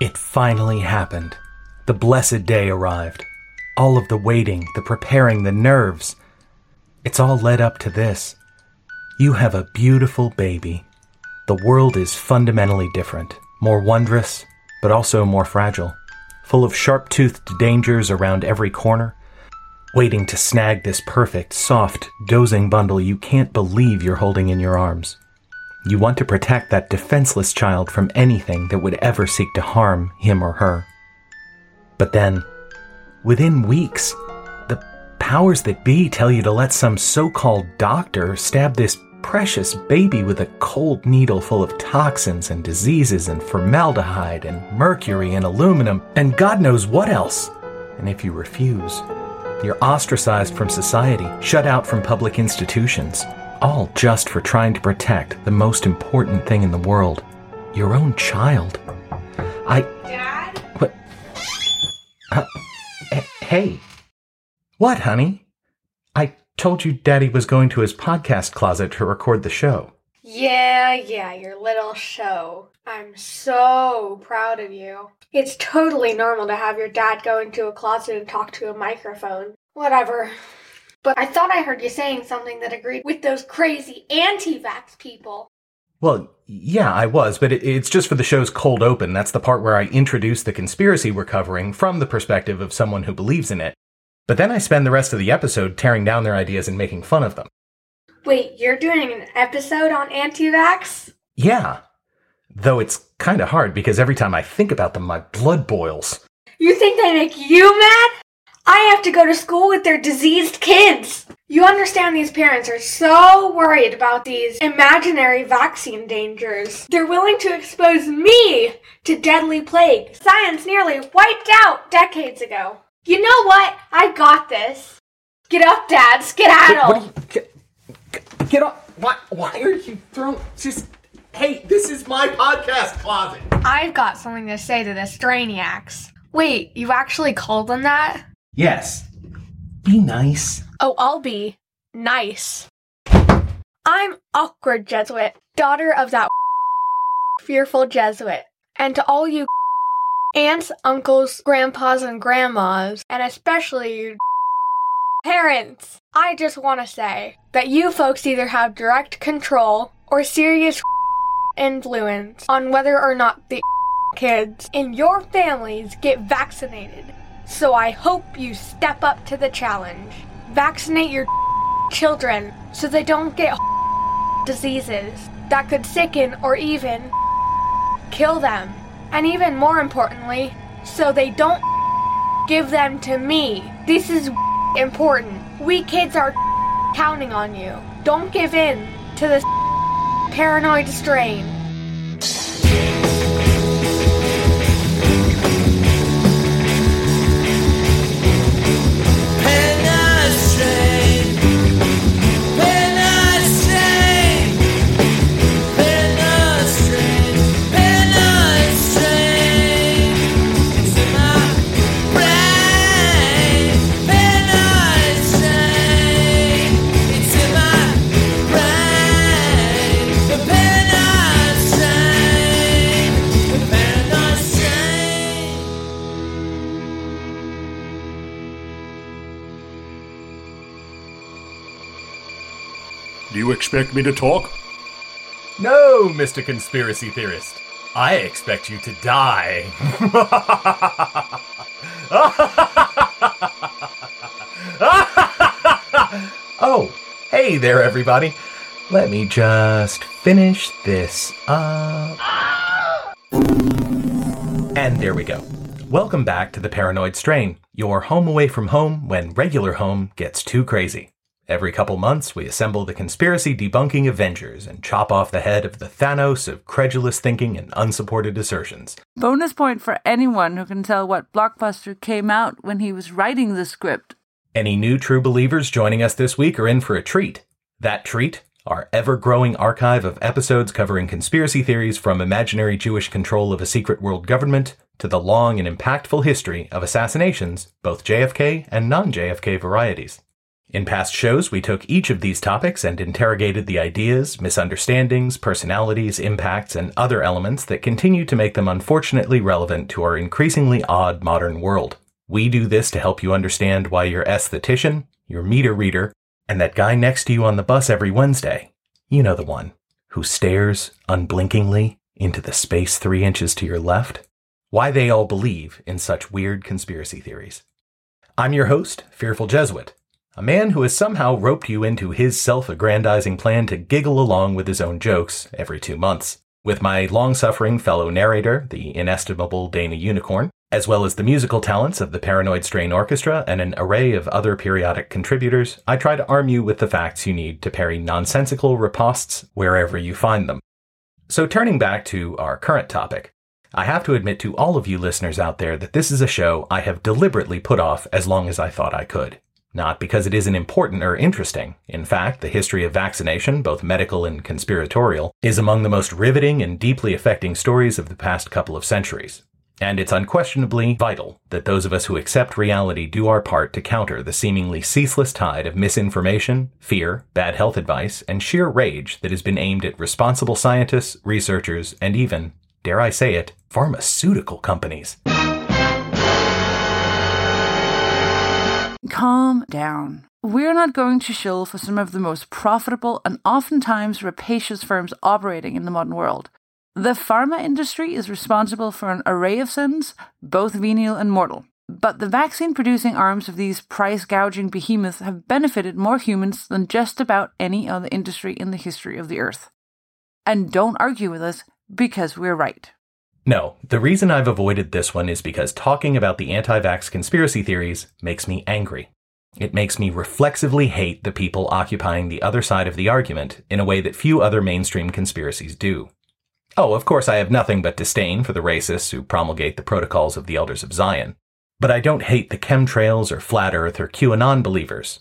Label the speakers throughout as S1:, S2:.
S1: It finally happened. The blessed day arrived. All of the waiting, the preparing, the nerves. It's all led up to this. You have a beautiful baby. The world is fundamentally different, more wondrous, but also more fragile, full of sharp toothed dangers around every corner, waiting to snag this perfect, soft, dozing bundle you can't believe you're holding in your arms. You want to protect that defenseless child from anything that would ever seek to harm him or her. But then, within weeks, the powers that be tell you to let some so called doctor stab this precious baby with a cold needle full of toxins and diseases and formaldehyde and mercury and aluminum and God knows what else. And if you refuse, you're ostracized from society, shut out from public institutions, all just for trying to protect the most important thing in the world your own child. I.
S2: Dad?
S1: What? Uh, hey. What, honey? I told you Daddy was going to his podcast closet to record the show.
S2: Yeah, yeah, your little show. I'm so proud of you. It's totally normal to have your dad go into a closet and talk to a microphone. Whatever. But I thought I heard you saying something that agreed with those crazy anti vax people.
S1: Well, yeah, I was, but it, it's just for the show's cold open. That's the part where I introduce the conspiracy we're covering from the perspective of someone who believes in it. But then I spend the rest of the episode tearing down their ideas and making fun of them.
S2: Wait, you're doing an episode on anti vax?
S1: Yeah. Though it's kind of hard because every time I think about them, my blood boils.
S2: You think they make you mad? I have to go to school with their diseased kids. You understand these parents are so worried about these imaginary vaccine dangers. They're willing to expose me to deadly plague. Science nearly wiped out decades ago. You know what? I got this. Get up, Dad. Skedaddle.
S1: What are you, get, get, up. Why, why are you throwing. Just. Hey, this is my podcast closet.
S2: I've got something to say to the Strainiacs. Wait, you actually called them that?
S1: Yes. Be nice.
S2: Oh, I'll be nice. I'm awkward Jesuit, daughter of that fearful Jesuit. And to all you aunts, uncles, grandpas, and grandmas, and especially you parents, I just want to say that you folks either have direct control or serious influence on whether or not the kids in your families get vaccinated. So I hope you step up to the challenge. Vaccinate your children so they don't get diseases that could sicken or even kill them. And even more importantly, so they don't give them to me. This is important. We kids are counting on you. Don't give in to this paranoid strain.
S3: You expect me to talk?
S1: No, Mr. Conspiracy Theorist. I expect you to die. oh, hey there, everybody. Let me just finish this up. And there we go. Welcome back to the Paranoid Strain, your home away from home when regular home gets too crazy. Every couple months, we assemble the conspiracy debunking Avengers and chop off the head of the Thanos of credulous thinking and unsupported assertions.
S4: Bonus point for anyone who can tell what blockbuster came out when he was writing the script.
S1: Any new true believers joining us this week are in for a treat. That treat, our ever growing archive of episodes covering conspiracy theories from imaginary Jewish control of a secret world government to the long and impactful history of assassinations, both JFK and non JFK varieties. In past shows, we took each of these topics and interrogated the ideas, misunderstandings, personalities, impacts, and other elements that continue to make them unfortunately relevant to our increasingly odd modern world. We do this to help you understand why your aesthetician, your meter reader, and that guy next to you on the bus every Wednesday, you know the one, who stares unblinkingly into the space three inches to your left, why they all believe in such weird conspiracy theories. I'm your host, Fearful Jesuit a man who has somehow roped you into his self aggrandizing plan to giggle along with his own jokes every two months. With my long suffering fellow narrator, the inestimable Dana Unicorn, as well as the musical talents of the Paranoid Strain Orchestra and an array of other periodic contributors, I try to arm you with the facts you need to parry nonsensical ripostes wherever you find them. So, turning back to our current topic, I have to admit to all of you listeners out there that this is a show I have deliberately put off as long as I thought I could. Not because it isn't important or interesting. In fact, the history of vaccination, both medical and conspiratorial, is among the most riveting and deeply affecting stories of the past couple of centuries. And it's unquestionably vital that those of us who accept reality do our part to counter the seemingly ceaseless tide of misinformation, fear, bad health advice, and sheer rage that has been aimed at responsible scientists, researchers, and even, dare I say it, pharmaceutical companies.
S4: Calm down. We're not going to shill for some of the most profitable and oftentimes rapacious firms operating in the modern world. The pharma industry is responsible for an array of sins, both venial and mortal. But the vaccine producing arms of these price gouging behemoths have benefited more humans than just about any other industry in the history of the earth. And don't argue with us because we're right.
S1: No, the reason I've avoided this one is because talking about the anti vax conspiracy theories makes me angry. It makes me reflexively hate the people occupying the other side of the argument in a way that few other mainstream conspiracies do. Oh, of course, I have nothing but disdain for the racists who promulgate the protocols of the Elders of Zion. But I don't hate the chemtrails or flat earth or QAnon believers.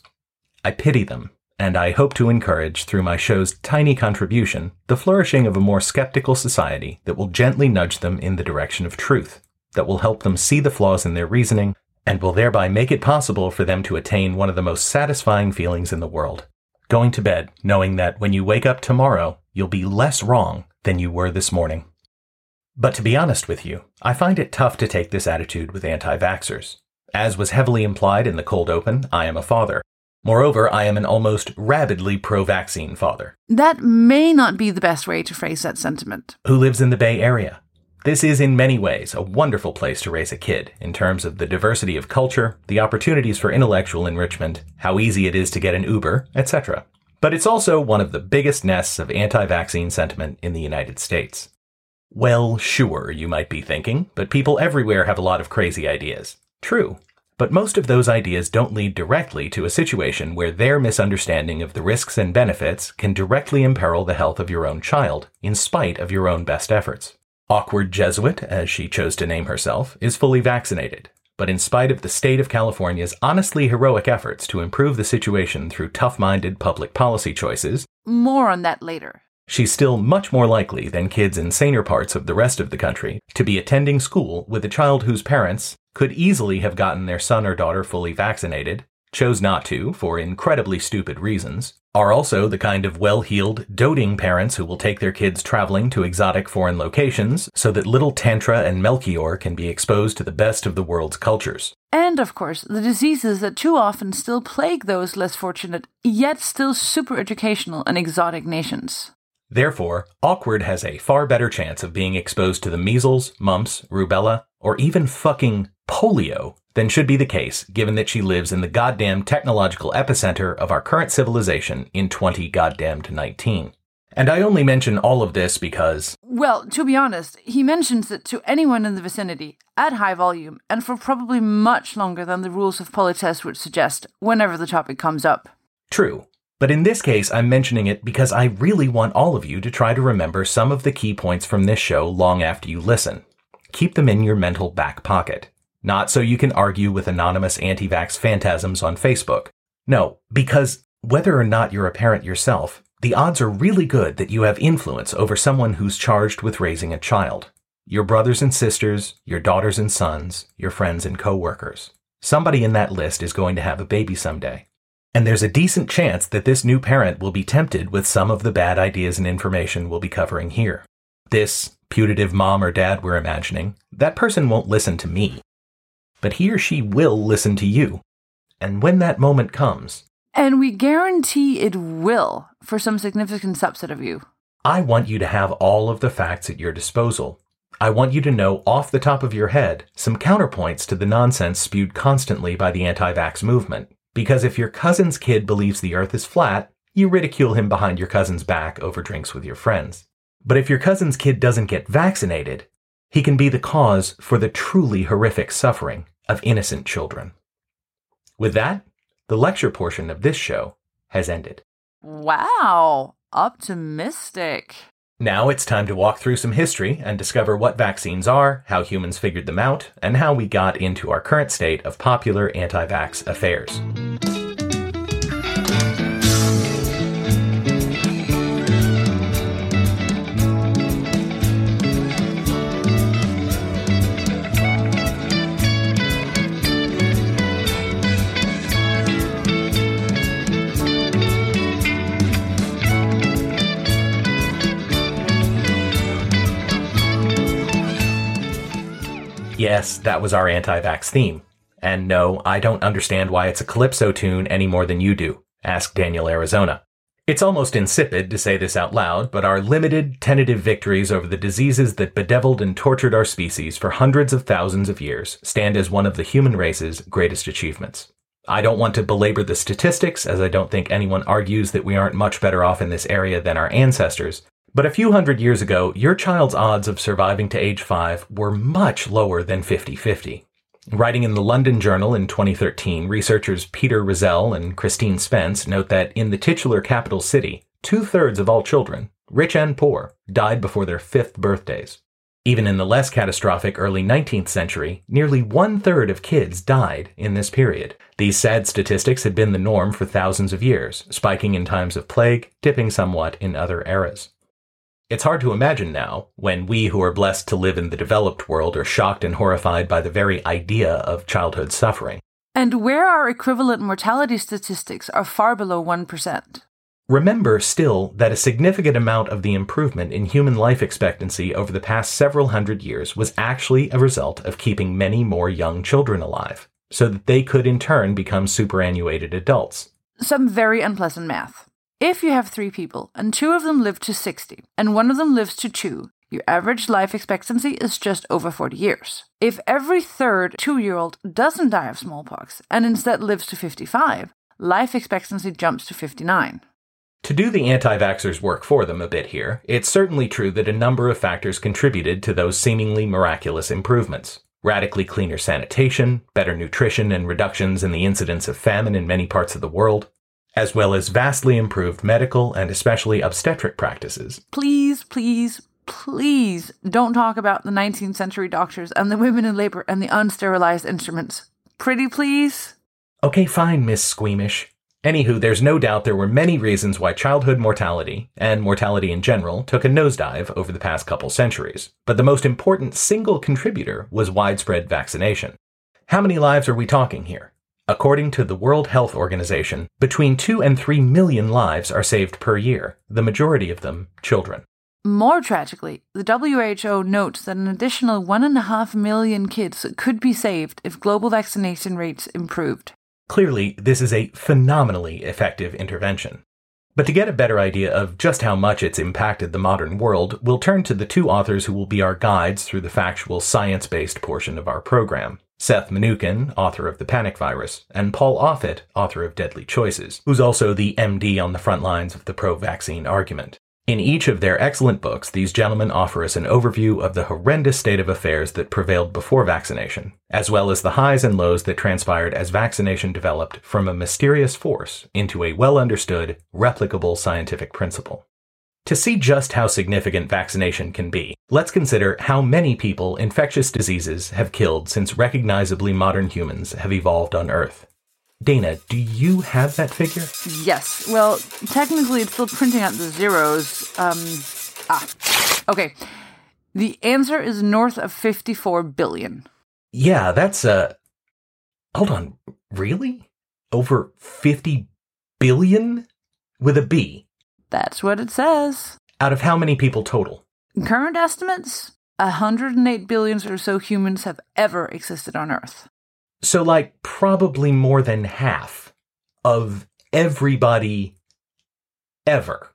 S1: I pity them and I hope to encourage, through my show's tiny contribution, the flourishing of a more skeptical society that will gently nudge them in the direction of truth, that will help them see the flaws in their reasoning, and will thereby make it possible for them to attain one of the most satisfying feelings in the world going to bed knowing that when you wake up tomorrow, you'll be less wrong than you were this morning. But to be honest with you, I find it tough to take this attitude with anti vaxxers. As was heavily implied in the cold open, I am a father, Moreover, I am an almost rabidly pro vaccine father.
S4: That may not be the best way to phrase that sentiment.
S1: Who lives in the Bay Area. This is in many ways a wonderful place to raise a kid in terms of the diversity of culture, the opportunities for intellectual enrichment, how easy it is to get an Uber, etc. But it's also one of the biggest nests of anti vaccine sentiment in the United States. Well, sure, you might be thinking, but people everywhere have a lot of crazy ideas. True. But most of those ideas don't lead directly to a situation where their misunderstanding of the risks and benefits can directly imperil the health of your own child, in spite of your own best efforts. Awkward Jesuit, as she chose to name herself, is fully vaccinated. But in spite of the state of California's honestly heroic efforts to improve the situation through tough minded public policy choices,
S4: more on that later.
S1: She's still much more likely than kids in saner parts of the rest of the country to be attending school with a child whose parents, could easily have gotten their son or daughter fully vaccinated, chose not to for incredibly stupid reasons, are also the kind of well heeled, doting parents who will take their kids traveling to exotic foreign locations so that little Tantra and Melchior can be exposed to the best of the world's cultures.
S4: And, of course, the diseases that too often still plague those less fortunate, yet still super educational and exotic nations.
S1: Therefore, Awkward has a far better chance of being exposed to the measles, mumps, rubella, or even fucking polio than should be the case given that she lives in the goddamn technological epicenter of our current civilization in 20 goddamned 19. And I only mention all of this because.
S4: Well, to be honest, he mentions it to anyone in the vicinity, at high volume, and for probably much longer than the rules of politesse would suggest, whenever the topic comes up.
S1: True. But in this case, I'm mentioning it because I really want all of you to try to remember some of the key points from this show long after you listen. Keep them in your mental back pocket. Not so you can argue with anonymous anti-vax phantasms on Facebook. No, because whether or not you're a parent yourself, the odds are really good that you have influence over someone who's charged with raising a child. Your brothers and sisters, your daughters and sons, your friends and coworkers. Somebody in that list is going to have a baby someday. And there's a decent chance that this new parent will be tempted with some of the bad ideas and information we'll be covering here. This putative mom or dad we're imagining, that person won't listen to me. But he or she will listen to you. And when that moment comes,
S4: And we guarantee it will for some significant subset of you.
S1: I want you to have all of the facts at your disposal. I want you to know off the top of your head some counterpoints to the nonsense spewed constantly by the anti vax movement. Because if your cousin's kid believes the earth is flat, you ridicule him behind your cousin's back over drinks with your friends. But if your cousin's kid doesn't get vaccinated, he can be the cause for the truly horrific suffering of innocent children. With that, the lecture portion of this show has ended.
S4: Wow, optimistic.
S1: Now it's time to walk through some history and discover what vaccines are, how humans figured them out, and how we got into our current state of popular anti vax affairs. Yes, that was our anti vax theme. And no, I don't understand why it's a Calypso tune any more than you do. asked Daniel Arizona. It's almost insipid to say this out loud, but our limited, tentative victories over the diseases that bedeviled and tortured our species for hundreds of thousands of years stand as one of the human race's greatest achievements. I don't want to belabor the statistics, as I don't think anyone argues that we aren't much better off in this area than our ancestors, but a few hundred years ago, your child's odds of surviving to age 5 were much lower than 50 50. Writing in the London Journal in 2013, researchers Peter Razzell and Christine Spence note that in the titular capital city, two thirds of all children, rich and poor, died before their fifth birthdays. Even in the less catastrophic early 19th century, nearly one third of kids died in this period. These sad statistics had been the norm for thousands of years, spiking in times of plague, dipping somewhat in other eras. It's hard to imagine now, when we who are blessed to live in the developed world are shocked and horrified by the very idea of childhood suffering.
S4: And where our equivalent mortality statistics are far below 1%.
S1: Remember still that a significant amount of the improvement in human life expectancy over the past several hundred years was actually a result of keeping many more young children alive, so that they could in turn become superannuated adults.
S4: Some very unpleasant math. If you have three people and two of them live to 60 and one of them lives to two, your average life expectancy is just over 40 years. If every third two year old doesn't die of smallpox and instead lives to 55, life expectancy jumps to 59.
S1: To do the anti vaxxers' work for them a bit here, it's certainly true that a number of factors contributed to those seemingly miraculous improvements. Radically cleaner sanitation, better nutrition, and reductions in the incidence of famine in many parts of the world, as well as vastly improved medical and especially obstetric practices.
S4: Please, please, please don't talk about the 19th century doctors and the women in labor and the unsterilized instruments. Pretty please?
S1: Okay, fine, Miss Squeamish. Anywho, there's no doubt there were many reasons why childhood mortality, and mortality in general, took a nosedive over the past couple centuries. But the most important single contributor was widespread vaccination. How many lives are we talking here? According to the World Health Organization, between 2 and 3 million lives are saved per year, the majority of them children.
S4: More tragically, the WHO notes that an additional 1.5 million kids could be saved if global vaccination rates improved.
S1: Clearly, this is a phenomenally effective intervention. But to get a better idea of just how much it's impacted the modern world, we'll turn to the two authors who will be our guides through the factual science based portion of our program. Seth Mnookin, author of The Panic Virus, and Paul Offit, author of Deadly Choices, who's also the MD on the front lines of the pro vaccine argument. In each of their excellent books, these gentlemen offer us an overview of the horrendous state of affairs that prevailed before vaccination, as well as the highs and lows that transpired as vaccination developed from a mysterious force into a well understood, replicable scientific principle. To see just how significant vaccination can be, let's consider how many people infectious diseases have killed since recognizably modern humans have evolved on Earth. Dana, do you have that figure?
S4: Yes. Well, technically, it's still printing out the zeros. Um, ah, okay. The answer is north of 54 billion.
S1: Yeah, that's uh Hold on. Really? Over 50 billion with a B.
S4: That's what it says.
S1: Out of how many people total?
S4: Current estimates 108 billion or so humans have ever existed on Earth.
S1: So, like, probably more than half of everybody ever.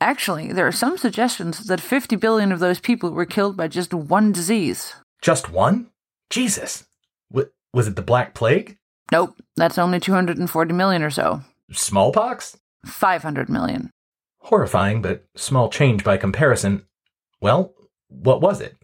S4: Actually, there are some suggestions that 50 billion of those people were killed by just one disease.
S1: Just one? Jesus. W- was it the Black Plague?
S4: Nope, that's only 240 million or so.
S1: Smallpox?
S4: 500 million.
S1: Horrifying, but small change by comparison. Well, what was it?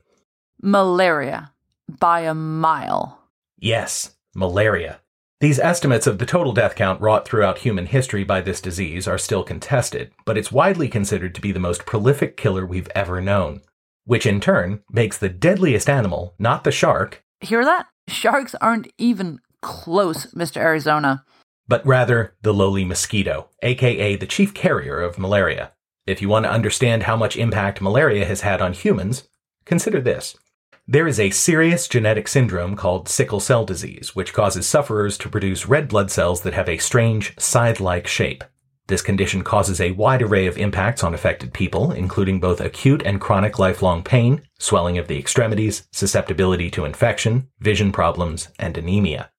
S4: Malaria. By a mile.
S1: Yes, malaria. These estimates of the total death count wrought throughout human history by this disease are still contested, but it's widely considered to be the most prolific killer we've ever known, which in turn makes the deadliest animal not the shark,
S4: Hear that? Sharks aren't even close, Mr. Arizona.
S1: But rather the lowly mosquito, aka the chief carrier of malaria. If you want to understand how much impact malaria has had on humans, consider this. There is a serious genetic syndrome called sickle cell disease, which causes sufferers to produce red blood cells that have a strange scythe like shape. This condition causes a wide array of impacts on affected people, including both acute and chronic lifelong pain, swelling of the extremities, susceptibility to infection, vision problems, and anemia.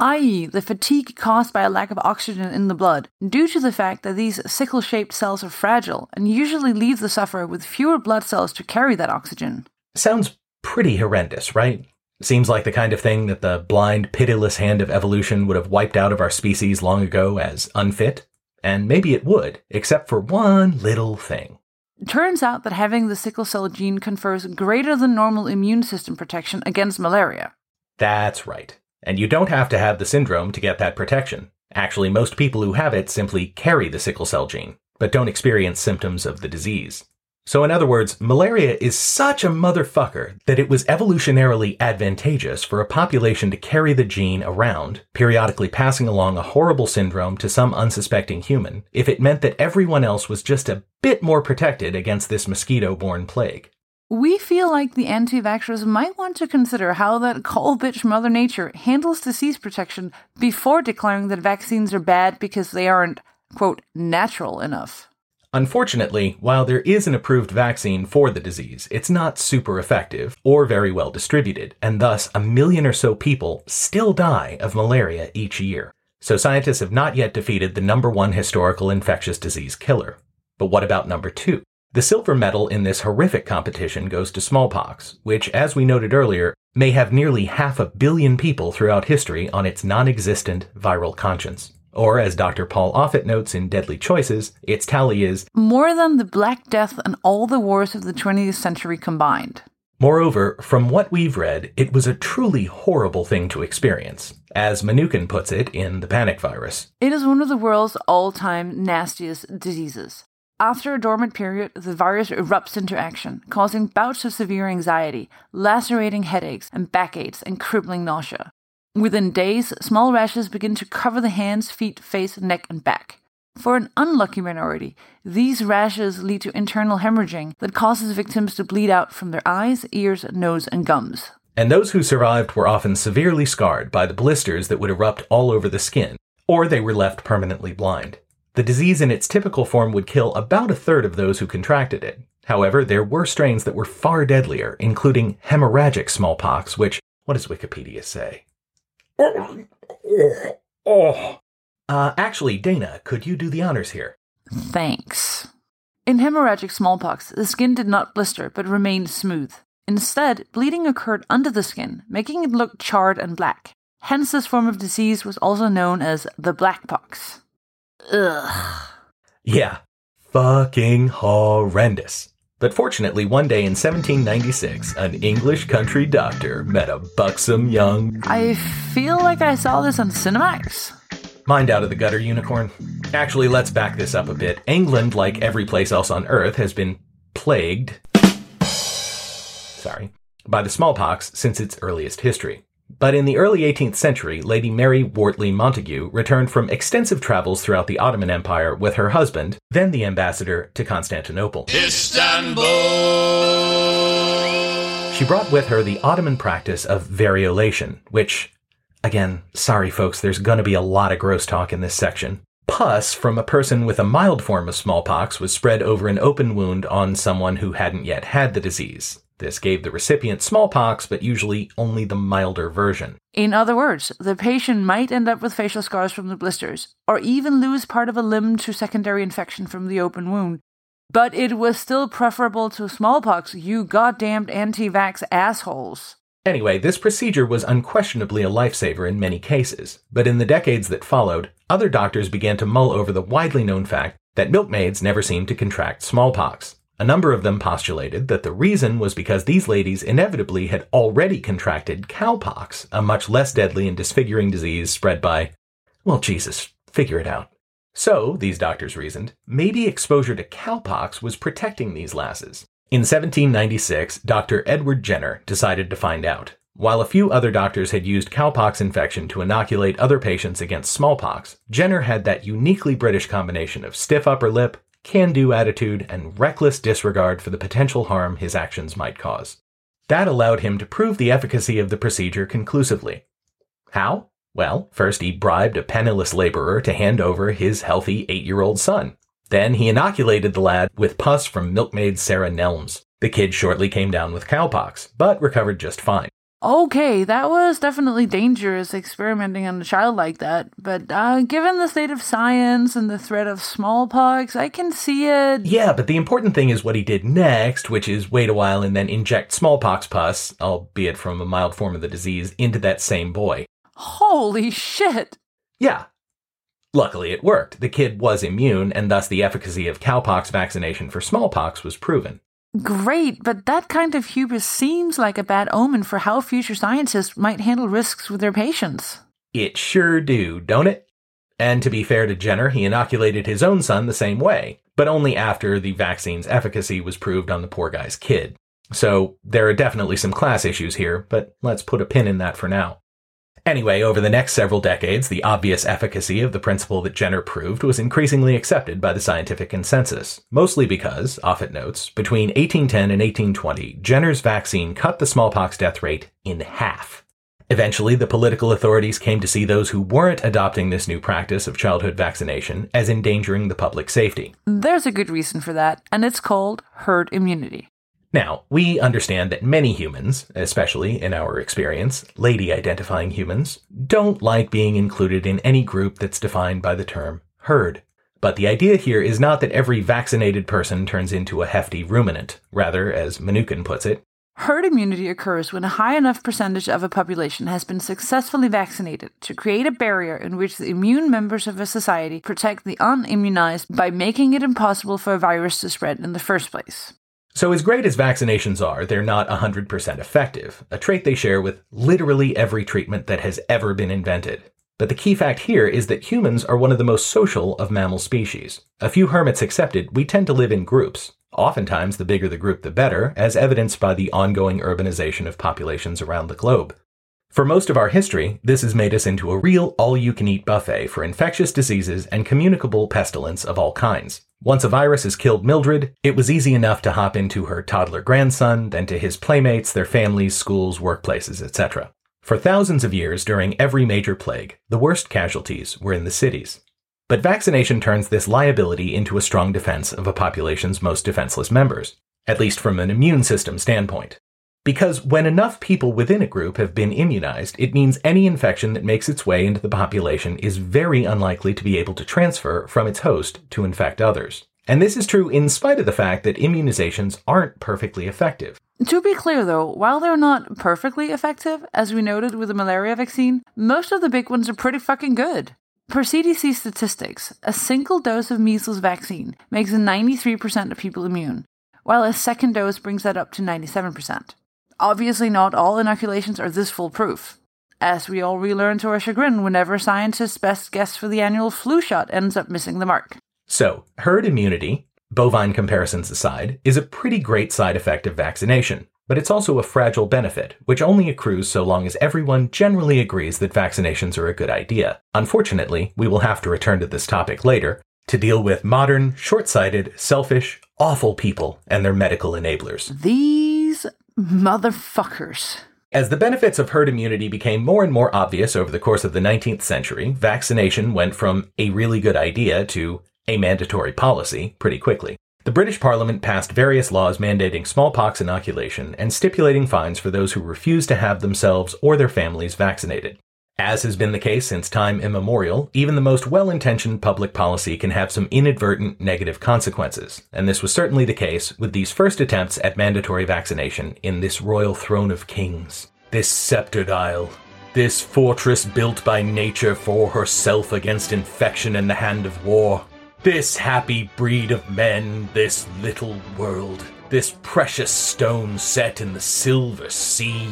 S4: i.e., the fatigue caused by a lack of oxygen in the blood, due to the fact that these sickle shaped cells are fragile and usually leave the sufferer with fewer blood cells to carry that oxygen.
S1: Sounds pretty horrendous, right? Seems like the kind of thing that the blind, pitiless hand of evolution would have wiped out of our species long ago as unfit. And maybe it would, except for one little thing.
S4: Turns out that having the sickle cell gene confers greater than normal immune system protection against malaria.
S1: That's right. And you don't have to have the syndrome to get that protection. Actually, most people who have it simply carry the sickle cell gene, but don't experience symptoms of the disease. So, in other words, malaria is such a motherfucker that it was evolutionarily advantageous for a population to carry the gene around, periodically passing along a horrible syndrome to some unsuspecting human, if it meant that everyone else was just a bit more protected against this mosquito borne plague.
S4: We feel like the anti vaxxers might want to consider how that coal bitch Mother Nature handles disease protection before declaring that vaccines are bad because they aren't, quote, natural enough.
S1: Unfortunately, while there is an approved vaccine for the disease, it's not super effective or very well distributed, and thus a million or so people still die of malaria each year. So scientists have not yet defeated the number one historical infectious disease killer. But what about number two? The silver medal in this horrific competition goes to smallpox, which, as we noted earlier, may have nearly half a billion people throughout history on its non-existent viral conscience. Or, as Dr. Paul Offit notes in Deadly Choices, its tally is
S4: More than the Black Death and all the wars of the 20th century combined.
S1: Moreover, from what we've read, it was a truly horrible thing to experience. As Mnookin puts it in The Panic Virus,
S4: It is one of the world's all time nastiest diseases. After a dormant period, the virus erupts into action, causing bouts of severe anxiety, lacerating headaches and backaches, and crippling nausea. Within days, small rashes begin to cover the hands, feet, face, neck, and back. For an unlucky minority, these rashes lead to internal hemorrhaging that causes victims to bleed out from their eyes, ears, nose, and gums.
S1: and those who survived were often severely scarred by the blisters that would erupt all over the skin, or they were left permanently blind. The disease in its typical form would kill about a third of those who contracted it. However, there were strains that were far deadlier, including hemorrhagic smallpox, which, what does Wikipedia say? Uh, actually, Dana, could you do the honors here?
S4: Thanks. In hemorrhagic smallpox, the skin did not blister but remained smooth. Instead, bleeding occurred under the skin, making it look charred and black. Hence, this form of disease was also known as the black pox. Ugh.
S1: Yeah, fucking horrendous. But fortunately, one day in 1796, an English country doctor met a buxom young.
S4: I feel like I saw this on Cinemax.
S1: Mind out of the gutter, unicorn. Actually, let's back this up a bit. England, like every place else on Earth, has been plagued. Sorry. By the smallpox since its earliest history. But in the early 18th century, Lady Mary Wortley Montagu returned from extensive travels throughout the Ottoman Empire with her husband, then the ambassador to Constantinople.
S3: Istanbul!
S1: She brought with her the Ottoman practice of variolation, which, again, sorry folks, there's gonna be a lot of gross talk in this section. Pus from a person with a mild form of smallpox was spread over an open wound on someone who hadn't yet had the disease. This gave the recipient smallpox, but usually only the milder version.
S4: In other words, the patient might end up with facial scars from the blisters, or even lose part of a limb to secondary infection from the open wound. But it was still preferable to smallpox, you goddamned anti vax assholes.
S1: Anyway, this procedure was unquestionably a lifesaver in many cases, but in the decades that followed, other doctors began to mull over the widely known fact that milkmaids never seemed to contract smallpox. A number of them postulated that the reason was because these ladies inevitably had already contracted cowpox, a much less deadly and disfiguring disease spread by, well, Jesus, figure it out. So, these doctors reasoned, maybe exposure to cowpox was protecting these lasses. In 1796, Dr. Edward Jenner decided to find out. While a few other doctors had used cowpox infection to inoculate other patients against smallpox, Jenner had that uniquely British combination of stiff upper lip, can do attitude, and reckless disregard for the potential harm his actions might cause. That allowed him to prove the efficacy of the procedure conclusively. How? Well, first he bribed a penniless laborer to hand over his healthy eight year old son. Then he inoculated the lad with pus from milkmaid Sarah Nelms. The kid shortly came down with cowpox, but recovered just fine.
S4: Okay, that was definitely dangerous experimenting on a child like that, but uh, given the state of science and the threat of smallpox, I can see it.
S1: Yeah, but the important thing is what he did next, which is wait a while and then inject smallpox pus, albeit from a mild form of the disease, into that same boy.
S4: Holy shit!
S1: Yeah. Luckily, it worked. The kid was immune, and thus the efficacy of cowpox vaccination for smallpox was proven.
S4: Great, but that kind of hubris seems like a bad omen for how future scientists might handle risks with their patients.
S1: It sure do, don't it? And to be fair to Jenner, he inoculated his own son the same way, but only after the vaccine's efficacy was proved on the poor guy's kid. So there are definitely some class issues here, but let's put a pin in that for now. Anyway, over the next several decades, the obvious efficacy of the principle that Jenner proved was increasingly accepted by the scientific consensus, mostly because, Offit notes, between 1810 and 1820, Jenner's vaccine cut the smallpox death rate in half. Eventually, the political authorities came to see those who weren't adopting this new practice of childhood vaccination as endangering the public safety.
S4: There's a good reason for that, and it's called herd immunity.
S1: Now, we understand that many humans, especially in our experience, lady identifying humans, don't like being included in any group that's defined by the term herd. But the idea here is not that every vaccinated person turns into a hefty ruminant. Rather, as Mnookin puts it,
S4: Herd immunity occurs when a high enough percentage of a population has been successfully vaccinated to create a barrier in which the immune members of a society protect the unimmunized by making it impossible for a virus to spread in the first place.
S1: So, as great as vaccinations are, they're not 100% effective, a trait they share with literally every treatment that has ever been invented. But the key fact here is that humans are one of the most social of mammal species. A few hermits excepted, we tend to live in groups. Oftentimes, the bigger the group, the better, as evidenced by the ongoing urbanization of populations around the globe. For most of our history, this has made us into a real all you can eat buffet for infectious diseases and communicable pestilence of all kinds. Once a virus has killed Mildred, it was easy enough to hop into her toddler grandson, then to his playmates, their families, schools, workplaces, etc. For thousands of years during every major plague, the worst casualties were in the cities. But vaccination turns this liability into a strong defense of a population's most defenseless members, at least from an immune system standpoint. Because when enough people within a group have been immunized, it means any infection that makes its way into the population is very unlikely to be able to transfer from its host to infect others. And this is true in spite of the fact that immunizations aren't perfectly effective.
S4: To be clear though, while they're not perfectly effective, as we noted with the malaria vaccine, most of the big ones are pretty fucking good. Per CDC statistics, a single dose of measles vaccine makes 93% of people immune, while a second dose brings that up to 97%. Obviously, not all inoculations are this foolproof, as we all relearn to our chagrin whenever scientists' best guess for the annual flu shot ends up missing the mark.
S1: So, herd immunity, bovine comparisons aside, is a pretty great side effect of vaccination, but it's also a fragile benefit, which only accrues so long as everyone generally agrees that vaccinations are a good idea. Unfortunately, we will have to return to this topic later to deal with modern, short sighted, selfish, awful people and their medical enablers.
S4: These motherfuckers.
S1: As the benefits of herd immunity became more and more obvious over the course of the 19th century, vaccination went from a really good idea to a mandatory policy pretty quickly. The British Parliament passed various laws mandating smallpox inoculation and stipulating fines for those who refused to have themselves or their families vaccinated. As has been the case since time immemorial, even the most well intentioned public policy can have some inadvertent negative consequences, and this was certainly the case with these first attempts at mandatory vaccination in this royal throne of kings. This sceptered isle, this fortress built by nature for herself against infection and the hand of war. This happy breed of men, this little world, this precious stone set in the silver sea.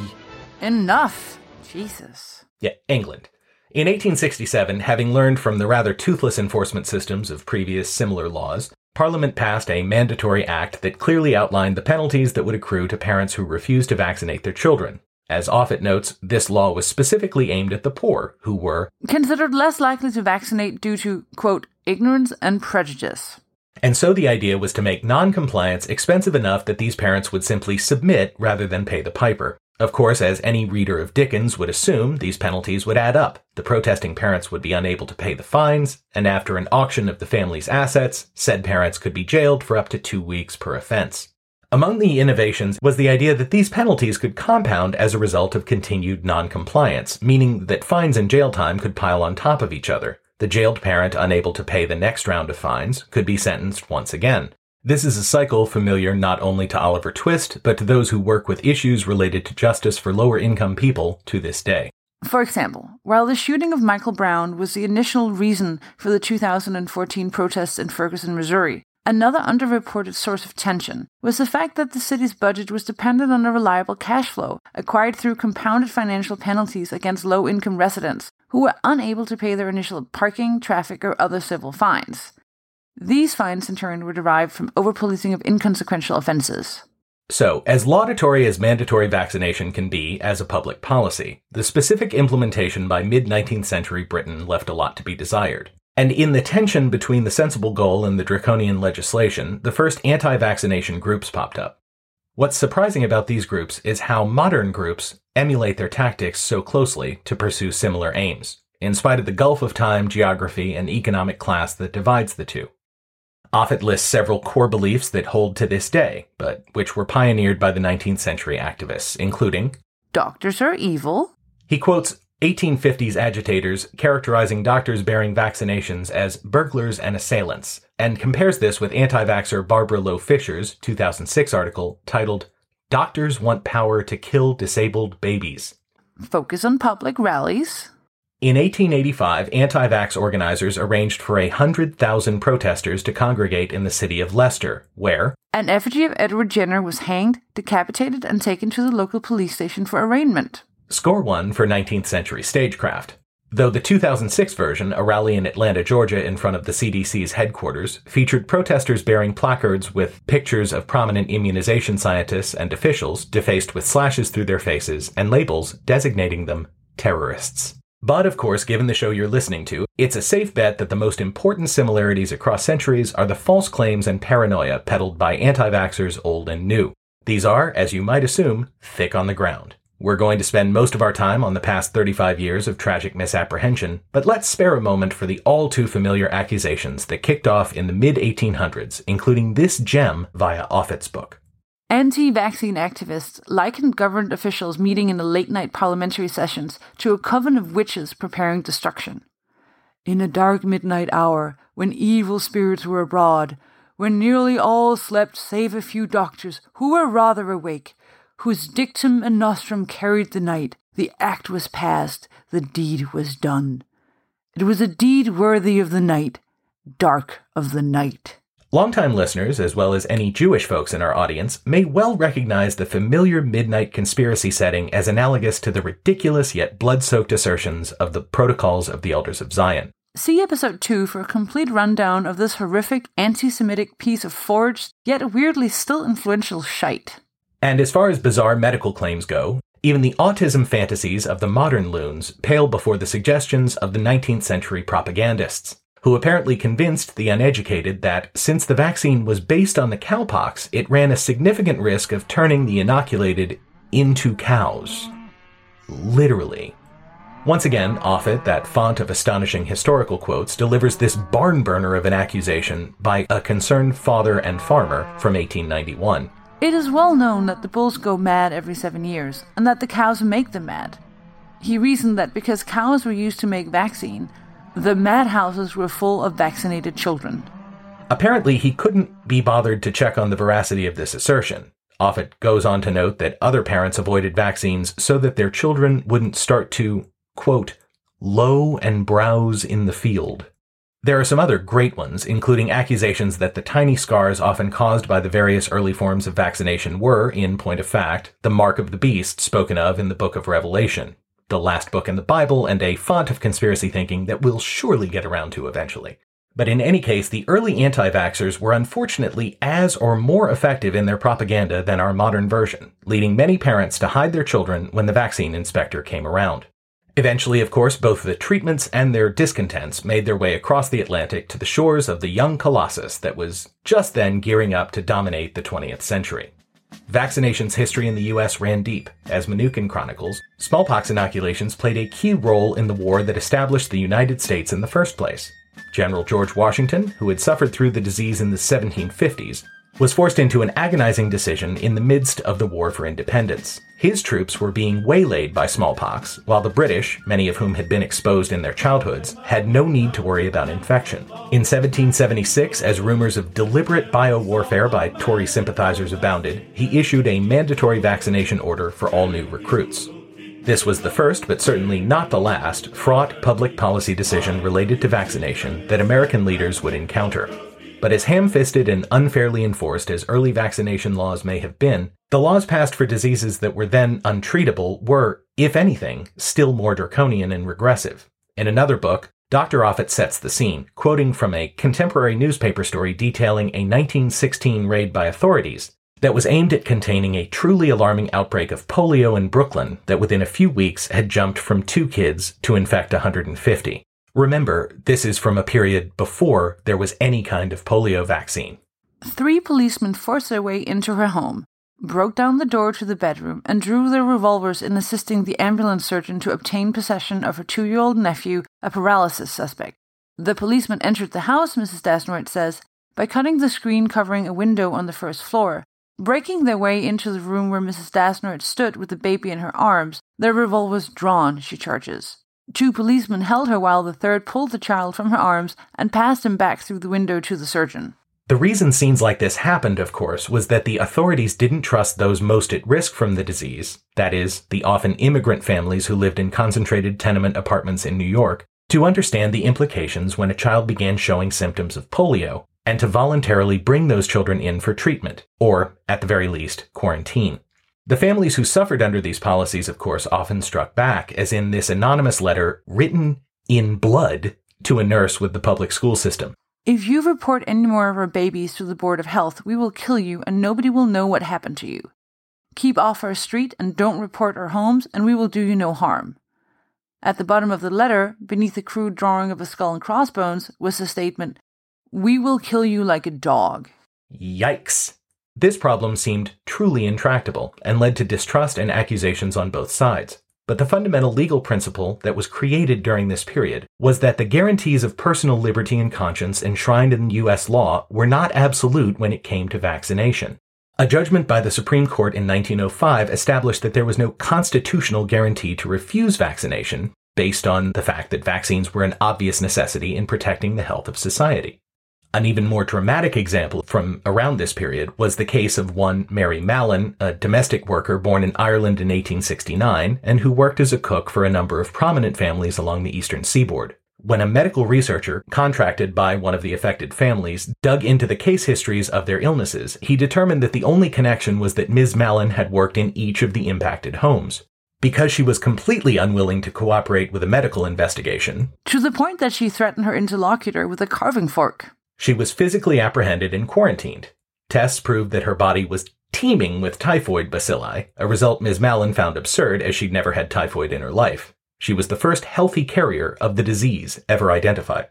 S4: Enough. Jesus.
S1: Yeah, England. In 1867, having learned from the rather toothless enforcement systems of previous similar laws, Parliament passed a mandatory act that clearly outlined the penalties that would accrue to parents who refused to vaccinate their children. As Offit notes, this law was specifically aimed at the poor, who were
S4: considered less likely to vaccinate due to, quote, ignorance and prejudice.
S1: And so the idea was to make non-compliance expensive enough that these parents would simply submit rather than pay the piper. Of course, as any reader of Dickens would assume, these penalties would add up. The protesting parents would be unable to pay the fines, and after an auction of the family's assets, said parents could be jailed for up to two weeks per offense. Among the innovations was the idea that these penalties could compound as a result of continued noncompliance, meaning that fines and jail time could pile on top of each other. The jailed parent unable to pay the next round of fines could be sentenced once again. This is a cycle familiar not only to Oliver Twist, but to those who work with issues related to justice for lower income people to this day.
S4: For example, while the shooting of Michael Brown was the initial reason for the 2014 protests in Ferguson, Missouri, Another underreported source of tension was the fact that the city's budget was dependent on a reliable cash flow acquired through compounded financial penalties against low income residents who were unable to pay their initial parking, traffic, or other civil fines. These fines, in turn, were derived from overpolicing of inconsequential offenses.
S1: So, as laudatory as mandatory vaccination can be as a public policy, the specific implementation by mid 19th century Britain left a lot to be desired. And in the tension between the sensible goal and the draconian legislation, the first anti vaccination groups popped up. What's surprising about these groups is how modern groups emulate their tactics so closely to pursue similar aims, in spite of the gulf of time, geography, and economic class that divides the two. Offit lists several core beliefs that hold to this day, but which were pioneered by the 19th century activists, including
S4: Doctors are evil.
S1: He quotes 1850s agitators characterizing doctors bearing vaccinations as burglars and assailants, and compares this with anti vaxxer Barbara Loe Fisher's 2006 article titled Doctors Want Power to Kill Disabled Babies.
S4: Focus on public rallies.
S1: In 1885, anti vax organizers arranged for a hundred thousand protesters to congregate in the city of Leicester, where
S4: an effigy of Edward Jenner was hanged, decapitated, and taken to the local police station for arraignment.
S1: Score one for 19th century stagecraft. Though the 2006 version, a rally in Atlanta, Georgia, in front of the CDC's headquarters, featured protesters bearing placards with pictures of prominent immunization scientists and officials defaced with slashes through their faces and labels designating them terrorists. But of course, given the show you're listening to, it's a safe bet that the most important similarities across centuries are the false claims and paranoia peddled by anti vaxxers old and new. These are, as you might assume, thick on the ground. We're going to spend most of our time on the past 35 years of tragic misapprehension, but let's spare a moment for the all too familiar accusations that kicked off in the mid 1800s, including this gem via Offit's book.
S4: Anti vaccine activists likened government officials meeting in the late night parliamentary sessions to a coven of witches preparing destruction. In a dark midnight hour, when evil spirits were abroad, when nearly all slept save a few doctors who were rather awake, whose dictum and nostrum carried the night. The act was passed, the deed was done. It was a deed worthy of the night, dark of the night.
S1: Longtime listeners, as well as any Jewish folks in our audience, may well recognize the familiar midnight conspiracy setting as analogous to the ridiculous yet blood soaked assertions of the Protocols of the Elders of Zion.
S4: See episode 2 for a complete rundown of this horrific anti Semitic piece of forged, yet weirdly still influential shite.
S1: And as far as bizarre medical claims go, even the autism fantasies of the modern loons pale before the suggestions of the 19th century propagandists who apparently convinced the uneducated that since the vaccine was based on the cowpox, it ran a significant risk of turning the inoculated into cows. Literally. Once again, Offit, that font of astonishing historical quotes, delivers this barn burner of an accusation by a concerned father and farmer from 1891.
S4: It is well known that the bulls go mad every seven years, and that the cows make them mad. He reasoned that because cows were used to make vaccine, the madhouses were full of vaccinated children.
S1: Apparently, he couldn't be bothered to check on the veracity of this assertion. Offit goes on to note that other parents avoided vaccines so that their children wouldn't start to, quote, low and browse in the field. There are some other great ones, including accusations that the tiny scars often caused by the various early forms of vaccination were, in point of fact, the mark of the beast spoken of in the book of Revelation the last book in the Bible, and a font of conspiracy thinking that we'll surely get around to eventually. But in any case, the early anti vaxxers were unfortunately as or more effective in their propaganda than our modern version, leading many parents to hide their children when the vaccine inspector came around. Eventually, of course, both the treatments and their discontents made their way across the Atlantic to the shores of the young colossus that was just then gearing up to dominate the 20th century. Vaccinations history in the U.S. ran deep. As Mnookin chronicles, smallpox inoculations played a key role in the war that established the United States in the first place. General George Washington, who had suffered through the disease in the 1750s, was forced into an agonizing decision in the midst of the War for Independence. His troops were being waylaid by smallpox, while the British, many of whom had been exposed in their childhoods, had no need to worry about infection. In 1776, as rumors of deliberate biowarfare by Tory sympathizers abounded, he issued a mandatory vaccination order for all new recruits. This was the first, but certainly not the last, fraught public policy decision related to vaccination that American leaders would encounter. But as ham fisted and unfairly enforced as early vaccination laws may have been, the laws passed for diseases that were then untreatable were, if anything, still more draconian and regressive. In another book, Dr. Offit sets the scene, quoting from a contemporary newspaper story detailing a 1916 raid by authorities that was aimed at containing a truly alarming outbreak of polio in Brooklyn that within a few weeks had jumped from two kids to infect 150. Remember, this is from a period before there was any kind of polio vaccine.
S4: Three policemen forced their way into her home, broke down the door to the bedroom, and drew their revolvers in assisting the ambulance surgeon to obtain possession of her two year old nephew, a paralysis suspect. The policemen entered the house, Mrs. Dasnowitz says, by cutting the screen covering a window on the first floor. Breaking their way into the room where Mrs. Dasnowitz stood with the baby in her arms, their revolvers drawn, she charges. Two policemen held her while the third pulled the child from her arms and passed him back through the window to the surgeon.
S1: The reason scenes like this happened, of course, was that the authorities didn't trust those most at risk from the disease, that is, the often immigrant families who lived in concentrated tenement apartments in New York, to understand the implications when a child began showing symptoms of polio, and to voluntarily bring those children in for treatment, or, at the very least, quarantine. The families who suffered under these policies, of course, often struck back, as in this anonymous letter written in blood to a nurse with the public school system.
S4: If you report any more of our babies to the Board of Health, we will kill you and nobody will know what happened to you. Keep off our street and don't report our homes, and we will do you no harm. At the bottom of the letter, beneath a crude drawing of a skull and crossbones, was the statement, We will kill you like a dog.
S1: Yikes. This problem seemed truly intractable and led to distrust and accusations on both sides. But the fundamental legal principle that was created during this period was that the guarantees of personal liberty and conscience enshrined in U.S. law were not absolute when it came to vaccination. A judgment by the Supreme Court in 1905 established that there was no constitutional guarantee to refuse vaccination based on the fact that vaccines were an obvious necessity in protecting the health of society. An even more dramatic example from around this period was the case of one Mary Mallon, a domestic worker born in Ireland in 1869 and who worked as a cook for a number of prominent families along the eastern seaboard. When a medical researcher contracted by one of the affected families dug into the case histories of their illnesses, he determined that the only connection was that Ms. Mallon had worked in each of the impacted homes. Because she was completely unwilling to cooperate with a medical investigation,
S4: To the point that she threatened her interlocutor with a carving fork.
S1: She was physically apprehended and quarantined. Tests proved that her body was teeming with typhoid bacilli, a result Ms. Mallon found absurd as she'd never had typhoid in her life. She was the first healthy carrier of the disease ever identified.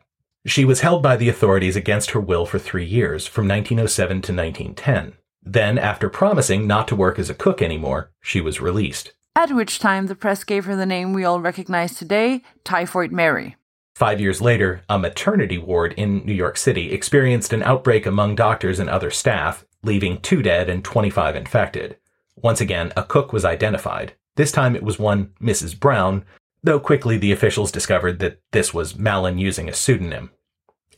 S1: She was held by the authorities against her will for three years, from 1907 to 1910. Then, after promising not to work as a cook anymore, she was released.
S4: At which time the press gave her the name we all recognize today, Typhoid Mary.
S1: Five years later, a maternity ward in New York City experienced an outbreak among doctors and other staff, leaving two dead and 25 infected. Once again, a cook was identified. This time it was one Mrs. Brown, though quickly the officials discovered that this was Mallon using a pseudonym.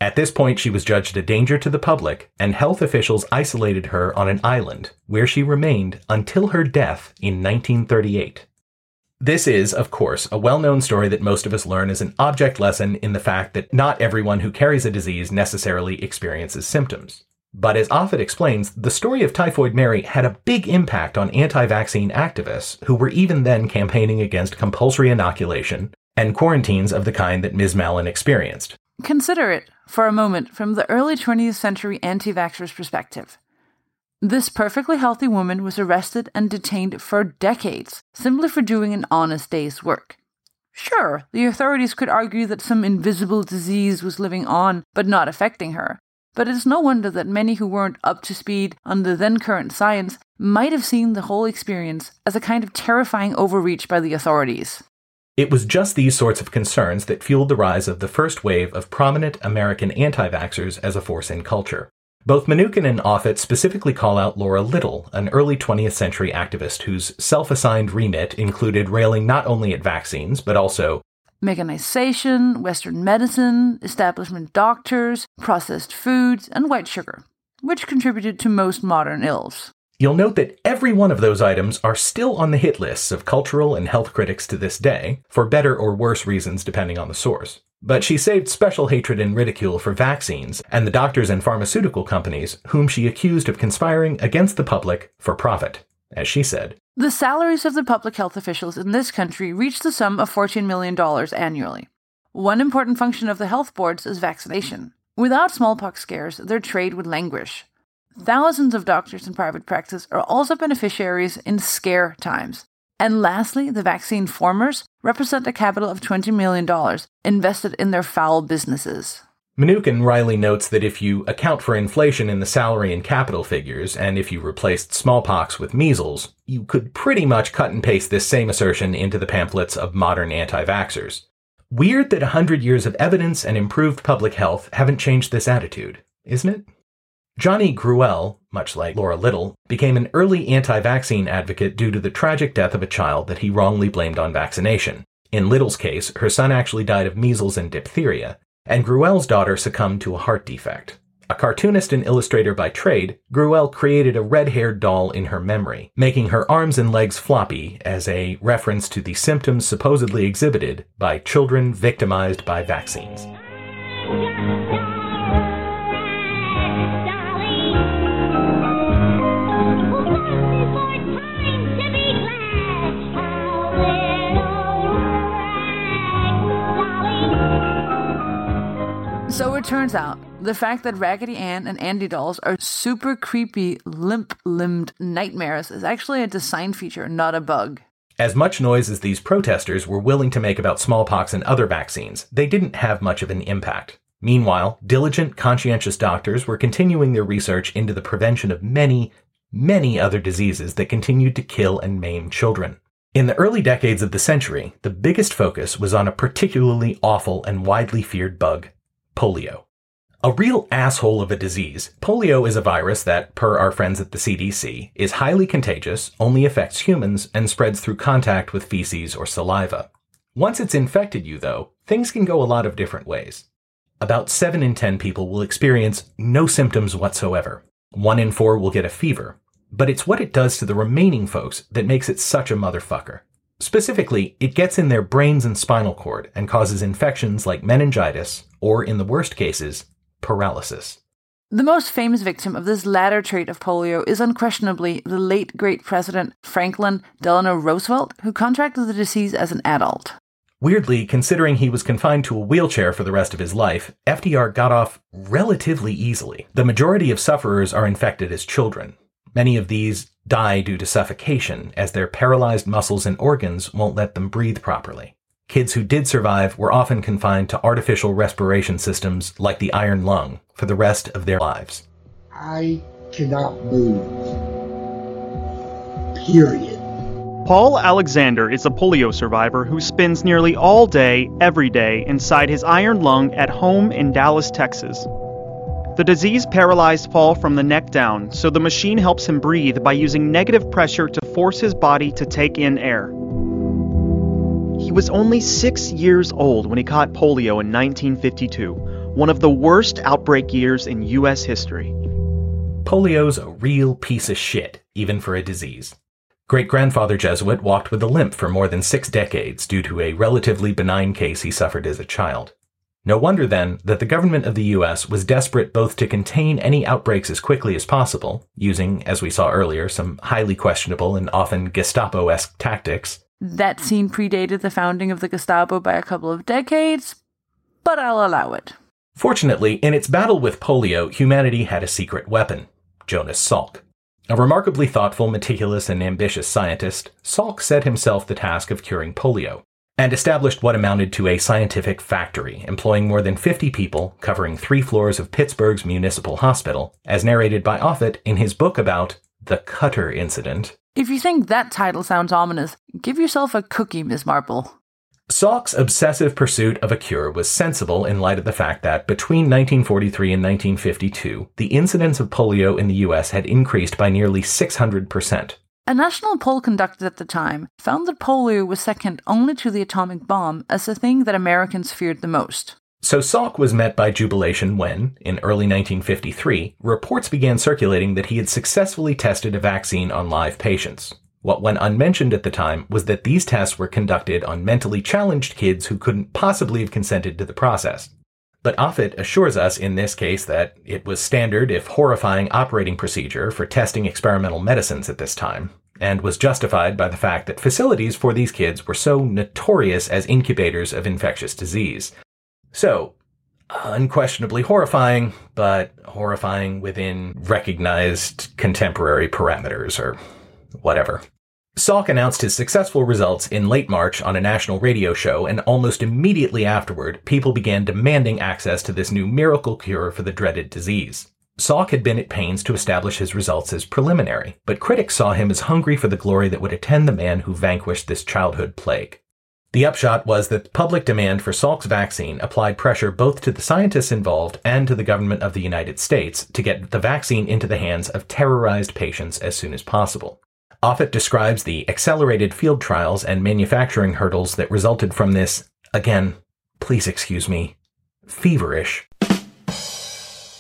S1: At this point, she was judged a danger to the public, and health officials isolated her on an island, where she remained until her death in 1938. This is, of course, a well known story that most of us learn as an object lesson in the fact that not everyone who carries a disease necessarily experiences symptoms. But as Offit explains, the story of Typhoid Mary had a big impact on anti vaccine activists who were even then campaigning against compulsory inoculation and quarantines of the kind that Ms. Mallon experienced.
S4: Consider it, for a moment, from the early 20th century anti vaxxer's perspective. This perfectly healthy woman was arrested and detained for decades simply for doing an honest day's work. Sure, the authorities could argue that some invisible disease was living on but not affecting her, but it's no wonder that many who weren't up to speed on the then current science might have seen the whole experience as a kind of terrifying overreach by the authorities.
S1: It was just these sorts of concerns that fueled the rise of the first wave of prominent American anti vaxxers as a force in culture. Both Mnookin and Offit specifically call out Laura Little, an early 20th century activist whose self assigned remit included railing not only at vaccines, but also
S4: mechanization, Western medicine, establishment doctors, processed foods, and white sugar, which contributed to most modern ills.
S1: You'll note that every one of those items are still on the hit lists of cultural and health critics to this day, for better or worse reasons depending on the source. But she saved special hatred and ridicule for vaccines and the doctors and pharmaceutical companies whom she accused of conspiring against the public for profit. As she said,
S4: The salaries of the public health officials in this country reach the sum of $14 million annually. One important function of the health boards is vaccination. Without smallpox scares, their trade would languish. Thousands of doctors in private practice are also beneficiaries in scare times. And lastly, the vaccine formers represent a capital of $20 million invested in their foul businesses.
S1: Mnookin Riley notes that if you account for inflation in the salary and capital figures, and if you replaced smallpox with measles, you could pretty much cut and paste this same assertion into the pamphlets of modern anti vaxxers. Weird that a hundred years of evidence and improved public health haven't changed this attitude, isn't it? Johnny Gruelle, much like Laura Little, became an early anti vaccine advocate due to the tragic death of a child that he wrongly blamed on vaccination. In Little's case, her son actually died of measles and diphtheria, and Gruelle's daughter succumbed to a heart defect. A cartoonist and illustrator by trade, Gruelle created a red haired doll in her memory, making her arms and legs floppy as a reference to the symptoms supposedly exhibited by children victimized by vaccines.
S4: Turns out the fact that Raggedy Ann and Andy dolls are super creepy, limp limbed nightmares is actually a design feature, not a bug.
S1: As much noise as these protesters were willing to make about smallpox and other vaccines, they didn't have much of an impact. Meanwhile, diligent, conscientious doctors were continuing their research into the prevention of many, many other diseases that continued to kill and maim children. In the early decades of the century, the biggest focus was on a particularly awful and widely feared bug polio. A real asshole of a disease, polio is a virus that, per our friends at the CDC, is highly contagious, only affects humans, and spreads through contact with feces or saliva. Once it's infected you, though, things can go a lot of different ways. About 7 in 10 people will experience no symptoms whatsoever. 1 in 4 will get a fever. But it's what it does to the remaining folks that makes it such a motherfucker. Specifically, it gets in their brains and spinal cord and causes infections like meningitis, or in the worst cases, paralysis.
S4: The most famous victim of this latter trait of polio is unquestionably the late great President Franklin Delano Roosevelt, who contracted the disease as an adult.
S1: Weirdly, considering he was confined to a wheelchair for the rest of his life, FDR got off relatively easily. The majority of sufferers are infected as children. Many of these die due to suffocation, as their paralyzed muscles and organs won't let them breathe properly. Kids who did survive were often confined to artificial respiration systems like the iron lung for the rest of their lives.
S5: I cannot move. Period.
S6: Paul Alexander is a polio survivor who spends nearly all day, every day, inside his iron lung at home in Dallas, Texas. The disease paralyzed Paul from the neck down, so the machine helps him breathe by using negative pressure to force his body to take in air. He was only six years old when he caught polio in 1952, one of the worst outbreak years in U.S. history.
S1: Polio's a real piece of shit, even for a disease. Great grandfather Jesuit walked with a limp for more than six decades due to a relatively benign case he suffered as a child. No wonder then that the government of the US was desperate both to contain any outbreaks as quickly as possible, using, as we saw earlier, some highly questionable and often Gestapo esque tactics,
S4: That scene predated the founding of the Gestapo by a couple of decades, but I'll allow it.
S1: Fortunately, in its battle with polio, humanity had a secret weapon Jonas Salk. A remarkably thoughtful, meticulous, and ambitious scientist, Salk set himself the task of curing polio and established what amounted to a scientific factory, employing more than 50 people, covering three floors of Pittsburgh's Municipal Hospital, as narrated by Offit in his book about the Cutter Incident.
S4: If you think that title sounds ominous, give yourself a cookie, Miss Marple.
S1: Salk's obsessive pursuit of a cure was sensible in light of the fact that between 1943 and 1952, the incidence of polio in the US had increased by nearly 600%.
S4: A national poll conducted at the time found that polio was second only to the atomic bomb as the thing that Americans feared the most.
S1: So Salk was met by jubilation when, in early 1953, reports began circulating that he had successfully tested a vaccine on live patients. What went unmentioned at the time was that these tests were conducted on mentally challenged kids who couldn't possibly have consented to the process. But Offit assures us in this case that it was standard, if horrifying, operating procedure for testing experimental medicines at this time, and was justified by the fact that facilities for these kids were so notorious as incubators of infectious disease. So, unquestionably horrifying, but horrifying within recognized contemporary parameters or whatever. Salk announced his successful results in late March on a national radio show, and almost immediately afterward, people began demanding access to this new miracle cure for the dreaded disease. Salk had been at pains to establish his results as preliminary, but critics saw him as hungry for the glory that would attend the man who vanquished this childhood plague. The upshot was that public demand for Salk's vaccine applied pressure both to the scientists involved and to the government of the United States to get the vaccine into the hands of terrorized patients as soon as possible. Offit describes the accelerated field trials and manufacturing hurdles that resulted from this, again, please excuse me, feverish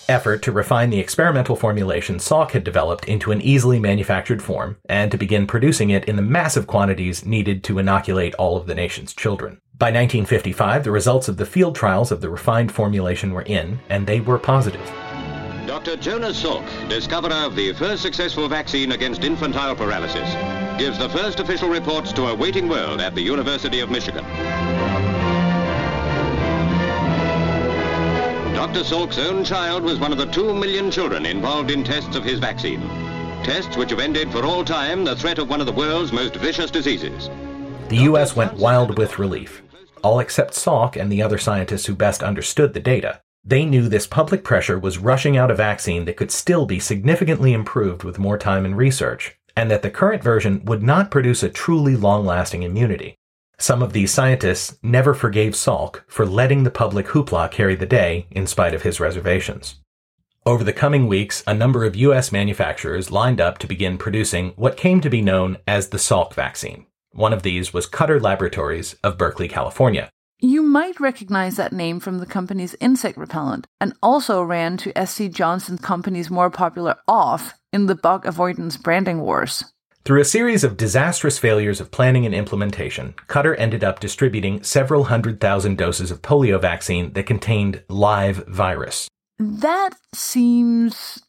S1: effort to refine the experimental formulation Salk had developed into an easily manufactured form and to begin producing it in the massive quantities needed to inoculate all of the nation's children. By 1955, the results of the field trials of the refined formulation were in, and they were positive.
S7: Dr. Jonas Salk, discoverer of the first successful vaccine against infantile paralysis, gives the first official reports to a waiting world at the University of Michigan. Dr. Salk's own child was one of the two million children involved in tests of his vaccine. Tests which have ended for all time the threat of one of the world's most vicious diseases.
S1: The U.S. went wild with relief. All except Salk and the other scientists who best understood the data. They knew this public pressure was rushing out a vaccine that could still be significantly improved with more time and research, and that the current version would not produce a truly long lasting immunity. Some of these scientists never forgave Salk for letting the public hoopla carry the day in spite of his reservations. Over the coming weeks, a number of U.S. manufacturers lined up to begin producing what came to be known as the Salk vaccine. One of these was Cutter Laboratories of Berkeley, California.
S4: You might recognize that name from the company's insect repellent, and also ran to SC Johnson's company's more popular OFF in the bug avoidance branding wars.
S1: Through a series of disastrous failures of planning and implementation, Cutter ended up distributing several hundred thousand doses of polio vaccine that contained live virus.
S4: That seems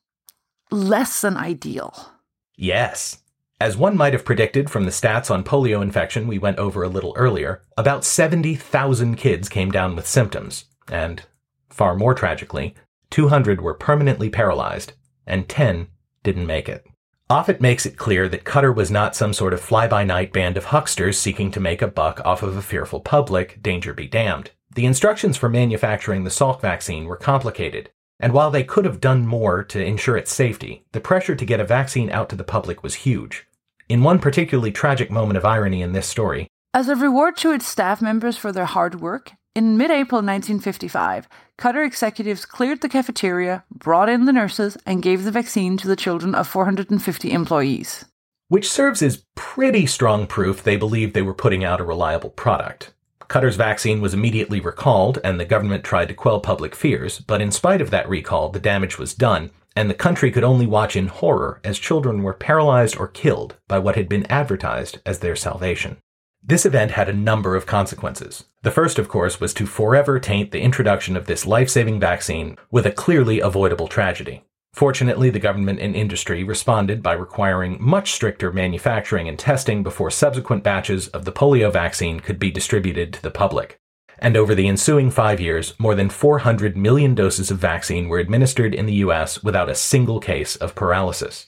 S4: less than ideal.
S1: Yes. As one might have predicted from the stats on polio infection we went over a little earlier, about 70,000 kids came down with symptoms, and, far more tragically, 200 were permanently paralyzed, and 10 didn't make it. Offit makes it clear that Cutter was not some sort of fly-by-night band of hucksters seeking to make a buck off of a fearful public, danger be damned. The instructions for manufacturing the Salk vaccine were complicated, and while they could have done more to ensure its safety, the pressure to get a vaccine out to the public was huge. In one particularly tragic moment of irony in this story,
S4: As a reward to its staff members for their hard work, in mid April 1955, Cutter executives cleared the cafeteria, brought in the nurses, and gave the vaccine to the children of 450 employees.
S1: which serves as pretty strong proof they believed they were putting out a reliable product. Cutter's vaccine was immediately recalled, and the government tried to quell public fears, but in spite of that recall, the damage was done, and the country could only watch in horror as children were paralyzed or killed by what had been advertised as their salvation. This event had a number of consequences. The first, of course, was to forever taint the introduction of this life saving vaccine with a clearly avoidable tragedy. Fortunately, the government and industry responded by requiring much stricter manufacturing and testing before subsequent batches of the polio vaccine could be distributed to the public. And over the ensuing five years, more than 400 million doses of vaccine were administered in the US without a single case of paralysis.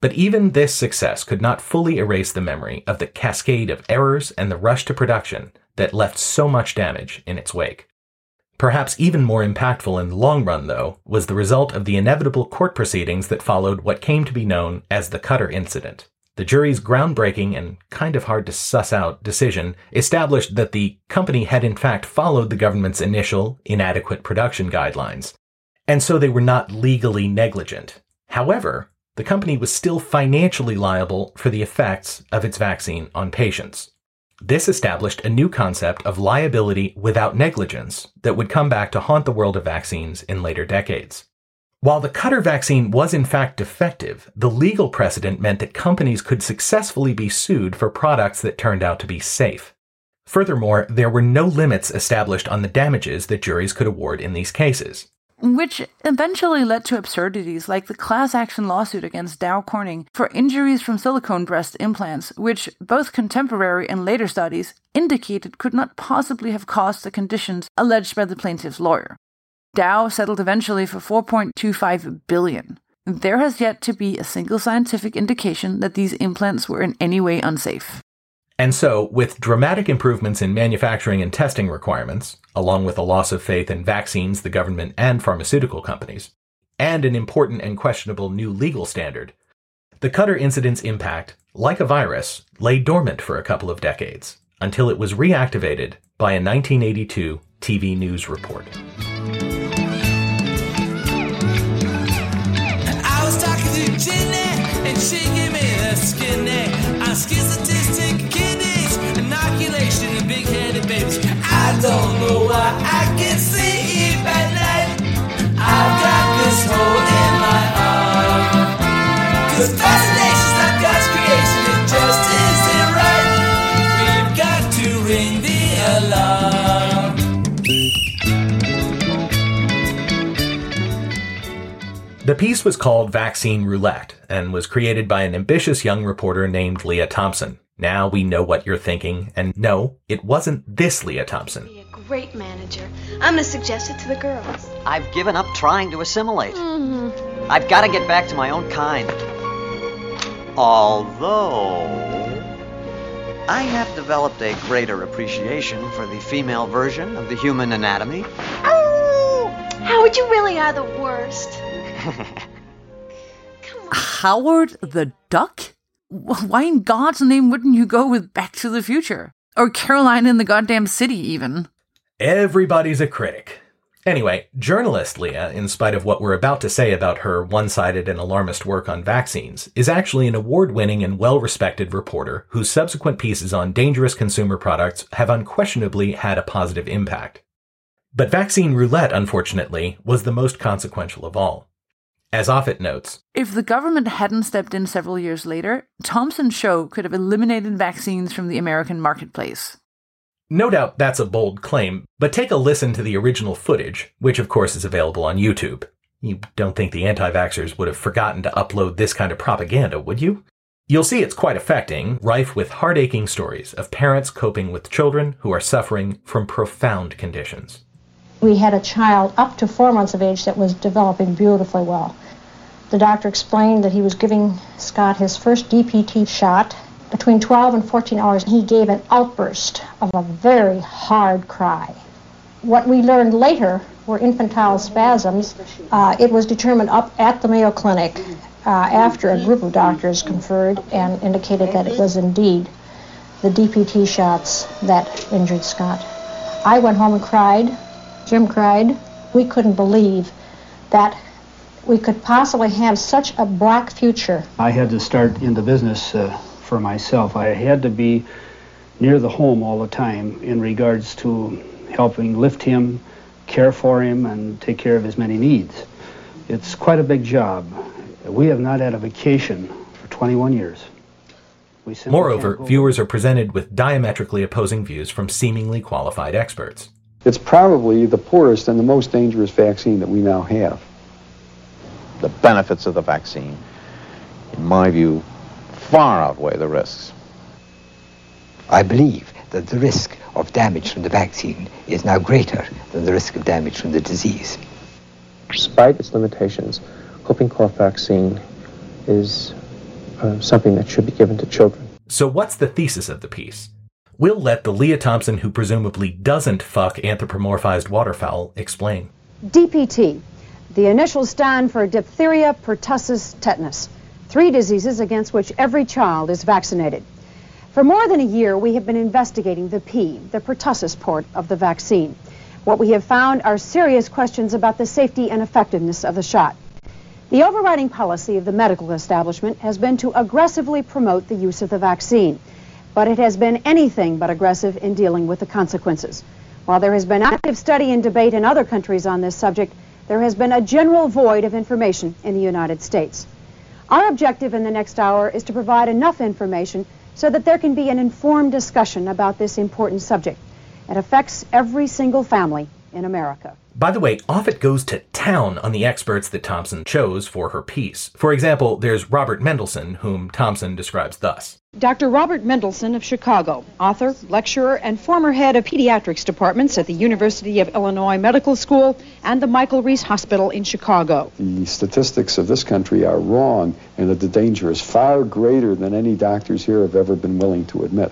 S1: But even this success could not fully erase the memory of the cascade of errors and the rush to production that left so much damage in its wake. Perhaps even more impactful in the long run, though, was the result of the inevitable court proceedings that followed what came to be known as the Cutter Incident. The jury's groundbreaking and kind of hard to suss out decision established that the company had in fact followed the government's initial inadequate production guidelines, and so they were not legally negligent. However, the company was still financially liable for the effects of its vaccine on patients. This established a new concept of liability without negligence that would come back to haunt the world of vaccines in later decades. While the Cutter vaccine was in fact defective, the legal precedent meant that companies could successfully be sued for products that turned out to be safe. Furthermore, there were no limits established on the damages that juries could award in these cases.
S4: Which eventually led to absurdities like the class action lawsuit against Dow Corning for injuries from silicone breast implants, which both contemporary and later studies indicated could not possibly have caused the conditions alleged by the plaintiff's lawyer. Dow settled eventually for 4.25 billion. There has yet to be a single scientific indication that these implants were in any way unsafe.
S1: And so, with dramatic improvements in manufacturing and testing requirements, along with a loss of faith in vaccines, the government, and pharmaceutical companies, and an important and questionable new legal standard, the Cutter incident's impact, like a virus, lay dormant for a couple of decades until it was reactivated by a 1982 TV news report.
S8: I don't know why I The
S1: piece was called Vaccine Roulette and was created by an ambitious young reporter named Lea Thompson. Now we know what you're thinking, and no, it wasn't this Lea Thompson.
S9: Be a great manager. I'm gonna suggest it to the girls.
S10: I've given up trying to assimilate. Mm-hmm. I've got to get back to my own kind. Although, I have developed a greater appreciation for the female version of the human anatomy.
S9: Oh, Howard, you really are the worst.
S4: Howard the Duck? Why in God's name wouldn't you go with Back to the Future? Or Caroline in the goddamn city, even?
S1: Everybody's a critic. Anyway, journalist Lea, in spite of what we're about to say about her one sided and alarmist work on vaccines, is actually an award winning and well respected reporter whose subsequent pieces on dangerous consumer products have unquestionably had a positive impact. But Vaccine Roulette, unfortunately, was the most consequential of all. As Offit notes,
S4: If the government hadn't stepped in several years later, Thompson's show could have eliminated vaccines from the American marketplace.
S1: No doubt that's a bold claim, but take a listen to the original footage, which of course is available on YouTube. You don't think the anti vaxxers would have forgotten to upload this kind of propaganda, would you? You'll see it's quite affecting, rife with heart aching stories of parents coping with children who are suffering from profound conditions.
S11: We had a child up to four months of age that was developing beautifully well. The doctor explained that he was giving Scott his first DPT shot. Between 12 and 14 hours, he gave an outburst of a very hard cry. What we learned later were infantile spasms. Uh, it was determined up at the Mayo Clinic uh, after a group of doctors conferred and indicated that it was indeed the DPT shots that injured Scott. I went home and cried. Jim cried. We couldn't believe that we could possibly have such a black future.
S12: I had to start in the business uh, for myself. I had to be near the home all the time in regards to helping lift him, care for him, and take care of his many needs. It's quite a big job. We have not had a vacation for 21 years.
S1: Moreover, viewers are presented with diametrically opposing views from seemingly qualified experts.
S13: It's probably the poorest and the most dangerous vaccine that we now have.
S14: The benefits of the vaccine, in my view, far outweigh the risks.
S15: I believe that the risk of damage from the vaccine is now greater than the risk of damage from the disease.
S16: Despite its limitations, whooping cough vaccine is uh, something that should be given to children.
S1: So, what's the thesis of the piece? We'll let the Lea Thompson who presumably doesn't fuck anthropomorphized waterfowl explain.
S17: DPT. The initials stand for diphtheria, pertussis, tetanus, three diseases against which every child is vaccinated. For more than a year, we have been investigating the P, the pertussis port of the vaccine. What we have found are serious questions about the safety and effectiveness of the shot. The overriding policy of the medical establishment has been to aggressively promote the use of the vaccine, but it has been anything but aggressive in dealing with the consequences. While there has been active study and debate in other countries on this subject, there has been a general void of information in the United States. Our objective in the next hour is to provide enough information so that there can be an informed discussion about this important subject. It affects every single family in America.
S1: By the way, Offit goes to town on the experts that Thompson chose for her piece. For example, there's Robert Mendelsohn, whom Thompson describes thus.
S17: Dr. Robert Mendelsohn of Chicago, author, lecturer, and former head of pediatrics departments at the University of Illinois Medical School and the Michael Reese Hospital in Chicago.
S13: The statistics of this country are wrong, and that the danger is far greater than any doctors here have ever been willing to admit.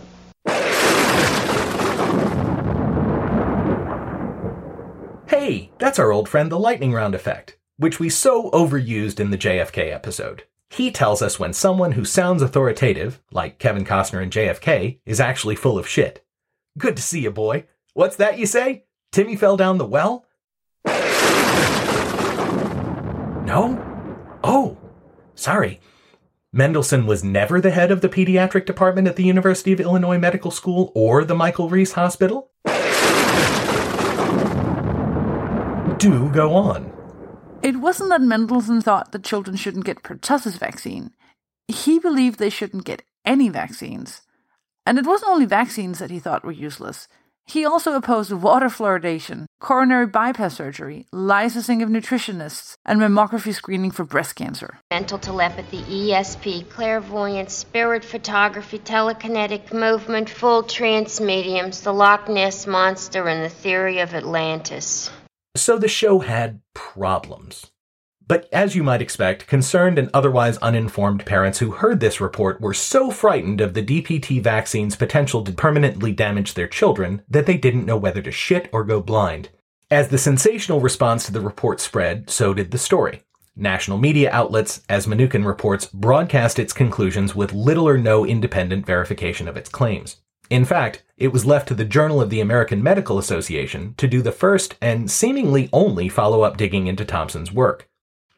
S1: Hey, that's our old friend the lightning round effect, which we so overused in the JFK episode. He tells us when someone who sounds authoritative, like Kevin Costner and JFK, is actually full of shit. Good to see you, boy. What's that you say? Timmy fell down the well? No? Oh, sorry. Mendelsohn was never the head of the pediatric department at the University of Illinois Medical School or the Michael Reese Hospital? Do go on.
S4: It wasn't that Mendelsohn thought that children shouldn't get pertussis vaccine. He believed they shouldn't get any vaccines. And it wasn't only vaccines that he thought were useless. He also opposed water fluoridation, coronary bypass surgery, licensing of nutritionists, and mammography screening for breast cancer.
S18: Mental telepathy, ESP, clairvoyance, spirit photography, telekinetic movement, full trance mediums, the Loch Ness Monster, and the theory of Atlantis.
S1: So the show had problems. But as you might expect, concerned and otherwise uninformed parents who heard this report were so frightened of the DPT vaccine's potential to permanently damage their children that they didn't know whether to shit or go blind. As the sensational response to the report spread, so did the story. National media outlets, as Mnookin reports, broadcast its conclusions with little or no independent verification of its claims. In fact, it was left to the Journal of the American Medical Association to do the first and seemingly only follow up digging into Thompson's work.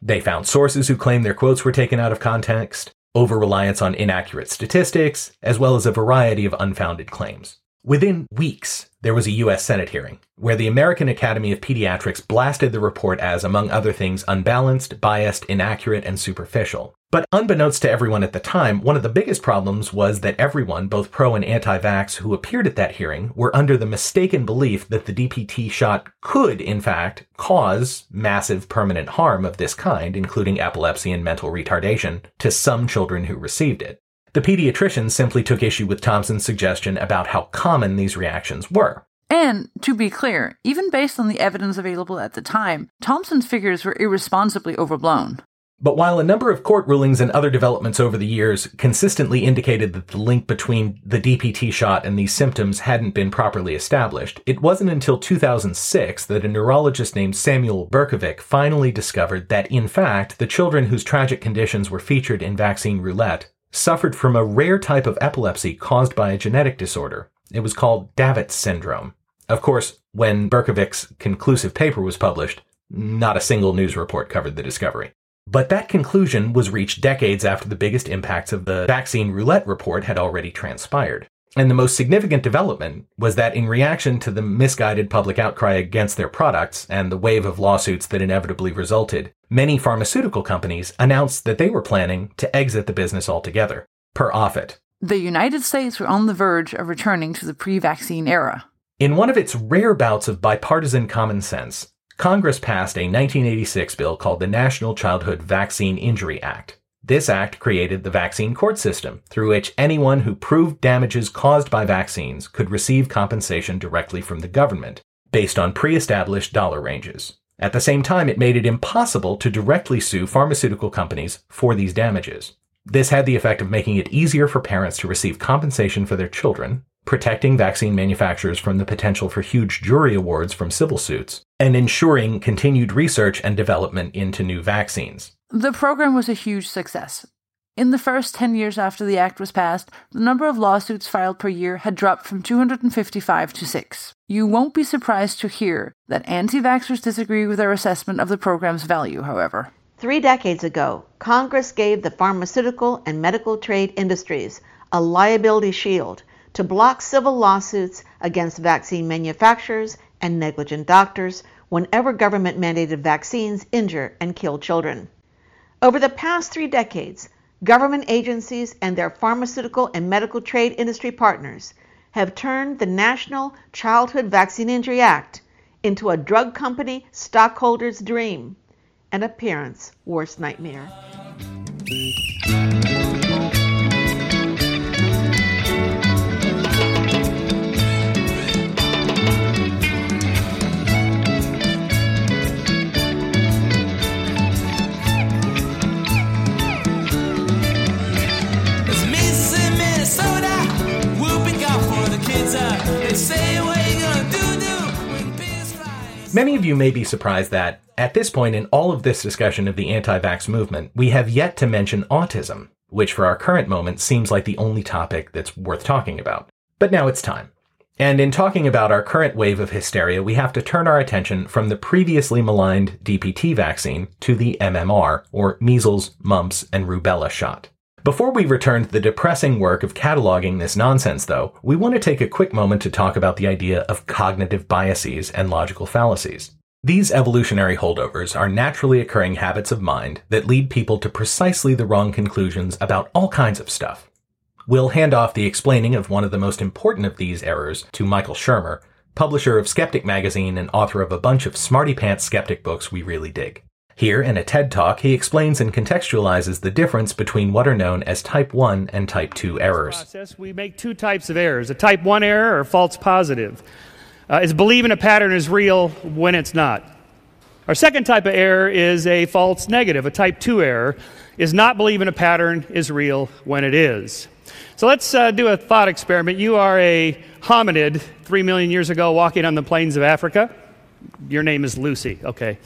S1: They found sources who claimed their quotes were taken out of context, over reliance on inaccurate statistics, as well as a variety of unfounded claims. Within weeks, there was a U.S. Senate hearing where the American Academy of Pediatrics blasted the report as, among other things, unbalanced, biased, inaccurate, and superficial. But unbeknownst to everyone at the time, one of the biggest problems was that everyone, both pro and anti vax, who appeared at that hearing were under the mistaken belief that the DPT shot could, in fact, cause massive permanent harm of this kind, including epilepsy and mental retardation, to some children who received it. The pediatrician simply took issue with Thompson's suggestion about how common these reactions were.
S4: And, to be clear, even based on the evidence available at the time, Thompson's figures were irresponsibly overblown.
S1: But while a number of court rulings and other developments over the years consistently indicated that the link between the DPT shot and these symptoms hadn't been properly established, it wasn't until 2006 that a neurologist named Samuel Berkovic finally discovered that, in fact, the children whose tragic conditions were featured in Vaccine Roulette suffered from a rare type of epilepsy caused by a genetic disorder. It was called Dravet's syndrome. Of course, when Berkovic's conclusive paper was published, not a single news report covered the discovery. But that conclusion was reached decades after the biggest impacts of the vaccine roulette report had already transpired. And the most significant development was that in reaction to the misguided public outcry against their products and the wave of lawsuits that inevitably resulted, many pharmaceutical companies announced that they were planning to exit the business altogether, per Offit.
S4: The United States were on the verge of returning to the pre vaccine era.
S1: In one of its rare bouts of bipartisan common sense, Congress passed a 1986 bill called the National Childhood Vaccine Injury Act. This act created the vaccine court system, through which anyone who proved damages caused by vaccines could receive compensation directly from the government, based on pre established dollar ranges. At the same time, it made it impossible to directly sue pharmaceutical companies for these damages. This had the effect of making it easier for parents to receive compensation for their children, protecting vaccine manufacturers from the potential for huge jury awards from civil suits, and ensuring continued research and development into new vaccines.
S4: The program was a huge success. In the first 10 years after the act was passed, the number of lawsuits filed per year had dropped from 255 to 6. You won't be surprised to hear that anti vaxxers disagree with their assessment of the program's value, however.
S19: Three decades ago, Congress gave the pharmaceutical and medical trade industries a liability shield to block civil lawsuits against vaccine manufacturers and negligent doctors whenever government mandated vaccines injure and kill children. Over the past three decades, government agencies and their pharmaceutical and medical trade industry partners have turned the National Childhood Vaccine Injury Act into a drug company stockholder's dream, and a parent's worst nightmare.
S1: Many of you may be surprised that, at this point in all of this discussion of the anti vax movement, we have yet to mention autism, which for our current moment seems like the only topic that's worth talking about. But now it's time. And in talking about our current wave of hysteria, we have to turn our attention from the previously maligned DPT vaccine to the MMR, or measles, mumps, and rubella shot. Before we return to the depressing work of cataloging this nonsense, though, we want to take a quick moment to talk about the idea of cognitive biases and logical fallacies. These evolutionary holdovers are naturally occurring habits of mind that lead people to precisely the wrong conclusions about all kinds of stuff. We'll hand off the explaining of one of the most important of these errors to Michael Shermer, publisher of Skeptic magazine and author of a bunch of smarty pants skeptic books we really dig. Here, in a TED talk, he explains and contextualizes the difference between what are known as type 1 and type 2 errors.
S20: process, we make two types of errors a type 1 error or false positive. Uh, is believing a pattern is real when it's not. Our second type of error is a false negative. A type 2 error is not believing a pattern is real when it is. So let's uh, do a thought experiment. You are a hominid three million years ago walking on the plains of Africa. Your name is Lucy, okay.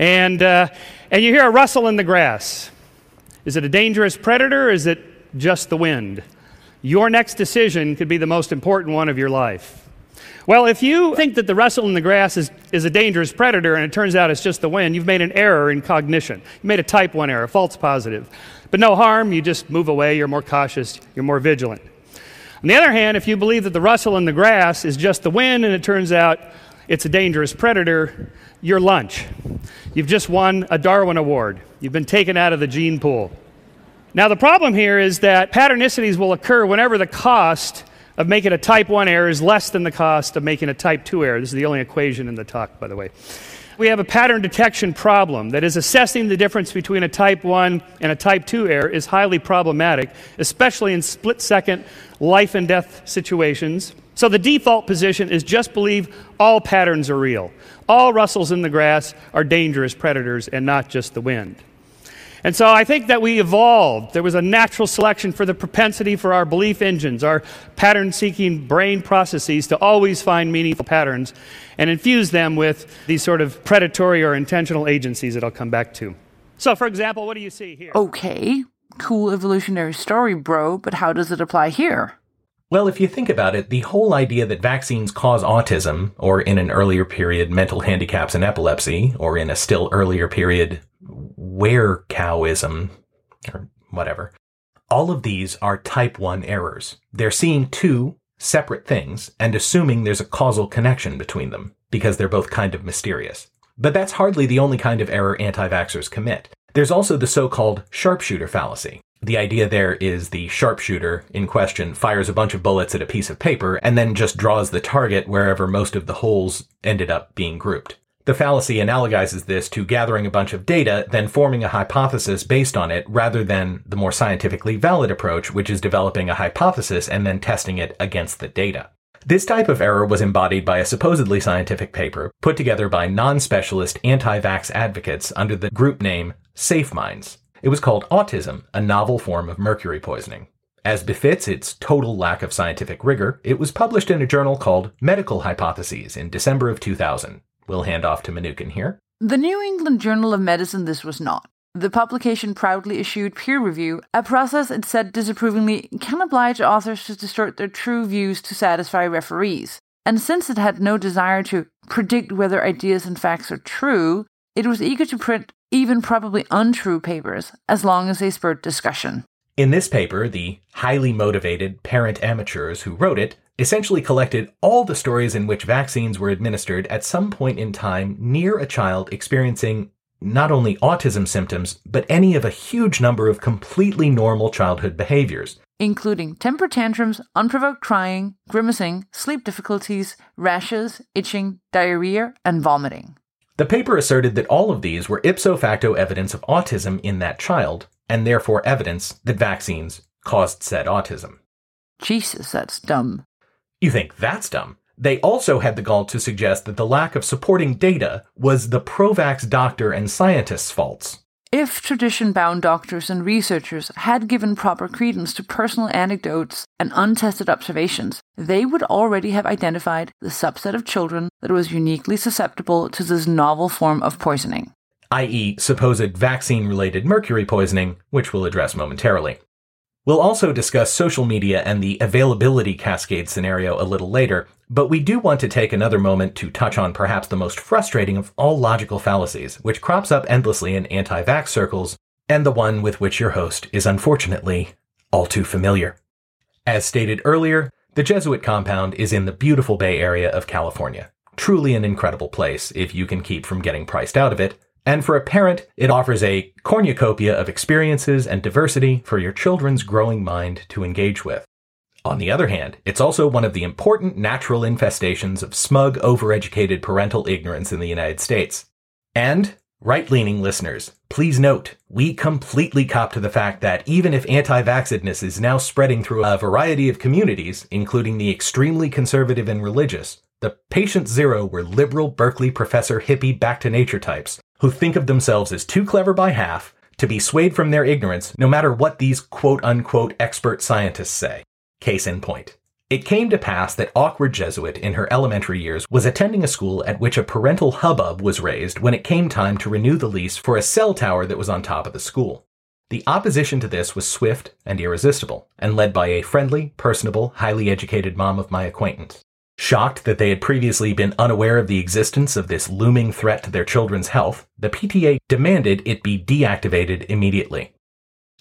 S20: And, uh, and you hear a rustle in the grass. Is it a dangerous predator or is it just the wind? Your next decision could be the most important one of your life. Well, if you think that the rustle in the grass is, is a dangerous predator and it turns out it's just the wind, you've made an error in cognition. You made a type 1 error, false positive. But no harm, you just move away, you're more cautious, you're more vigilant. On the other hand, if you believe that the rustle in the grass is just the wind and it turns out it's a dangerous predator, you're lunch. You've just won a Darwin Award. You've been taken out of the gene pool. Now, the problem here is that patternicities will occur whenever the cost of making a type 1 error is less than the cost of making a type 2 error. This is the only equation in the talk, by the way. We have a pattern detection problem that is assessing the difference between a type 1 and a type 2 error is highly problematic, especially in split second life and death situations. So the default position is just believe all patterns are real. All rustles in the grass are dangerous predators and not just the wind. And so I think that we evolved. There was a natural selection for the propensity for our belief engines, our pattern seeking brain processes to always find meaningful patterns and infuse them with these sort of predatory or intentional agencies that I'll come back to. So, for example, what do you see here?
S4: Okay, cool evolutionary story, bro, but how does it apply here?
S1: Well, if you think about it, the whole idea that vaccines cause autism, or in an earlier period, mental handicaps and epilepsy, or in a still earlier period, where cowism, or whatever, all of these are type 1 errors. They're seeing two separate things and assuming there's a causal connection between them, because they're both kind of mysterious. But that's hardly the only kind of error anti vaxxers commit. There's also the so called sharpshooter fallacy, the idea there is the sharpshooter in question fires a bunch of bullets at a piece of paper and then just draws the target wherever most of the holes ended up being grouped. The fallacy analogizes this to gathering a bunch of data, then forming a hypothesis based on it, rather than the more scientifically valid approach, which is developing a hypothesis and then testing it against the data. This type of error was embodied by a supposedly scientific paper put together by non-specialist anti-vax advocates under the group name Safe Minds. It was called Autism, a novel form of mercury poisoning. As befits its total lack of scientific rigor, it was published in a journal called Medical Hypotheses in December of 2000. We'll hand off to Mnookin here.
S4: The New England Journal of Medicine this was not. The publication proudly issued peer review, a process it said disapprovingly can oblige authors to distort their true views to satisfy referees. And since it had no desire to predict whether ideas and facts are true, it was eager to print even probably untrue papers, as long as they spurred discussion.
S1: In this paper, the highly motivated parent amateurs who wrote it essentially collected all the stories in which vaccines were administered at some point in time near a child experiencing not only autism symptoms, but any of a huge number of completely normal childhood behaviors.
S4: Including temper tantrums, unprovoked crying, grimacing, sleep difficulties, rashes, itching, diarrhea, and vomiting.
S1: The paper asserted that all of these were ipso facto evidence of autism in that child, and therefore evidence that vaccines caused said autism.
S4: Jesus, that's dumb.
S1: You think that's dumb? They also had the gall to suggest that the lack of supporting data was the pro vax doctor and scientists' faults.
S4: If tradition bound doctors and researchers had given proper credence to personal anecdotes and untested observations, they would already have identified the subset of children that was uniquely susceptible to this novel form of poisoning,
S1: i.e., supposed vaccine related mercury poisoning, which we'll address momentarily. We'll also discuss social media and the availability cascade scenario a little later, but we do want to take another moment to touch on perhaps the most frustrating of all logical fallacies, which crops up endlessly in anti vax circles, and the one with which your host is unfortunately all too familiar. As stated earlier, the Jesuit compound is in the beautiful Bay Area of California. Truly an incredible place if you can keep from getting priced out of it, and for a parent, it offers a cornucopia of experiences and diversity for your children's growing mind to engage with. On the other hand, it's also one of the important natural infestations of smug, overeducated parental ignorance in the United States. And, right leaning listeners, please note, we completely cop to the fact that even if anti vaxxedness is now spreading through a variety of communities, including the extremely conservative and religious, the patient zero were liberal Berkeley professor hippie back to nature types who think of themselves as too clever by half to be swayed from their ignorance no matter what these quote unquote expert scientists say. Case in point. It came to pass that awkward Jesuit in her elementary years was attending a school at which a parental hubbub was raised when it came time to renew the lease for a cell tower that was on top of the school. The opposition to this was swift and irresistible, and led by a friendly, personable, highly educated mom of my acquaintance. Shocked that they had previously been unaware of the existence of this looming threat to their children's health, the PTA demanded it be deactivated immediately.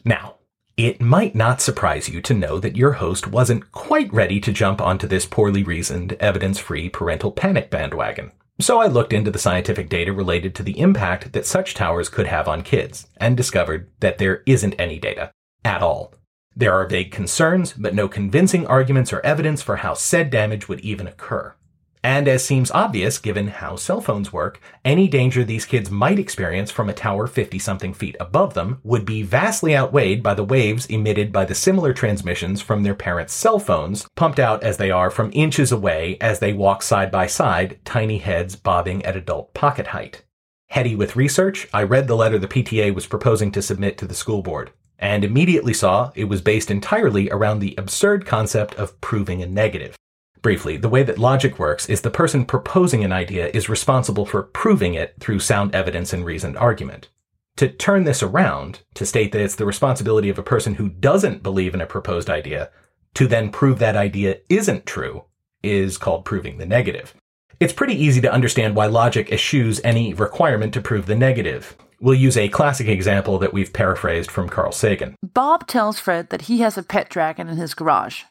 S1: Now, It might not surprise you to know that your host wasn't quite ready to jump onto this poorly reasoned, evidence free parental panic bandwagon. So I looked into the scientific data related to the impact that such towers could have on kids and discovered that there isn't any data at all. There are vague concerns, but no convincing arguments or evidence for how said damage would even occur. And as seems obvious given how cell phones work, any danger these kids might experience from a tower 50 something feet above them would be vastly outweighed by the waves emitted by the similar transmissions from their parents' cell phones, pumped out as they are from inches away as they walk side by side, tiny heads bobbing at adult pocket height. Heady with research, I read the letter the PTA was proposing to submit to the school board, and immediately saw it was based entirely around the absurd concept of proving a negative. Briefly, the way that logic works is the person proposing an idea is responsible for proving it through sound evidence and reasoned argument. To turn this around, to state that it's the responsibility of a person who doesn't believe in a proposed idea to then prove that idea isn't true, is called proving the negative. It's pretty easy to understand why logic eschews any requirement to prove the negative. We'll use a classic example that we've paraphrased from Carl Sagan.
S4: Bob tells Fred that he has a pet dragon in his garage.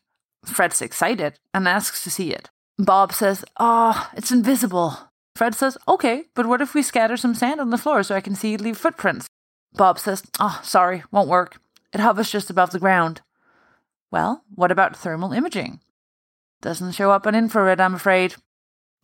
S4: Fred's excited and asks to see it. Bob says, oh, it's invisible. Fred says, Okay, but what if we scatter some sand on the floor so I can see leave footprints? Bob says, Oh, sorry, won't work. It hovers just above the ground. Well, what about thermal imaging? Doesn't show up on infrared, I'm afraid.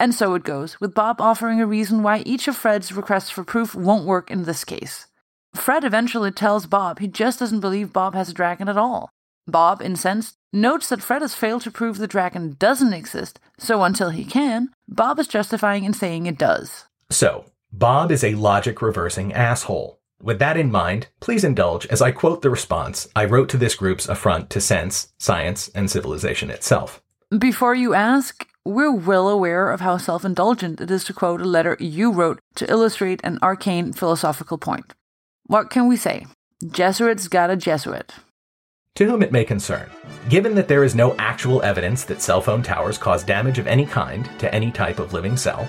S4: And so it goes, with Bob offering a reason why each of Fred's requests for proof won't work in this case. Fred eventually tells Bob he just doesn't believe Bob has a dragon at all. Bob, incensed, notes that Fred has failed to prove the dragon doesn't exist, so until he can, Bob is justifying in saying it does.
S1: So, Bob is a logic reversing asshole. With that in mind, please indulge as I quote the response I wrote to this group's affront to sense, science, and civilization itself.
S4: Before you ask, we're well aware of how self indulgent it is to quote a letter you wrote to illustrate an arcane philosophical point. What can we say? Jesuits got a Jesuit.
S1: To whom it may concern, given that there is no actual evidence that cell phone towers cause damage of any kind to any type of living cell,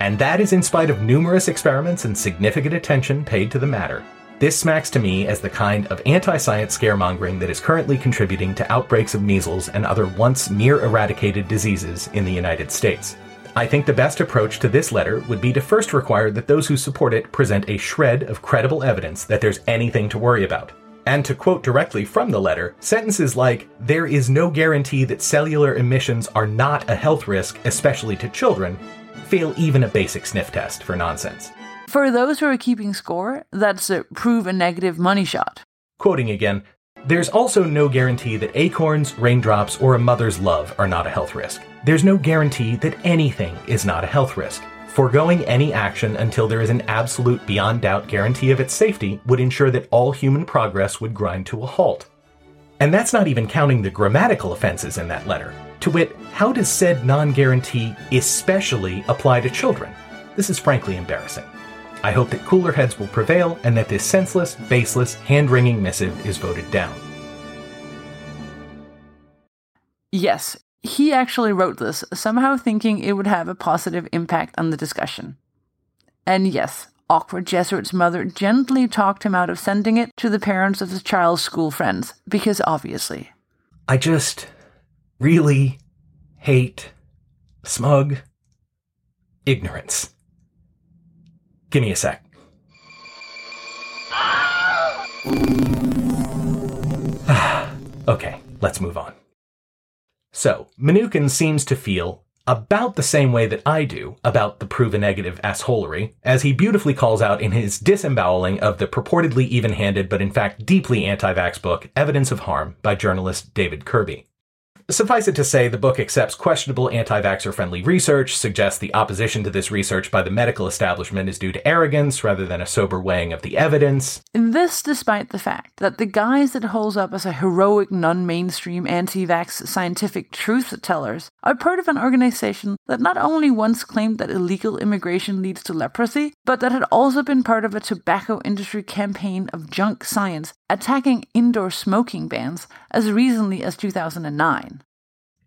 S1: and that is in spite of numerous experiments and significant attention paid to the matter, this smacks to me as the kind of anti science scaremongering that is currently contributing to outbreaks of measles and other once near eradicated diseases in the United States. I think the best approach to this letter would be to first require that those who support it present a shred of credible evidence that there's anything to worry about. And to quote directly from the letter, sentences like, There is no guarantee that cellular emissions are not a health risk, especially to children, fail even a basic sniff test for nonsense.
S4: For those who are keeping score, that's a prove a negative money shot.
S1: Quoting again, there's also no guarantee that acorns, raindrops, or a mother's love are not a health risk. There's no guarantee that anything is not a health risk. Foregoing any action until there is an absolute beyond doubt guarantee of its safety would ensure that all human progress would grind to a halt. And that's not even counting the grammatical offenses in that letter. To wit, how does said non guarantee especially apply to children? This is frankly embarrassing. I hope that cooler heads will prevail and that this senseless, baseless, hand wringing missive is voted down.
S4: Yes, he actually wrote this, somehow thinking it would have a positive impact on the discussion. And yes, awkward Jesuit's mother gently talked him out of sending it to the parents of the child's school friends, because obviously.
S1: I just really hate smug ignorance. Give me a sec. okay, let's move on. So, Mnookin seems to feel about the same way that I do about the proven negative assholery, as he beautifully calls out in his disemboweling of the purportedly even handed but in fact deeply anti vax book, Evidence of Harm, by journalist David Kirby. Suffice it to say, the book accepts questionable anti vaxxer friendly research, suggests the opposition to this research by the medical establishment is due to arrogance rather than a sober weighing of the evidence.
S4: This despite the fact that the guys it holds up as a heroic, non mainstream anti vax scientific truth tellers are part of an organization that not only once claimed that illegal immigration leads to leprosy, but that had also been part of a tobacco industry campaign of junk science attacking indoor smoking bans as recently as 2009.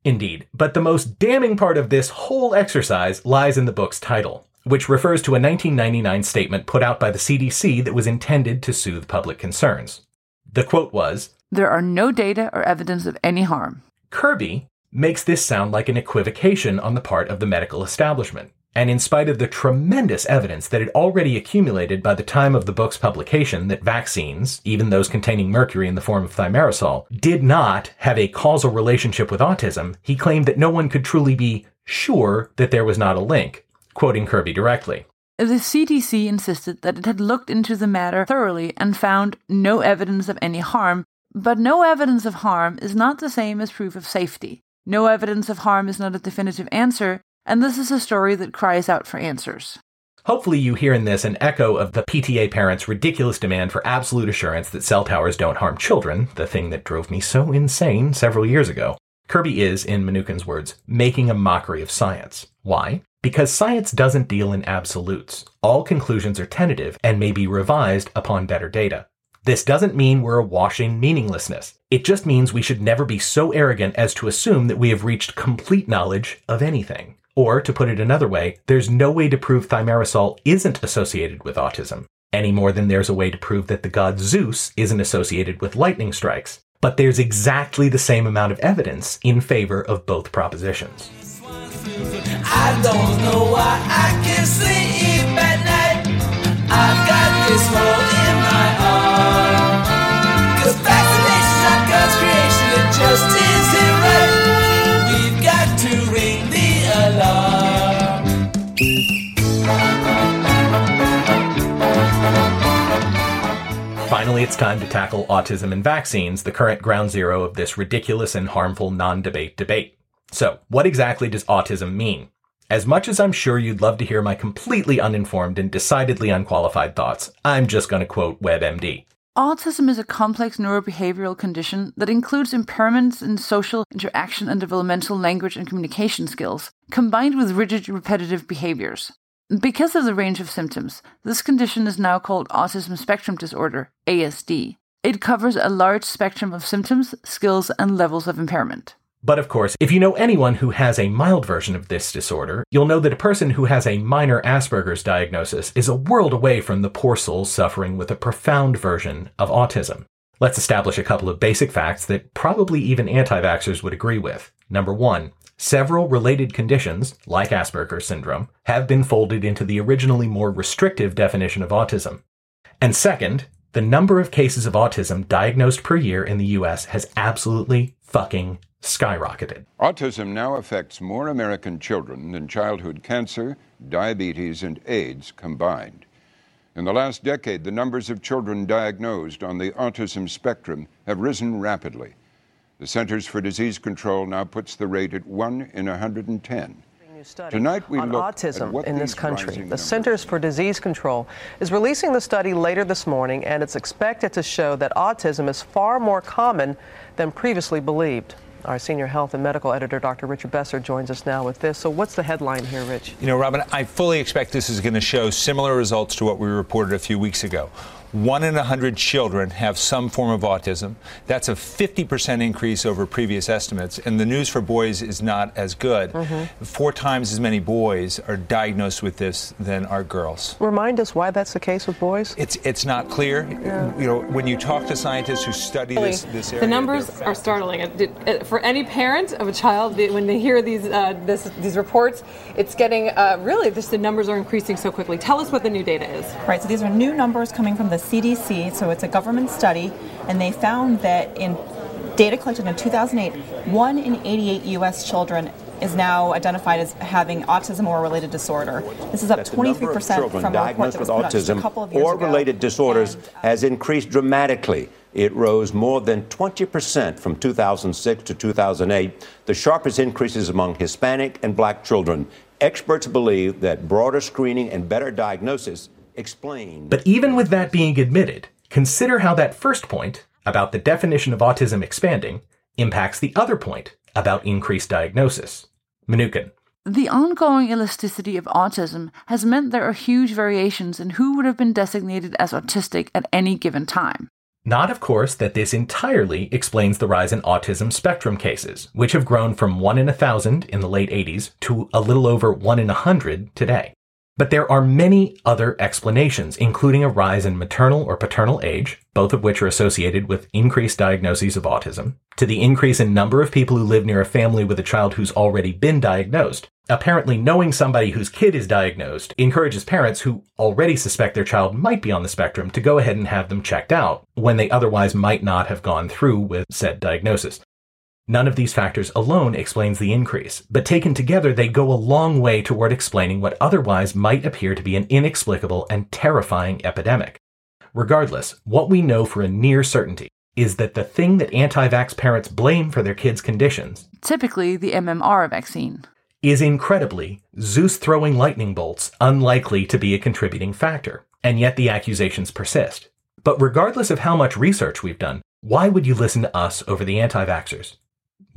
S1: Indeed, but the most damning part of this whole exercise lies in the book's title, which refers to a 1999 statement put out by the CDC that was intended to soothe public concerns. The quote was
S4: There are no data or evidence of any harm.
S1: Kirby makes this sound like an equivocation on the part of the medical establishment. And in spite of the tremendous evidence that had already accumulated by the time of the book's publication that vaccines, even those containing mercury in the form of thimerosal, did not have a causal relationship with autism, he claimed that no one could truly be sure that there was not a link, quoting Kirby directly.
S4: The CDC insisted that it had looked into the matter thoroughly and found no evidence of any harm, but no evidence of harm is not the same as proof of safety. No evidence of harm is not a definitive answer, and this is a story that cries out for answers.
S1: Hopefully, you hear in this an echo of the PTA parents' ridiculous demand for absolute assurance that cell towers don't harm children, the thing that drove me so insane several years ago. Kirby is, in Mnookin's words, making a mockery of science. Why? Because science doesn't deal in absolutes. All conclusions are tentative and may be revised upon better data. This doesn't mean we're awash in meaninglessness. It just means we should never be so arrogant as to assume that we have reached complete knowledge of anything. Or, to put it another way, there's no way to prove thimerosal isn't associated with autism, any more than there's a way to prove that the god Zeus isn't associated with lightning strikes. But there's exactly the same amount of evidence in favor of both propositions.
S8: I don't know why I can sleep at night. I've got this hole in my arm. Cause vaccinations are God's creation, it just
S1: Finally, it's time to tackle autism and vaccines, the current ground zero of this ridiculous and harmful non debate debate. So, what exactly does autism mean? As much as I'm sure you'd love to hear my completely uninformed and decidedly unqualified thoughts, I'm just going to quote WebMD.
S4: Autism is a complex neurobehavioral condition that includes impairments in social interaction and developmental language and communication skills, combined with rigid repetitive behaviors. Because of the range of symptoms, this condition is now called Autism Spectrum Disorder, ASD. It covers a large spectrum of symptoms, skills, and levels of impairment.
S1: But of course, if you know anyone who has a mild version of this disorder, you'll know that a person who has a minor Asperger's diagnosis is a world away from the poor souls suffering with a profound version of autism. Let's establish a couple of basic facts that probably even anti vaxxers would agree with. Number one, several related conditions, like Asperger's syndrome, have been folded into the originally more restrictive definition of autism. And second, the number of cases of autism diagnosed per year in the US has absolutely fucking skyrocketed.
S21: Autism now affects more American children than childhood cancer, diabetes, and AIDS combined. In the last decade, the numbers of children diagnosed on the autism spectrum have risen rapidly. The Centers for Disease Control now puts the rate at 1 in 110. Tonight we
S22: on
S21: look at
S22: autism
S21: what
S22: in this country. The
S21: numbers
S22: Centers for Disease Control is releasing the study later this morning, and it's expected to show that autism is far more common than previously believed. Our senior health and medical editor, Dr. Richard Besser, joins us now with this. So, what's the headline here, Rich?
S23: You know, Robin, I fully expect this is going to show similar results to what we reported a few weeks ago. One in a hundred children have some form of autism. That's a 50% increase over previous estimates. And the news for boys is not as good. Four times as many boys are diagnosed with this than are girls.
S22: Remind us why that's the case with boys.
S23: It's it's not clear. You know, when you talk to scientists who study this this area,
S24: The numbers are startling. It- it- For any parent of a child, when they hear these uh, this, these reports, it's getting uh, really just the numbers are increasing so quickly. Tell us what the new data is.
S25: Right, so these are new numbers coming from the CDC, so it's a government study, and they found that in data collected in 2008, one in 88 U.S. children is now identified as having autism or related disorder. This is up
S26: that the number of
S25: 23%
S26: children
S25: from
S26: diagnosed with
S25: was put out a
S26: autism
S25: couple of years
S26: or
S25: ago.
S26: related disorders uh, has increased dramatically. It rose more than 20% from 2006 to 2008, the sharpest increases among Hispanic and black children. Experts believe that broader screening and better diagnosis explain
S1: But even with that being admitted, consider how that first point, about the definition of autism expanding, impacts the other point, about increased diagnosis. Mnookin.
S4: The ongoing elasticity of autism has meant there are huge variations in who would have been designated as autistic at any given time.
S1: Not, of course, that this entirely explains the rise in autism spectrum cases, which have grown from 1 in a 1,000 in the late 80s to a little over 1 in a 100 today. But there are many other explanations, including a rise in maternal or paternal age, both of which are associated with increased diagnoses of autism, to the increase in number of people who live near a family with a child who's already been diagnosed. Apparently, knowing somebody whose kid is diagnosed encourages parents who already suspect their child might be on the spectrum to go ahead and have them checked out when they otherwise might not have gone through with said diagnosis. None of these factors alone explains the increase, but taken together, they go a long way toward explaining what otherwise might appear to be an inexplicable and terrifying epidemic. Regardless, what we know for a near certainty is that the thing that anti vax parents blame for their kids' conditions,
S4: typically the MMR vaccine,
S1: is incredibly Zeus throwing lightning bolts unlikely to be a contributing factor, and yet the accusations persist. But regardless of how much research we've done, why would you listen to us over the anti vaxxers?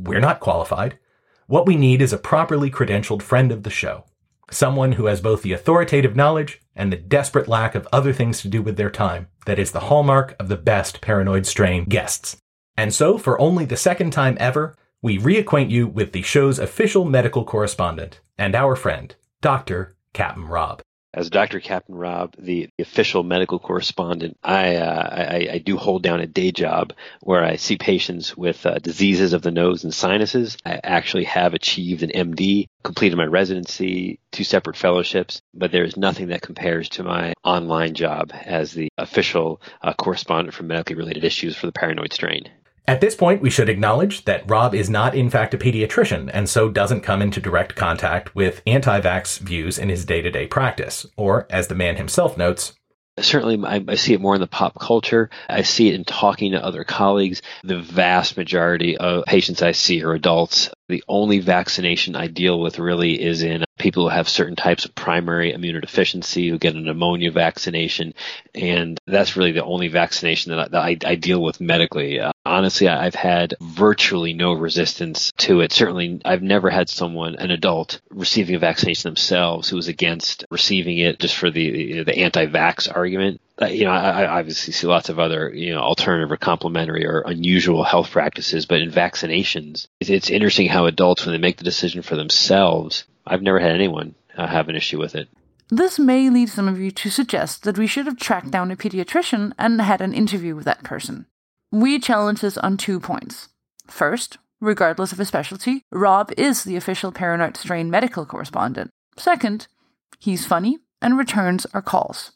S1: We're not qualified. What we need is a properly credentialed friend of the show. Someone who has both the authoritative knowledge and the desperate lack of other things to do with their time that is the hallmark of the best paranoid strain guests. And so, for only the second time ever, we reacquaint you with the show's official medical correspondent and our friend, Dr. Captain Rob
S27: as Dr. Captain Rob, the, the official medical correspondent, I, uh, I, I do hold down a day job where I see patients with uh, diseases of the nose and sinuses. I actually have achieved an MD, completed my residency, two separate fellowships, but there is nothing that compares to my online job as the official uh, correspondent for medically related issues for the paranoid strain.
S1: At this point, we should acknowledge that Rob is not in fact a pediatrician and so doesn't come into direct contact with anti-vax views in his day-to-day practice, or as the man himself notes,
S27: certainly I, I, see it more in the pop culture. I see it in talking to other colleagues. The vast majority of patients I see are adults. The only vaccination I deal with really is in people who have certain types of primary immunodeficiency who get a pneumonia vaccination. And that's really the only vaccination that I, that I, I deal with medically. Uh, honestly, I've had virtually no resistance to it. Certainly, I've never had someone, an adult, receiving a vaccination themselves who was against receiving it just for the, the anti-vax argument. Uh, you know, I, I, obviously see lots of other, you know, alternative or complementary or unusual health practices, but in vaccinations, it's, it's interesting how adults, when they make the decision for themselves, I've never had anyone uh, have an issue with it.
S4: This may lead some of you to suggest that we should have tracked down a pediatrician and had an interview with that person. We challenge this on two points. First, regardless of his specialty, Rob is the official Paranoid Strain medical correspondent. Second, he's funny and returns our calls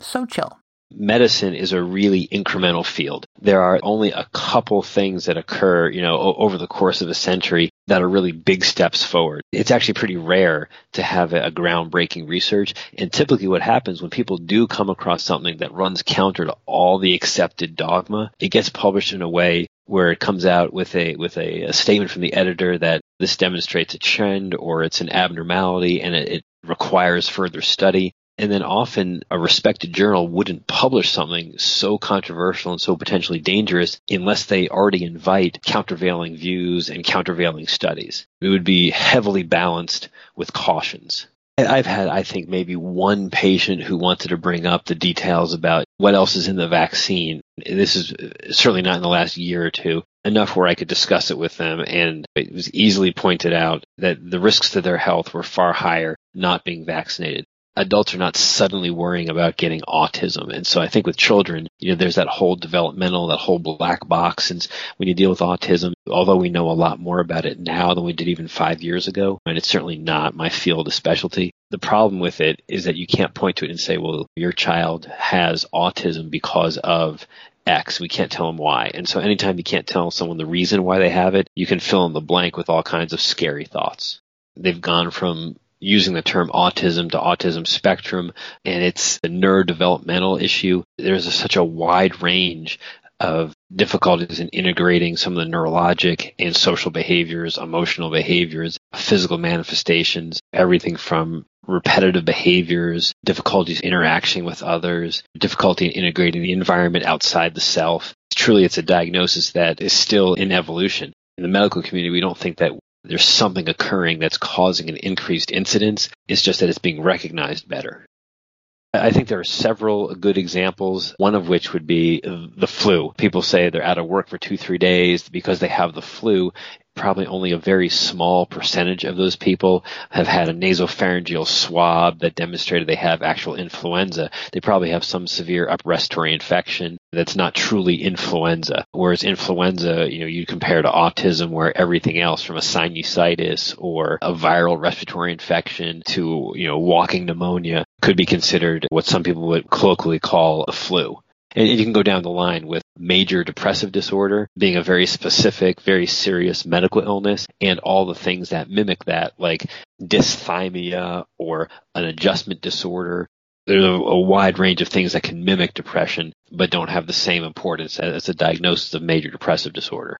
S4: so chill.
S27: Medicine is a really incremental field. There are only a couple things that occur, you know, over the course of a century that are really big steps forward. It's actually pretty rare to have a, a groundbreaking research. And typically what happens when people do come across something that runs counter to all the accepted dogma, it gets published in a way where it comes out with a with a, a statement from the editor that this demonstrates a trend or it's an abnormality and it, it requires further study. And then often a respected journal wouldn't publish something so controversial and so potentially dangerous unless they already invite countervailing views and countervailing studies. It would be heavily balanced with cautions. I've had, I think, maybe one patient who wanted to bring up the details about what else is in the vaccine. This is certainly not in the last year or two, enough where I could discuss it with them. And it was easily pointed out that the risks to their health were far higher not being vaccinated adults are not suddenly worrying about getting autism. And so I think with children, you know, there's that whole developmental, that whole black box. And when you deal with autism, although we know a lot more about it now than we did even five years ago, and it's certainly not my field of specialty, the problem with it is that you can't point to it and say, well, your child has autism because of X. We can't tell them why. And so anytime you can't tell someone the reason why they have it, you can fill in the blank with all kinds of scary thoughts. They've gone from using the term autism to autism spectrum, and it's a neurodevelopmental issue. There's a, such a wide range of difficulties in integrating some of the neurologic and social behaviors, emotional behaviors, physical manifestations, everything from repetitive behaviors, difficulties interacting with others, difficulty in integrating the environment outside the self. Truly, it's a diagnosis that is still in evolution. In the medical community, we don't think that there's something occurring that's causing an increased incidence. It's just that it's being recognized better. I think there are several good examples, one of which would be the flu. People say they're out of work for two, three days because they have the flu. Probably only a very small percentage of those people have had a nasopharyngeal swab that demonstrated they have actual influenza. They probably have some severe upper respiratory infection that's not truly influenza. Whereas influenza, you know, you compare to autism where everything else from a sinusitis or a viral respiratory infection to, you know, walking pneumonia could be considered what some people would colloquially call a flu. And you can go down the line with major depressive disorder being a very specific, very serious medical illness and all the things that mimic that, like dysthymia or an adjustment disorder. There's a, a wide range of things that can mimic depression, but don't have the same importance as a diagnosis of major depressive disorder.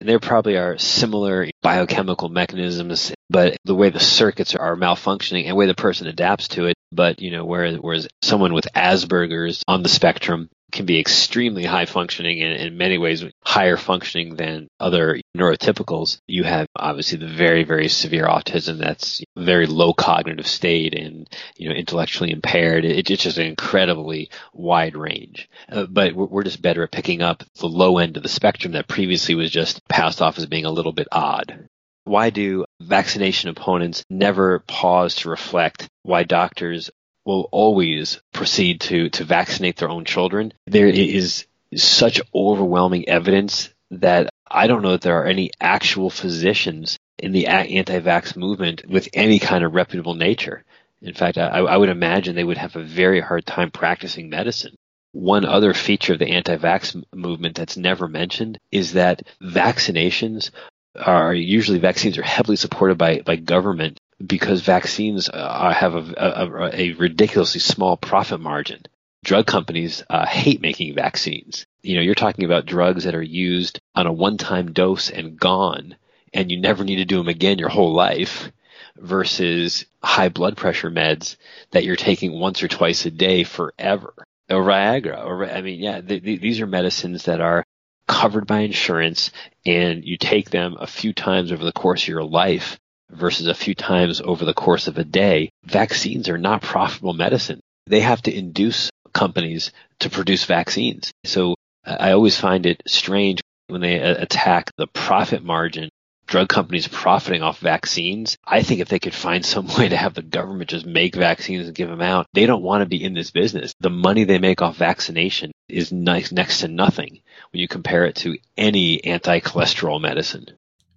S27: And there probably are similar biochemical mechanisms, but the way the circuits are malfunctioning and the way the person adapts to it. But, you know, whereas, whereas someone with Asperger's on the spectrum can be extremely high functioning and in many ways higher functioning than other neurotypicals. You have obviously the very, very severe autism that's very low cognitive state and, you know, intellectually impaired. It, it's just an incredibly wide range. Uh, but we're just better at picking up the low end of the spectrum that previously was just passed off as being a little bit odd. Why do vaccination opponents never pause to reflect why doctors will always proceed to, to vaccinate their own children. There is such overwhelming evidence that I don't know that there are any actual physicians in the anti-vax movement with any kind of reputable nature. In fact, I, I would imagine they would have a very hard time practicing medicine. One other feature of the anti-vax movement that's never mentioned is that vaccinations are usually vaccines are heavily supported by, by government because vaccines uh, have a, a, a, ridiculously small profit margin. Drug companies uh, hate making vaccines. You know, you're talking about drugs that are used on a one-time dose and gone, and you never need to do them again your whole life versus high blood pressure meds that you're taking once or twice a day forever. Or Viagra, or I mean, yeah, th- th- these are medicines that are covered by insurance and you take them a few times over the course of your life versus a few times over the course of a day, vaccines are not profitable medicine. They have to induce companies to produce vaccines. So uh, I always find it strange when they attack the profit margin drug companies profiting off vaccines. I think if they could find some way to have the government just make vaccines and give them out, they don't want to be in this business. The money they make off vaccination is nice, next to nothing when you compare it to any anti-cholesterol medicine.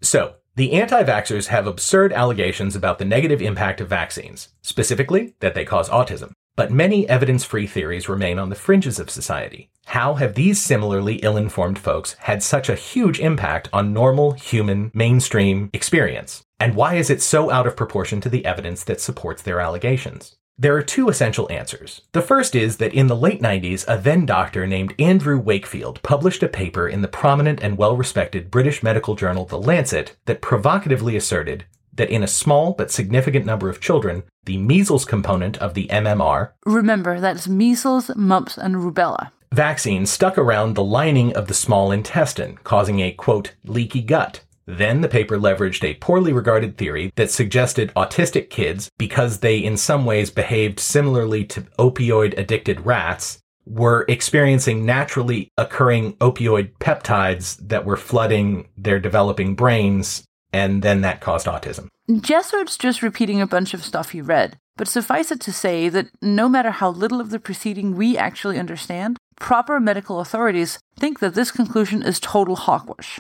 S1: So the anti vaxxers have absurd allegations about the negative impact of vaccines, specifically that they cause autism. But many evidence free theories remain on the fringes of society. How have these similarly ill informed folks had such a huge impact on normal, human, mainstream experience? And why is it so out of proportion to the evidence that supports their allegations? There are two essential answers. The first is that in the late 90s, a then doctor named Andrew Wakefield published a paper in the prominent and well respected British medical journal The Lancet that provocatively asserted that in a small but significant number of children, the measles component of the MMR,
S4: remember that's measles, mumps, and rubella,
S1: vaccine stuck around the lining of the small intestine, causing a quote, leaky gut, then the paper leveraged a poorly regarded theory that suggested autistic kids, because they in some ways behaved similarly to opioid addicted rats, were experiencing naturally occurring opioid peptides that were flooding their developing brains, and then that caused autism.
S4: Jessert's just repeating a bunch of stuff he read, but suffice it to say that no matter how little of the proceeding we actually understand, proper medical authorities think that this conclusion is total hogwash.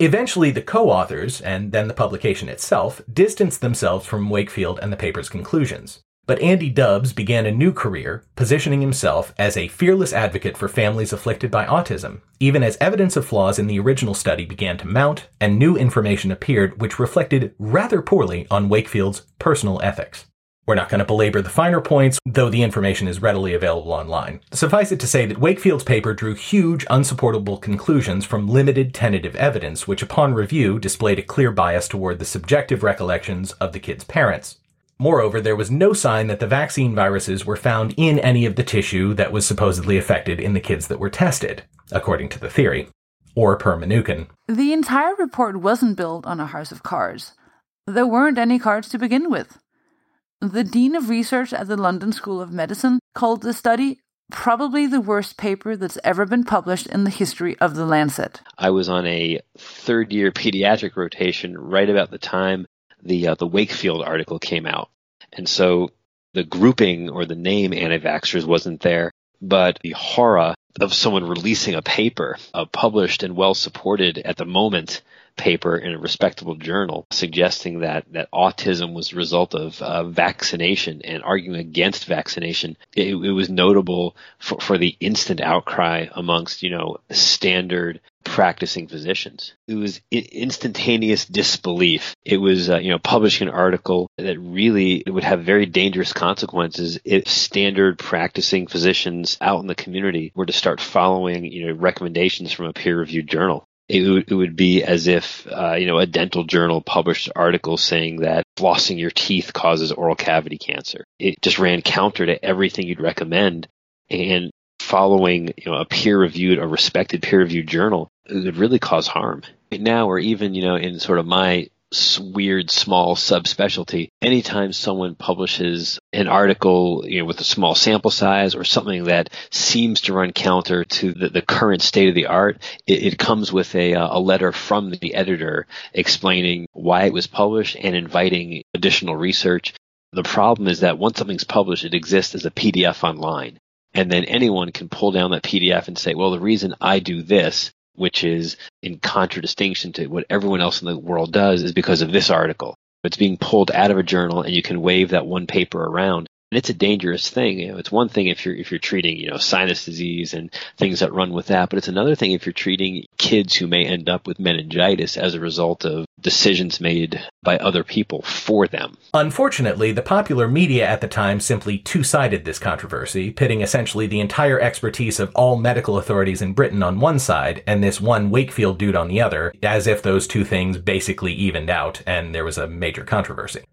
S1: Eventually, the co authors, and then the publication itself, distanced themselves from Wakefield and the paper's conclusions. But Andy Dubs began a new career, positioning himself as a fearless advocate for families afflicted by autism, even as evidence of flaws in the original study began to mount and new information appeared which reflected rather poorly on Wakefield's personal ethics. We're not going to belabor the finer points, though the information is readily available online. Suffice it to say that Wakefield's paper drew huge, unsupportable conclusions from limited tentative evidence, which upon review displayed a clear bias toward the subjective recollections of the kids' parents. Moreover, there was no sign that the vaccine viruses were found in any of the tissue that was supposedly affected in the kids that were tested, according to the theory, or per Mnookin.
S4: The entire report wasn't built on a house of cards. There weren't any cards to begin with. the Dean of Research at the London School of Medicine called the study probably the worst paper that's ever been published in the history of the Lancet.
S27: I was on a third year pediatric rotation right about the time the uh, the Wakefield article came out, and so the grouping or the name anti-vaxxers wasn't there, but the horror of someone releasing a paper, a published and well supported at the moment paper in a respectable journal suggesting that, that autism was a result of uh, vaccination and arguing against vaccination. It, it was notable for, for the instant outcry amongst, you know, standard practicing physicians. It was instantaneous disbelief. It was, uh, you know, publishing an article that really would have very dangerous consequences if standard practicing physicians out in the community were to start following, you know, recommendations from a peer-reviewed journal it would, it would be as if uh, you know a dental journal published an article saying that flossing your teeth causes oral cavity cancer. It just ran counter to everything you'd recommend, and following you know a peer reviewed, a respected peer reviewed journal, it would really cause harm. Now, or even you know in sort of my weird small subspecialty. Anytime someone publishes an article you know, with a small sample size or something that seems to run counter to the, the current state of the art, it, it comes with a, uh, a letter from the editor explaining why it was published and inviting additional research. The problem is that once something's published, it exists as a PDF online. And then anyone can pull down that PDF and say, well, the reason I do this which is in contradistinction to what everyone else in the world does, is because of this article. It's being pulled out of a journal and you can wave that one paper around. And it's a dangerous thing. You know, it's one thing if you're if you're treating, you know, sinus disease and things that run with that, but it's another thing if you're treating kids who may end up with meningitis as a result of decisions made by other people for them.
S1: Unfortunately, the popular media at the time simply two-sided this controversy, pitting essentially the entire expertise of all medical authorities in Britain on one side and this one Wakefield dude on the other, as if those two things basically evened out and there was a major controversy.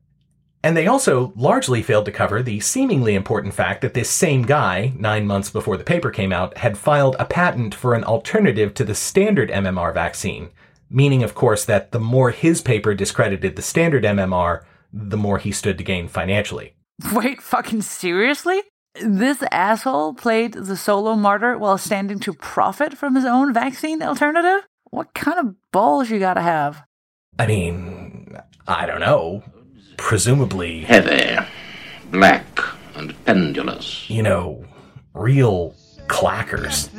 S1: And they also largely failed to cover the seemingly important fact that this same guy, nine months before the paper came out, had filed a patent for an alternative to the standard MMR vaccine. Meaning, of course, that the more his paper discredited the standard MMR, the more he stood to gain financially.
S4: Wait, fucking seriously? This asshole played the solo martyr while standing to profit from his own vaccine alternative? What kind of balls you gotta have?
S1: I mean, I don't know presumably
S28: heavy, black, and pendulous.
S1: You know, real clackers.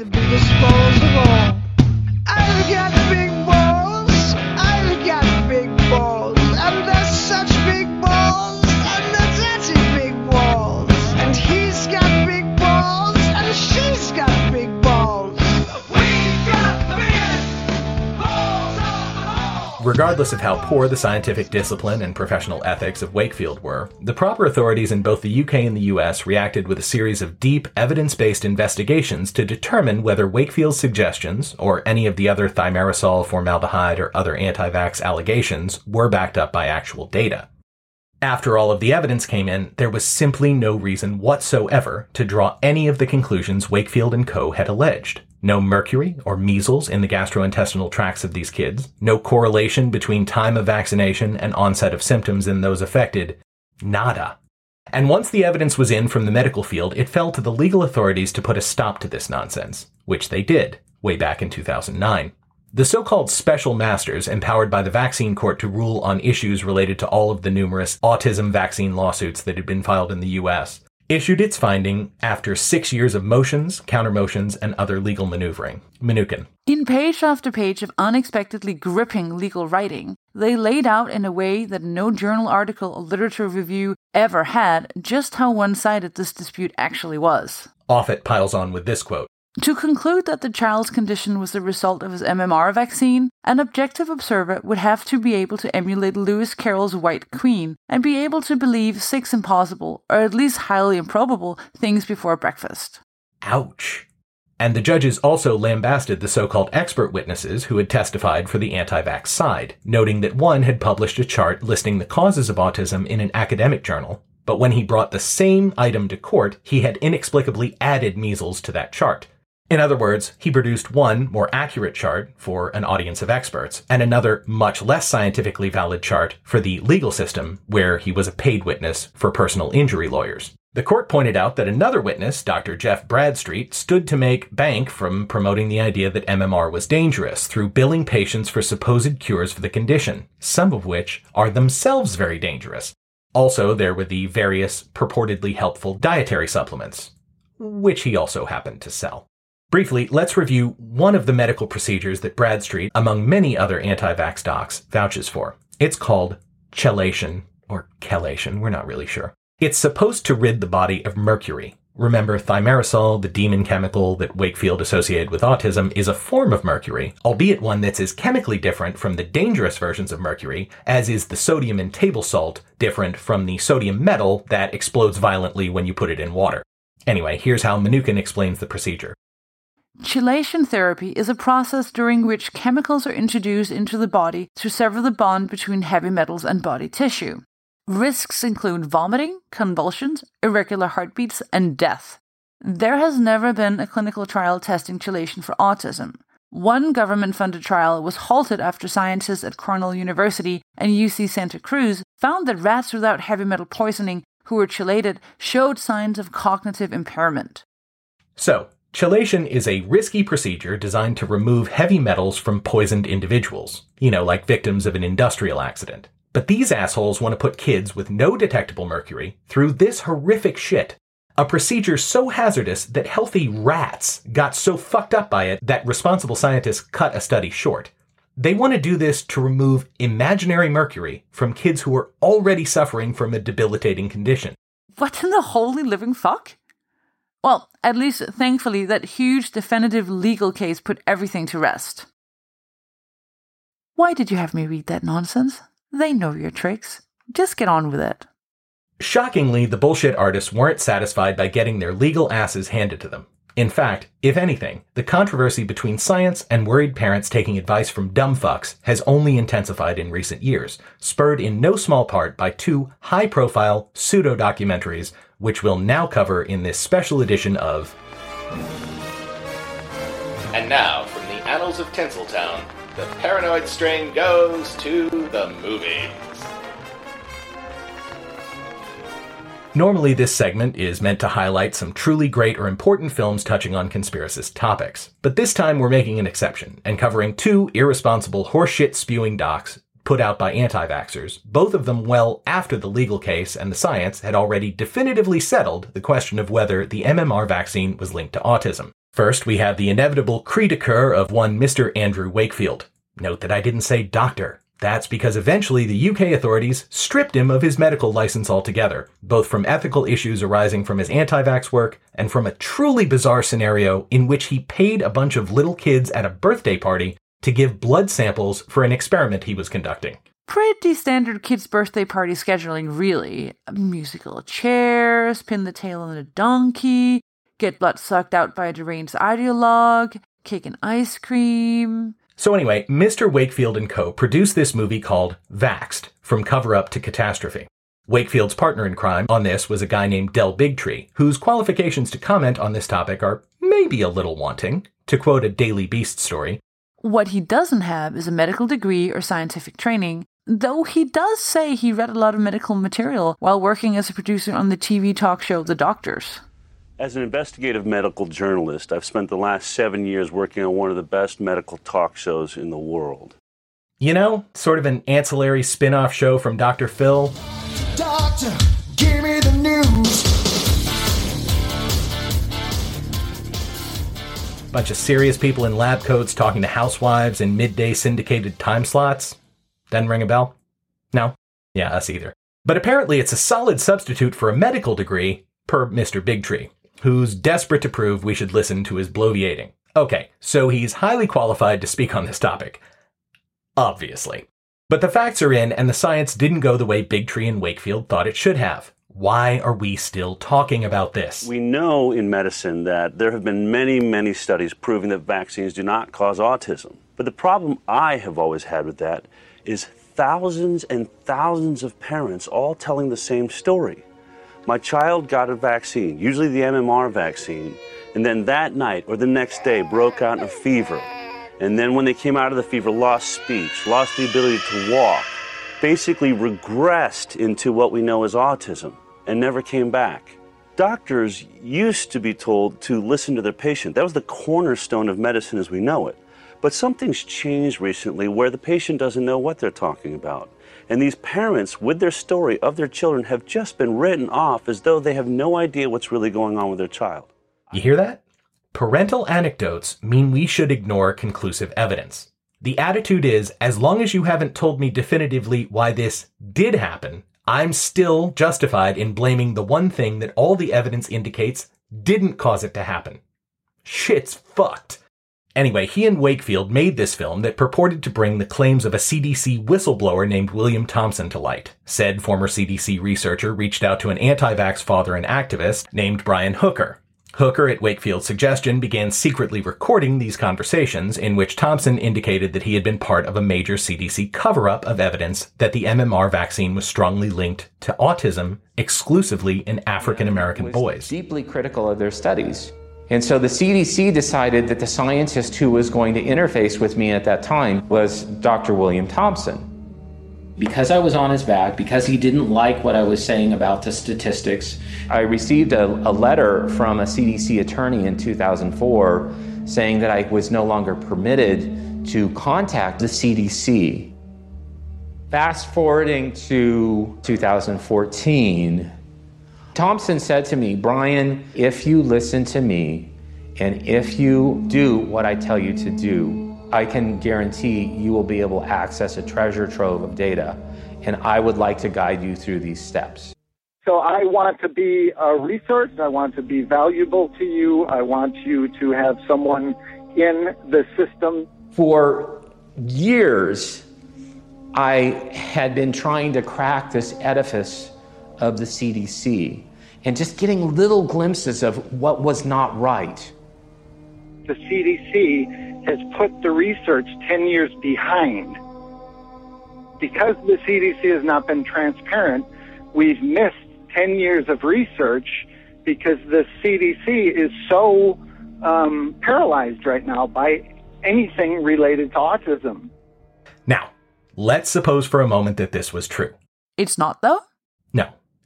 S1: Regardless of how poor the scientific discipline and professional ethics of Wakefield were, the proper authorities in both the UK and the US reacted with a series of deep, evidence based investigations to determine whether Wakefield's suggestions, or any of the other thimerosal, formaldehyde, or other anti vax allegations, were backed up by actual data. After all of the evidence came in, there was simply no reason whatsoever to draw any of the conclusions Wakefield and Co. had alleged. No mercury or measles in the gastrointestinal tracts of these kids, no correlation between time of vaccination and onset of symptoms in those affected. Nada. And once the evidence was in from the medical field, it fell to the legal authorities to put a stop to this nonsense, which they did, way back in 2009. The so-called special masters, empowered by the vaccine court to rule on issues related to all of the numerous autism vaccine lawsuits that had been filed in the US, issued its finding after six years of motions, countermotions, and other legal maneuvering. Mnookin.
S4: In page after page of unexpectedly gripping legal writing, they laid out in a way that no journal article or literature review ever had just how one sided this dispute actually was.
S1: Offit piles on with this quote.
S4: To conclude that the child's condition was the result of his MMR vaccine, an objective observer would have to be able to emulate Lewis Carroll's White Queen and be able to believe six impossible, or at least highly improbable, things before breakfast.
S1: Ouch. And the judges also lambasted the so-called expert witnesses who had testified for the anti-vax side, noting that one had published a chart listing the causes of autism in an academic journal, but when he brought the same item to court, he had inexplicably added measles to that chart. In other words, he produced one more accurate chart for an audience of experts and another much less scientifically valid chart for the legal system where he was a paid witness for personal injury lawyers. The court pointed out that another witness, Dr. Jeff Bradstreet, stood to make bank from promoting the idea that MMR was dangerous through billing patients for supposed cures for the condition, some of which are themselves very dangerous. Also, there were the various purportedly helpful dietary supplements, which he also happened to sell. Briefly, let's review one of the medical procedures that Bradstreet, among many other anti-vax docs, vouches for. It's called chelation, or chelation, we're not really sure. It's supposed to rid the body of mercury. Remember, thimerosal, the demon chemical that Wakefield associated with autism, is a form of mercury, albeit one that's as chemically different from the dangerous versions of mercury as is the sodium in table salt different from the sodium metal that explodes violently when you put it in water. Anyway, here's how Mnookin explains the procedure.
S4: Chelation therapy is a process during which chemicals are introduced into the body to sever the bond between heavy metals and body tissue. Risks include vomiting, convulsions, irregular heartbeats, and death. There has never been a clinical trial testing chelation for autism. One government funded trial was halted after scientists at Cornell University and UC Santa Cruz found that rats without heavy metal poisoning who were chelated showed signs of cognitive impairment.
S1: So, chelation is a risky procedure designed to remove heavy metals from poisoned individuals, you know, like victims of an industrial accident. But these assholes want to put kids with no detectable mercury through this horrific shit. A procedure so hazardous that healthy rats got so fucked up by it that responsible scientists cut a study short. They want to do this to remove imaginary mercury from kids who are already suffering from a debilitating condition.
S4: What in the holy living fuck? Well, at least thankfully, that huge definitive legal case put everything to rest. Why did you have me read that nonsense? They know your tricks. Just get on with it.
S1: Shockingly, the bullshit artists weren't satisfied by getting their legal asses handed to them. In fact, if anything, the controversy between science and worried parents taking advice from dumb fucks has only intensified in recent years, spurred in no small part by two high profile pseudo documentaries, which we'll now cover in this special edition of.
S29: And now, from the annals of Tinseltown, the paranoid strain goes to the movies.
S1: Normally, this segment is meant to highlight some truly great or important films touching on conspiracist topics. But this time we're making an exception and covering two irresponsible horseshit spewing docs put out by anti vaxxers, both of them well after the legal case and the science had already definitively settled the question of whether the MMR vaccine was linked to autism. First, we have the inevitable cri de coeur of one Mr. Andrew Wakefield. Note that I didn't say doctor. That's because eventually the UK authorities stripped him of his medical license altogether, both from ethical issues arising from his anti vax work and from a truly bizarre scenario in which he paid a bunch of little kids at a birthday party to give blood samples for an experiment he was conducting.
S4: Pretty standard kids' birthday party scheduling, really. Musical chairs, pin the tail on a donkey, get blood sucked out by a deranged ideologue, cake and ice cream.
S1: So anyway, Mr. Wakefield and Co. produced this movie called Vaxxed, From Cover Up to Catastrophe. Wakefield's partner in crime on this was a guy named Del Bigtree, whose qualifications to comment on this topic are maybe a little wanting. To quote a Daily Beast story,
S4: What he doesn't have is a medical degree or scientific training, though he does say he read a lot of medical material while working as a producer on the TV talk show The Doctors.
S30: As an investigative medical journalist, I've spent the last seven years working on one of the best medical talk shows in the world.
S1: You know, sort of an ancillary spin off show from Dr. Phil.
S8: Doctor, give me the news.
S1: Bunch of serious people in lab coats talking to housewives in midday syndicated time slots. Doesn't ring a bell? No? Yeah, us either. But apparently it's a solid substitute for a medical degree, per Mr. Bigtree, who's desperate to prove we should listen to his bloviating. Okay, so he's highly qualified to speak on this topic. Obviously. But the facts are in, and the science didn't go the way Bigtree and Wakefield thought it should have. Why are we still talking about this?
S30: We know in medicine that there have been many, many studies proving that vaccines do not cause autism. But the problem I have always had with that is thousands and thousands of parents all telling the same story. My child got a vaccine, usually the MMR vaccine, and then that night or the next day broke out in a fever. And then when they came out of the fever, lost speech, lost the ability to walk, basically regressed into what we know as autism and never came back. Doctors used to be told to listen to their patient. That was the cornerstone of medicine as we know it. But something's changed recently where the patient doesn't know what they're talking about. And these parents, with their story of their children, have just been written off as though they have no idea what's really going on with their child.
S1: You hear that? Parental anecdotes mean we should ignore conclusive evidence. The attitude is as long as you haven't told me definitively why this did happen, I'm still justified in blaming the one thing that all the evidence indicates didn't cause it to happen. Shit's fucked. Anyway, he and Wakefield made this film that purported to bring the claims of a CDC whistleblower named William Thompson to light. Said former CDC researcher reached out to an anti-vax father and activist named Brian Hooker. Hooker, at Wakefield's suggestion, began secretly recording these conversations in which Thompson indicated that he had been part of a major CDC cover-up of evidence that the MMR vaccine was strongly linked to autism exclusively in African American boys.
S31: deeply critical of their studies. And so the CDC decided that the scientist who was going to interface with me at that time was Dr. William Thompson. Because I was on his back, because he didn't like what I was saying about the statistics, I received a, a letter from a CDC attorney in 2004 saying that I was no longer permitted to contact the CDC. Fast forwarding to 2014, Thompson said to me, Brian, if you listen to me and if you do what I tell you to do, I can guarantee you will be able to access a treasure trove of data. And I would like to guide you through these steps.
S32: So I want to be uh, a resource. I want to be valuable to you. I want you to have someone in the system.
S31: For years, I had been trying to crack this edifice of the CDC and just getting little glimpses of what was not right.
S32: The CDC has put the research 10 years behind. Because the CDC has not been transparent, we've missed 10 years of research because the CDC is so um, paralyzed right now by anything related to autism.
S1: Now, let's suppose for a moment that this was true.
S4: It's not, though?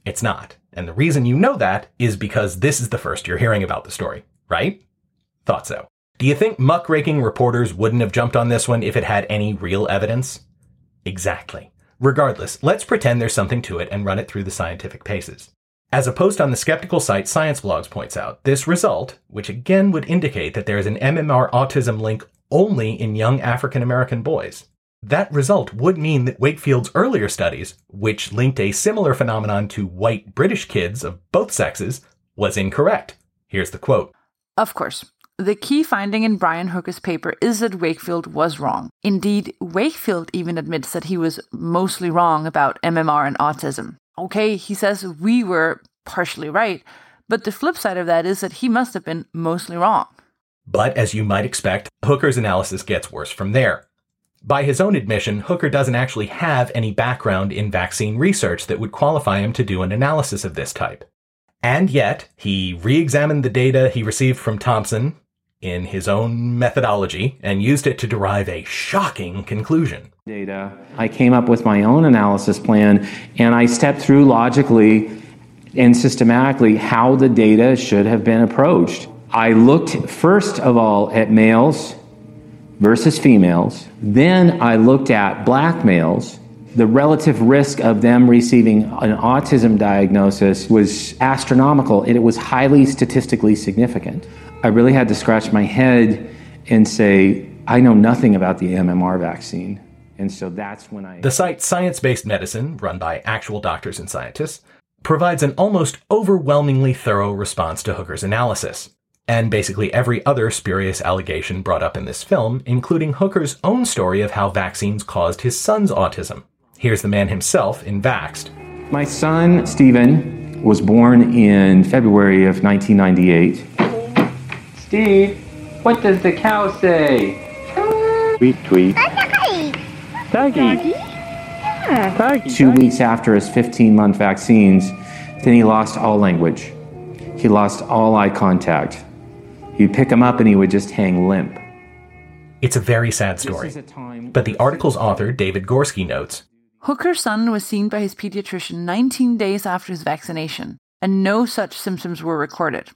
S1: It's not. And the reason you know that is because this is the first you're hearing about the story, right? Thought so. Do you think muckraking reporters wouldn't have jumped on this one if it had any real evidence? Exactly. Regardless, let's pretend there's something to it and run it through the scientific paces. As a post on the skeptical site Science Blogs points out, this result, which again would indicate that there is an MMR autism link only in young African American boys, that result would mean that Wakefield's earlier studies, which linked a similar phenomenon to white British kids of both sexes, was incorrect. Here's the quote.
S4: Of course. The key finding in Brian Hooker's paper is that Wakefield was wrong. Indeed, Wakefield even admits that he was mostly wrong about MMR and autism. Okay, he says we were partially right, but the flip side of that is that he must have been mostly wrong.
S1: But as you might expect, Hooker's analysis gets worse from there. By his own admission, Hooker doesn't actually have any background in vaccine research that would qualify him to do an analysis of this type. And yet, he re examined the data he received from Thompson in his own methodology and used it to derive a shocking conclusion.
S31: Data. I came up with my own analysis plan and I stepped through logically and systematically how the data should have been approached. I looked first of all at males versus females. Then I looked at black males. The relative risk of them receiving an autism diagnosis was astronomical and it was highly statistically significant. I really had to scratch my head and say, I know nothing about the MMR vaccine. And so that's when I.
S1: The site Science Based Medicine, run by actual doctors and scientists, provides an almost overwhelmingly thorough response to Hooker's analysis and basically every other spurious allegation brought up in this film, including Hooker's own story of how vaccines caused his son's autism. Here's the man himself in Vaxxed.
S31: My son, Stephen, was born in February of 1998. Steve, what does the cow say? Tweet, tweet. Doggy. Doggy. Two weeks after his 15 month vaccines, then he lost all language. He lost all eye contact. He'd pick him up and he would just hang limp.
S1: It's a very sad story. But the article's author, David Gorski, notes
S4: Hooker's son was seen by his pediatrician 19 days after his vaccination, and no such symptoms were recorded.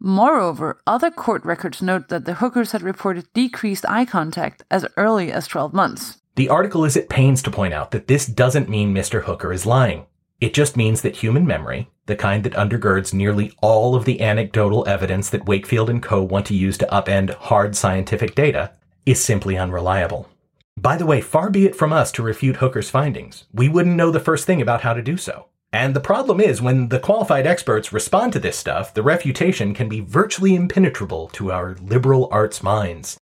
S4: Moreover, other court records note that the Hookers had reported decreased eye contact as early as 12 months.
S1: The article is at pains to point out that this doesn't mean Mr. Hooker is lying. It just means that human memory, the kind that undergirds nearly all of the anecdotal evidence that Wakefield and Co. want to use to upend hard scientific data, is simply unreliable. By the way, far be it from us to refute Hooker's findings. We wouldn't know the first thing about how to do so. And the problem is, when the qualified experts respond to this stuff, the refutation can be virtually impenetrable to our liberal arts minds.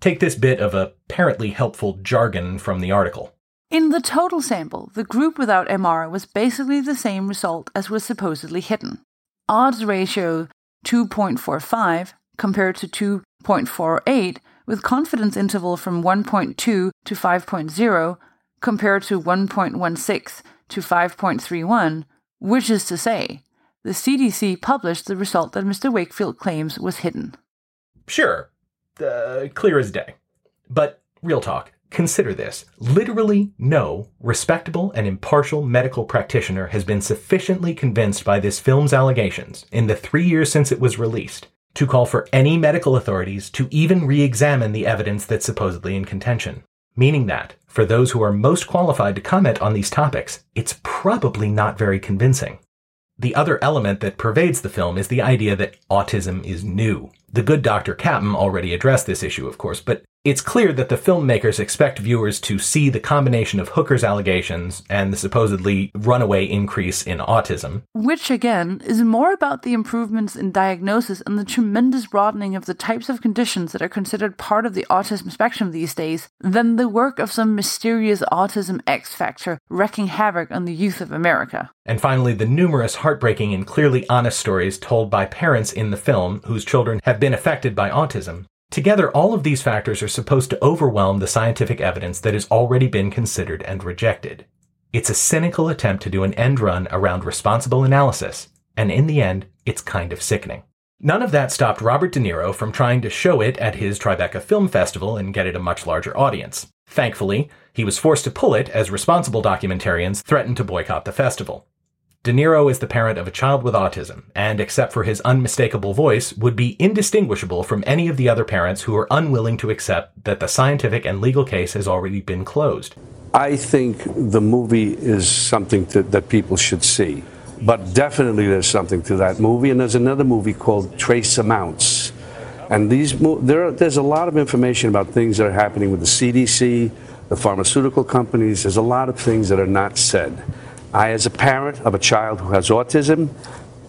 S1: Take this bit of apparently helpful jargon from the article.
S4: In the total sample, the group without MR was basically the same result as was supposedly hidden. Odds ratio 2.45 compared to 2.48, with confidence interval from 1.2 to 5.0 compared to 1.16 to 5.31, which is to say, the CDC published the result that Mr. Wakefield claims was hidden.
S1: Sure, uh, clear as day. But real talk, consider this. Literally no respectable and impartial medical practitioner has been sufficiently convinced by this film's allegations in the three years since it was released to call for any medical authorities to even re examine the evidence that's supposedly in contention. Meaning that, for those who are most qualified to comment on these topics, it's probably not very convincing. The other element that pervades the film is the idea that autism is new. The good Dr. Caplan already addressed this issue, of course, but it's clear that the filmmakers expect viewers to see the combination of Hooker's allegations and the supposedly runaway increase in autism.
S4: Which, again, is more about the improvements in diagnosis and the tremendous broadening of the types of conditions that are considered part of the autism spectrum these days than the work of some mysterious autism X factor wreaking havoc on the youth of America.
S1: And finally, the numerous heartbreaking and clearly honest stories told by parents in the film whose children have been affected by autism. Together, all of these factors are supposed to overwhelm the scientific evidence that has already been considered and rejected. It's a cynical attempt to do an end run around responsible analysis, and in the end, it's kind of sickening. None of that stopped Robert De Niro from trying to show it at his Tribeca Film Festival and get it a much larger audience. Thankfully, he was forced to pull it as responsible documentarians threatened to boycott the festival. De Niro is the parent of a child with autism, and except for his unmistakable voice, would be indistinguishable from any of the other parents who are unwilling to accept that the scientific and legal case has already been closed.
S33: I think the movie is something to, that people should see. But definitely there's something to that movie. And there's another movie called Trace Amounts. And these there, there's a lot of information about things that are happening with the CDC, the pharmaceutical companies. There's a lot of things that are not said. I, as a parent of a child who has autism,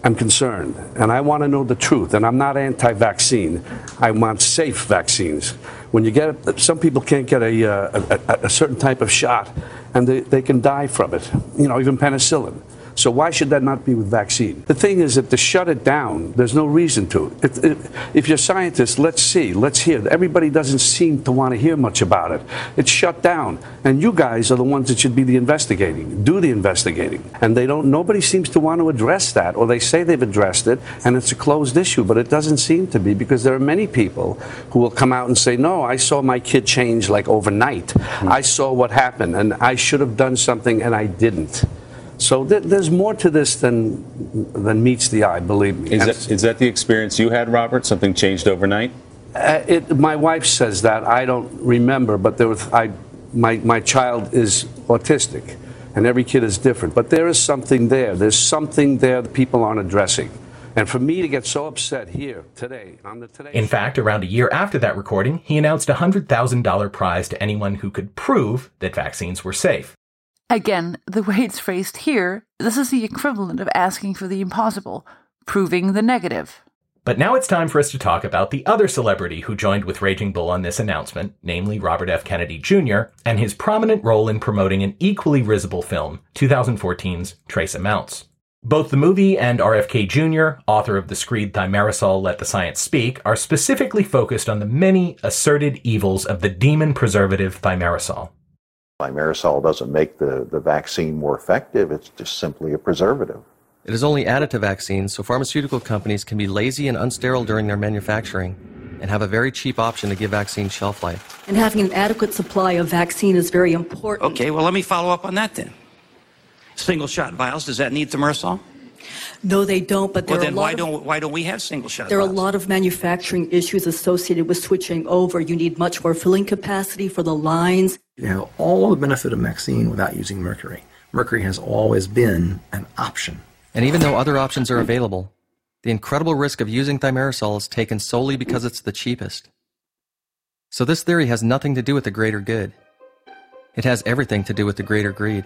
S33: am concerned, and I want to know the truth. And I'm not anti-vaccine. I want safe vaccines. When you get, some people can't get a, uh, a, a, a certain type of shot, and they, they can die from it. You know, even penicillin. So why should that not be with vaccine? The thing is that to shut it down, there's no reason to. It, it, if you're scientists, let's see, let's hear. Everybody doesn't seem to want to hear much about it. It's shut down, and you guys are the ones that should be the investigating, do the investigating, and they don't. Nobody seems to want to address that, or they say they've addressed it, and it's a closed issue, but it doesn't seem to be because there are many people who will come out and say, "No, I saw my kid change like overnight. Mm-hmm. I saw what happened, and I should have done something, and I didn't." So th- there's more to this than than meets the eye. Believe me.
S34: Is that, is that the experience you had, Robert? Something changed overnight?
S33: Uh, it, my wife says that. I don't remember, but there was. I, my my child is autistic, and every kid is different. But there is something there. There's something there that people aren't addressing. And for me to get so upset here today on the Today
S1: In fact, around a year after that recording, he announced a $100,000 prize to anyone who could prove that vaccines were safe.
S4: Again, the way it's phrased here, this is the equivalent of asking for the impossible, proving the negative.
S1: But now it's time for us to talk about the other celebrity who joined with Raging Bull on this announcement, namely Robert F. Kennedy Jr., and his prominent role in promoting an equally risible film, 2014's Trace Amounts. Both the movie and RFK Jr., author of the screed Thimerosal Let the Science Speak, are specifically focused on the many asserted evils of the demon preservative thimerosal.
S35: Thimerosal doesn't make the, the vaccine more effective, it's just simply a preservative. It is only added to vaccines so pharmaceutical companies can be lazy and unsterile during their manufacturing and have a very cheap option to give vaccines shelf life.
S36: And having an adequate supply of vaccine is very important.
S37: Okay, well, let me follow up on that then. Single shot vials, does that need thimerosal?
S36: No, they don't, but there
S37: Well,
S36: are
S37: then
S36: a lot
S37: why
S36: of,
S37: don't, why don't we have single shot
S36: there are a lot of manufacturing issues associated with switching over. You need much more filling capacity for the lines.
S38: You can have all the benefit of vaccine without using mercury. Mercury has always been an option.
S35: And even though other options are available, the incredible risk of using thimerosal is taken solely because it's the cheapest. So this theory has nothing to do with the greater good. It has everything to do with the greater greed.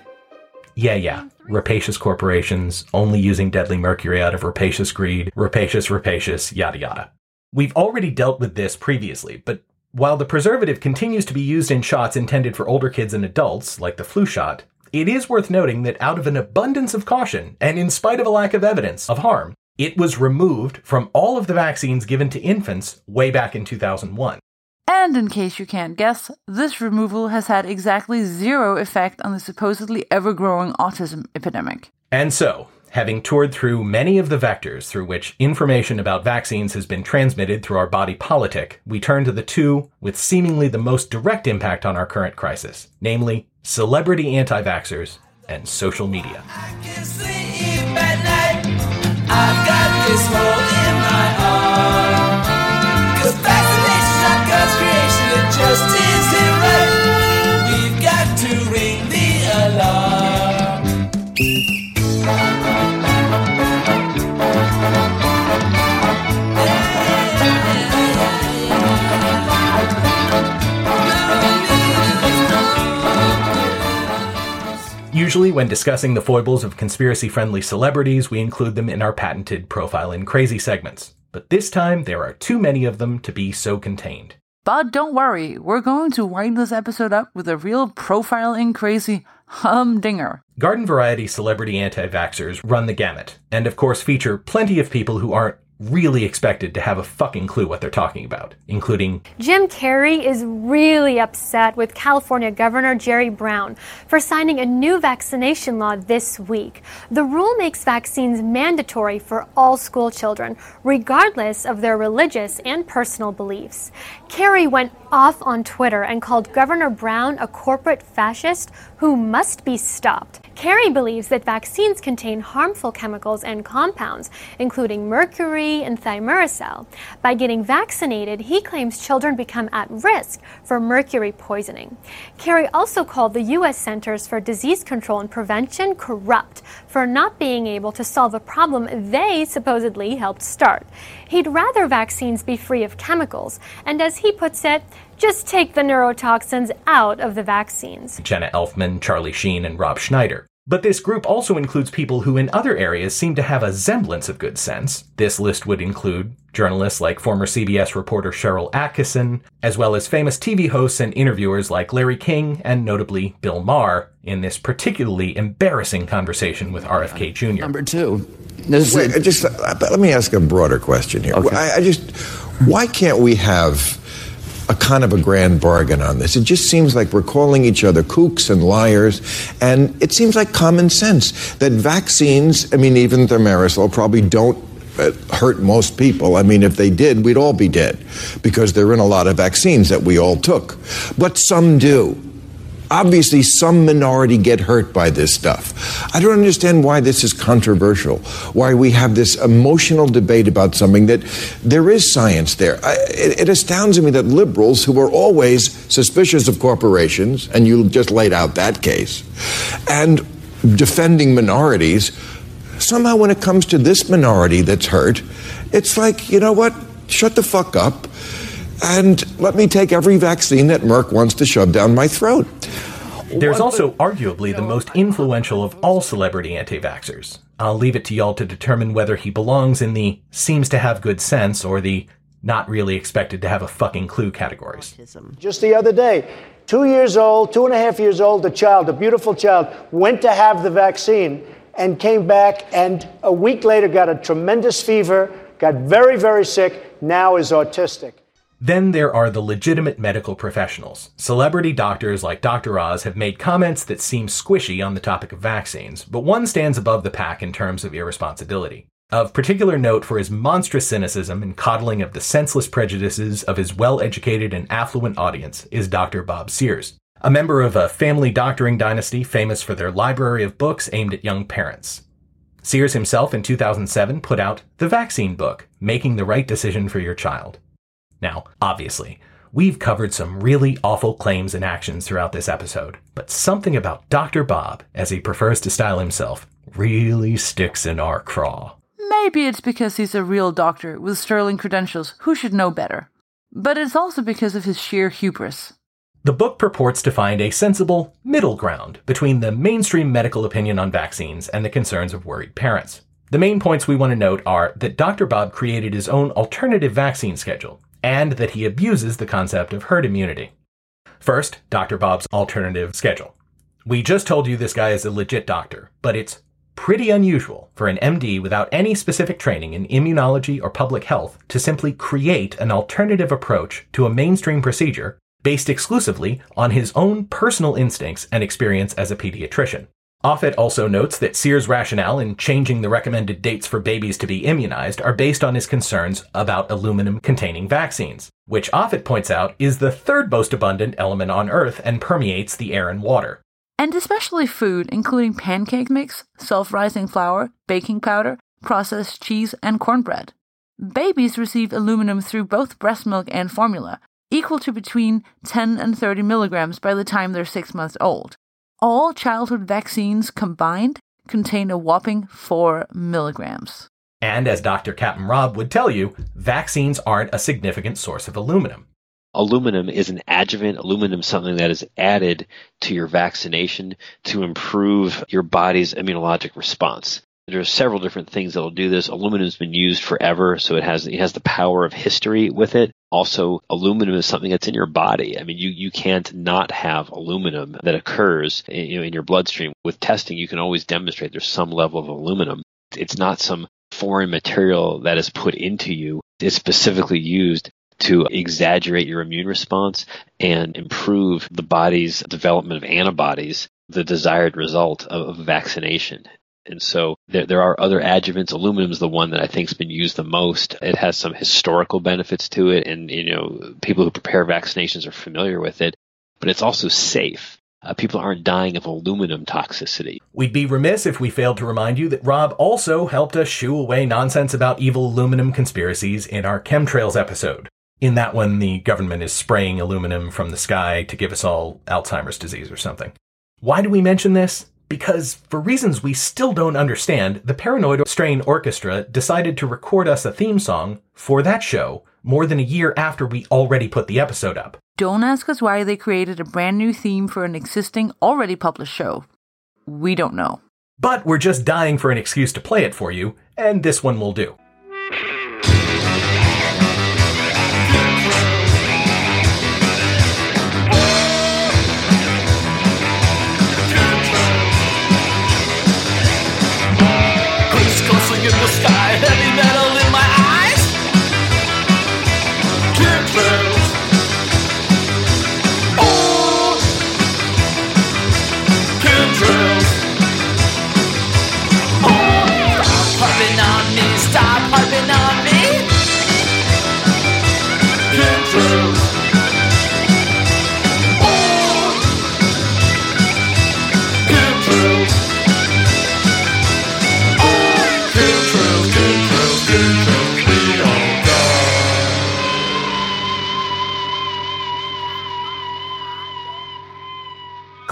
S1: Yeah, yeah. Rapacious corporations only using deadly mercury out of rapacious greed, rapacious, rapacious, yada yada. We've already dealt with this previously, but while the preservative continues to be used in shots intended for older kids and adults, like the flu shot, it is worth noting that out of an abundance of caution, and in spite of a lack of evidence of harm, it was removed from all of the vaccines given to infants way back in 2001.
S4: And in case you can't guess, this removal has had exactly zero effect on the supposedly ever growing autism epidemic.
S1: And so, having toured through many of the vectors through which information about vaccines has been transmitted through our body politic, we turn to the two with seemingly the most direct impact on our current crisis, namely celebrity anti vaxxers and social media.
S8: I've got this hole in my arm. Cause just isn't right. We've got to ring the alarm.
S1: Usually, when discussing the foibles of conspiracy friendly celebrities, we include them in our patented Profile in Crazy segments. But this time, there are too many of them to be so contained.
S4: But don't worry, we're going to wind this episode up with a real profiling crazy humdinger.
S1: Garden variety celebrity anti vaxxers run the gamut, and of course feature plenty of people who aren't really expected to have a fucking clue what they're talking about, including
S39: Jim Carrey is really upset with California Governor Jerry Brown for signing a new vaccination law this week. The rule makes vaccines mandatory for all school children, regardless of their religious and personal beliefs. Carrey went off on Twitter and called Governor Brown a corporate fascist who must be stopped. Carrey believes that vaccines contain harmful chemicals and compounds, including mercury and thimerosal. By getting vaccinated, he claims children become at risk for mercury poisoning. Carrey also called the U.S. Centers for Disease Control and Prevention corrupt for not being able to solve a problem they supposedly helped start. He'd rather vaccines be free of chemicals, and as he puts it, just take the neurotoxins out of the vaccines.
S1: Jenna Elfman, Charlie Sheen, and Rob Schneider. But this group also includes people who in other areas seem to have a semblance of good sense. This list would include journalists like former CBS reporter Sharyl Attkisson, as well as famous TV hosts and interviewers like Larry King and notably Bill Maher in this particularly embarrassing conversation with RFK Jr.
S40: Number two.
S41: Wait, just uh, let me ask a broader question here. I, I just, why can't we have a kind of a grand bargain on this? It just seems like we're calling each other kooks and liars, and it seems like common sense that vaccines, I mean, even thimerosal, probably don't uh, hurt most people. I mean, if they did, we'd all be dead because they're in a lot of vaccines that we all took. But some do. Obviously, some minority get hurt by this stuff. I don't understand why this is controversial, why we have this emotional debate about something that there is science there. I, it, it astounds me that liberals, who are always suspicious of corporations, and you just laid out that case, and defending minorities, somehow when it comes to this minority that's hurt, it's like, you know what? Shut the fuck up and let me take every vaccine that Merck wants to shove down my throat.
S1: There's also arguably the most influential of all celebrity anti vaxxers. I'll leave it to y'all to determine whether he belongs in the seems to have good sense or the not really expected to have a fucking clue categories.
S42: Just the other day, two years old, two and a half years old, a child, a beautiful child, went to have the vaccine and came back and a week later got a tremendous fever, got very, very sick, now is autistic.
S1: Then there are the legitimate medical professionals. Celebrity doctors like Dr. Oz have made comments that seem squishy on the topic of vaccines, but one stands above the pack in terms of irresponsibility. Of particular note for his monstrous cynicism and coddling of the senseless prejudices of his well educated and affluent audience is Dr. Bob Sears, a member of a family doctoring dynasty famous for their library of books aimed at young parents. Sears himself in 2007 put out The Vaccine Book Making the Right Decision for Your Child. Now, obviously, we've covered some really awful claims and actions throughout this episode, but something about Dr. Bob, as he prefers to style himself, really sticks in our craw.
S4: Maybe it's because he's a real doctor with sterling credentials who should know better. But it's also because of his sheer hubris.
S1: The book purports to find a sensible middle ground between the mainstream medical opinion on vaccines and the concerns of worried parents. The main points we want to note are that Dr. Bob created his own alternative vaccine schedule and that he abuses the concept of herd immunity. First, Dr. Bob's alternative schedule. We just told you this guy is a legit doctor, but it's pretty unusual for an MD without any specific training in immunology or public health to simply create an alternative approach to a mainstream procedure based exclusively on his own personal instincts and experience as a pediatrician. Offit also notes that Sears' rationale in changing the recommended dates for babies to be immunized are based on his concerns about aluminum containing vaccines, which Offit points out is the third most abundant element on Earth and permeates the air and water.
S4: And especially food, including pancake mix, self rising flour, baking powder, processed cheese, and cornbread. Babies receive aluminum through both breast milk and formula, equal to between 10 and 30 milligrams by the time they're six months old. All childhood vaccines combined contain a whopping 4 milligrams.
S1: And as Dr. Captain Rob would tell you, vaccines aren't a significant source of aluminum.
S27: Aluminum is an adjuvant. Aluminum is something that is added to your vaccination to improve your body's immunologic response. There are several different things that will do this. Aluminum has been used forever, so it has it has the power of history with it. Also, aluminum is something that's in your body. I mean, you, you can't not have aluminum that occurs in, you know, in your bloodstream. With testing, you can always demonstrate there's some level of aluminum. It's not some foreign material that is put into you. It's specifically used to exaggerate your immune response and improve the body's development of antibodies, the desired result of, of vaccination. And so there, there are other adjuvants. Aluminum is the one that I think has been used the most. It has some historical benefits to it, and you know people who prepare vaccinations are familiar with it. But it's also safe. Uh, people aren't dying of aluminum toxicity.
S1: We'd be remiss if we failed to remind you that Rob also helped us shoo away nonsense about evil aluminum conspiracies in our chemtrails episode. In that one, the government is spraying aluminum from the sky to give us all Alzheimer's disease or something. Why do we mention this? Because, for reasons we still don't understand, the Paranoid Strain Orchestra decided to record us a theme song for that show more than a year after we already put the episode up.
S4: Don't ask us why they created a brand new theme for an existing, already published show. We don't know.
S1: But we're just dying for an excuse to play it for you, and this one will do.
S8: In the sky, heavy metal in my eyes. Chemtrails. Oh. Oh,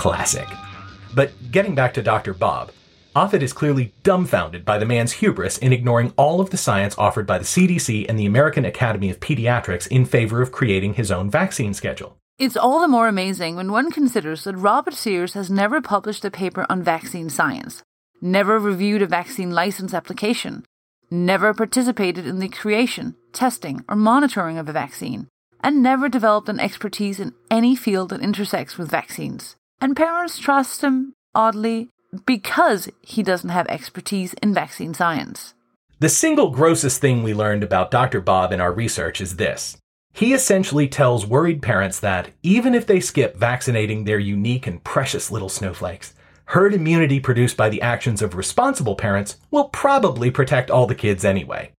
S1: Classic. But getting back to Dr. Bob, Offit is clearly dumbfounded by the man's hubris in ignoring all of the science offered by the CDC and the American Academy of Pediatrics in favor of creating his own vaccine schedule.
S4: It's all the more amazing when one considers that Robert Sears has never published a paper on vaccine science, never reviewed a vaccine license application, never participated in the creation, testing, or monitoring of a vaccine, and never developed an expertise in any field that intersects with vaccines. And parents trust him, oddly, because he doesn't have expertise in vaccine science.
S1: The single grossest thing we learned about Dr. Bob in our research is this He essentially tells worried parents that even if they skip vaccinating their unique and precious little snowflakes, herd immunity produced by the actions of responsible parents will probably protect all the kids anyway.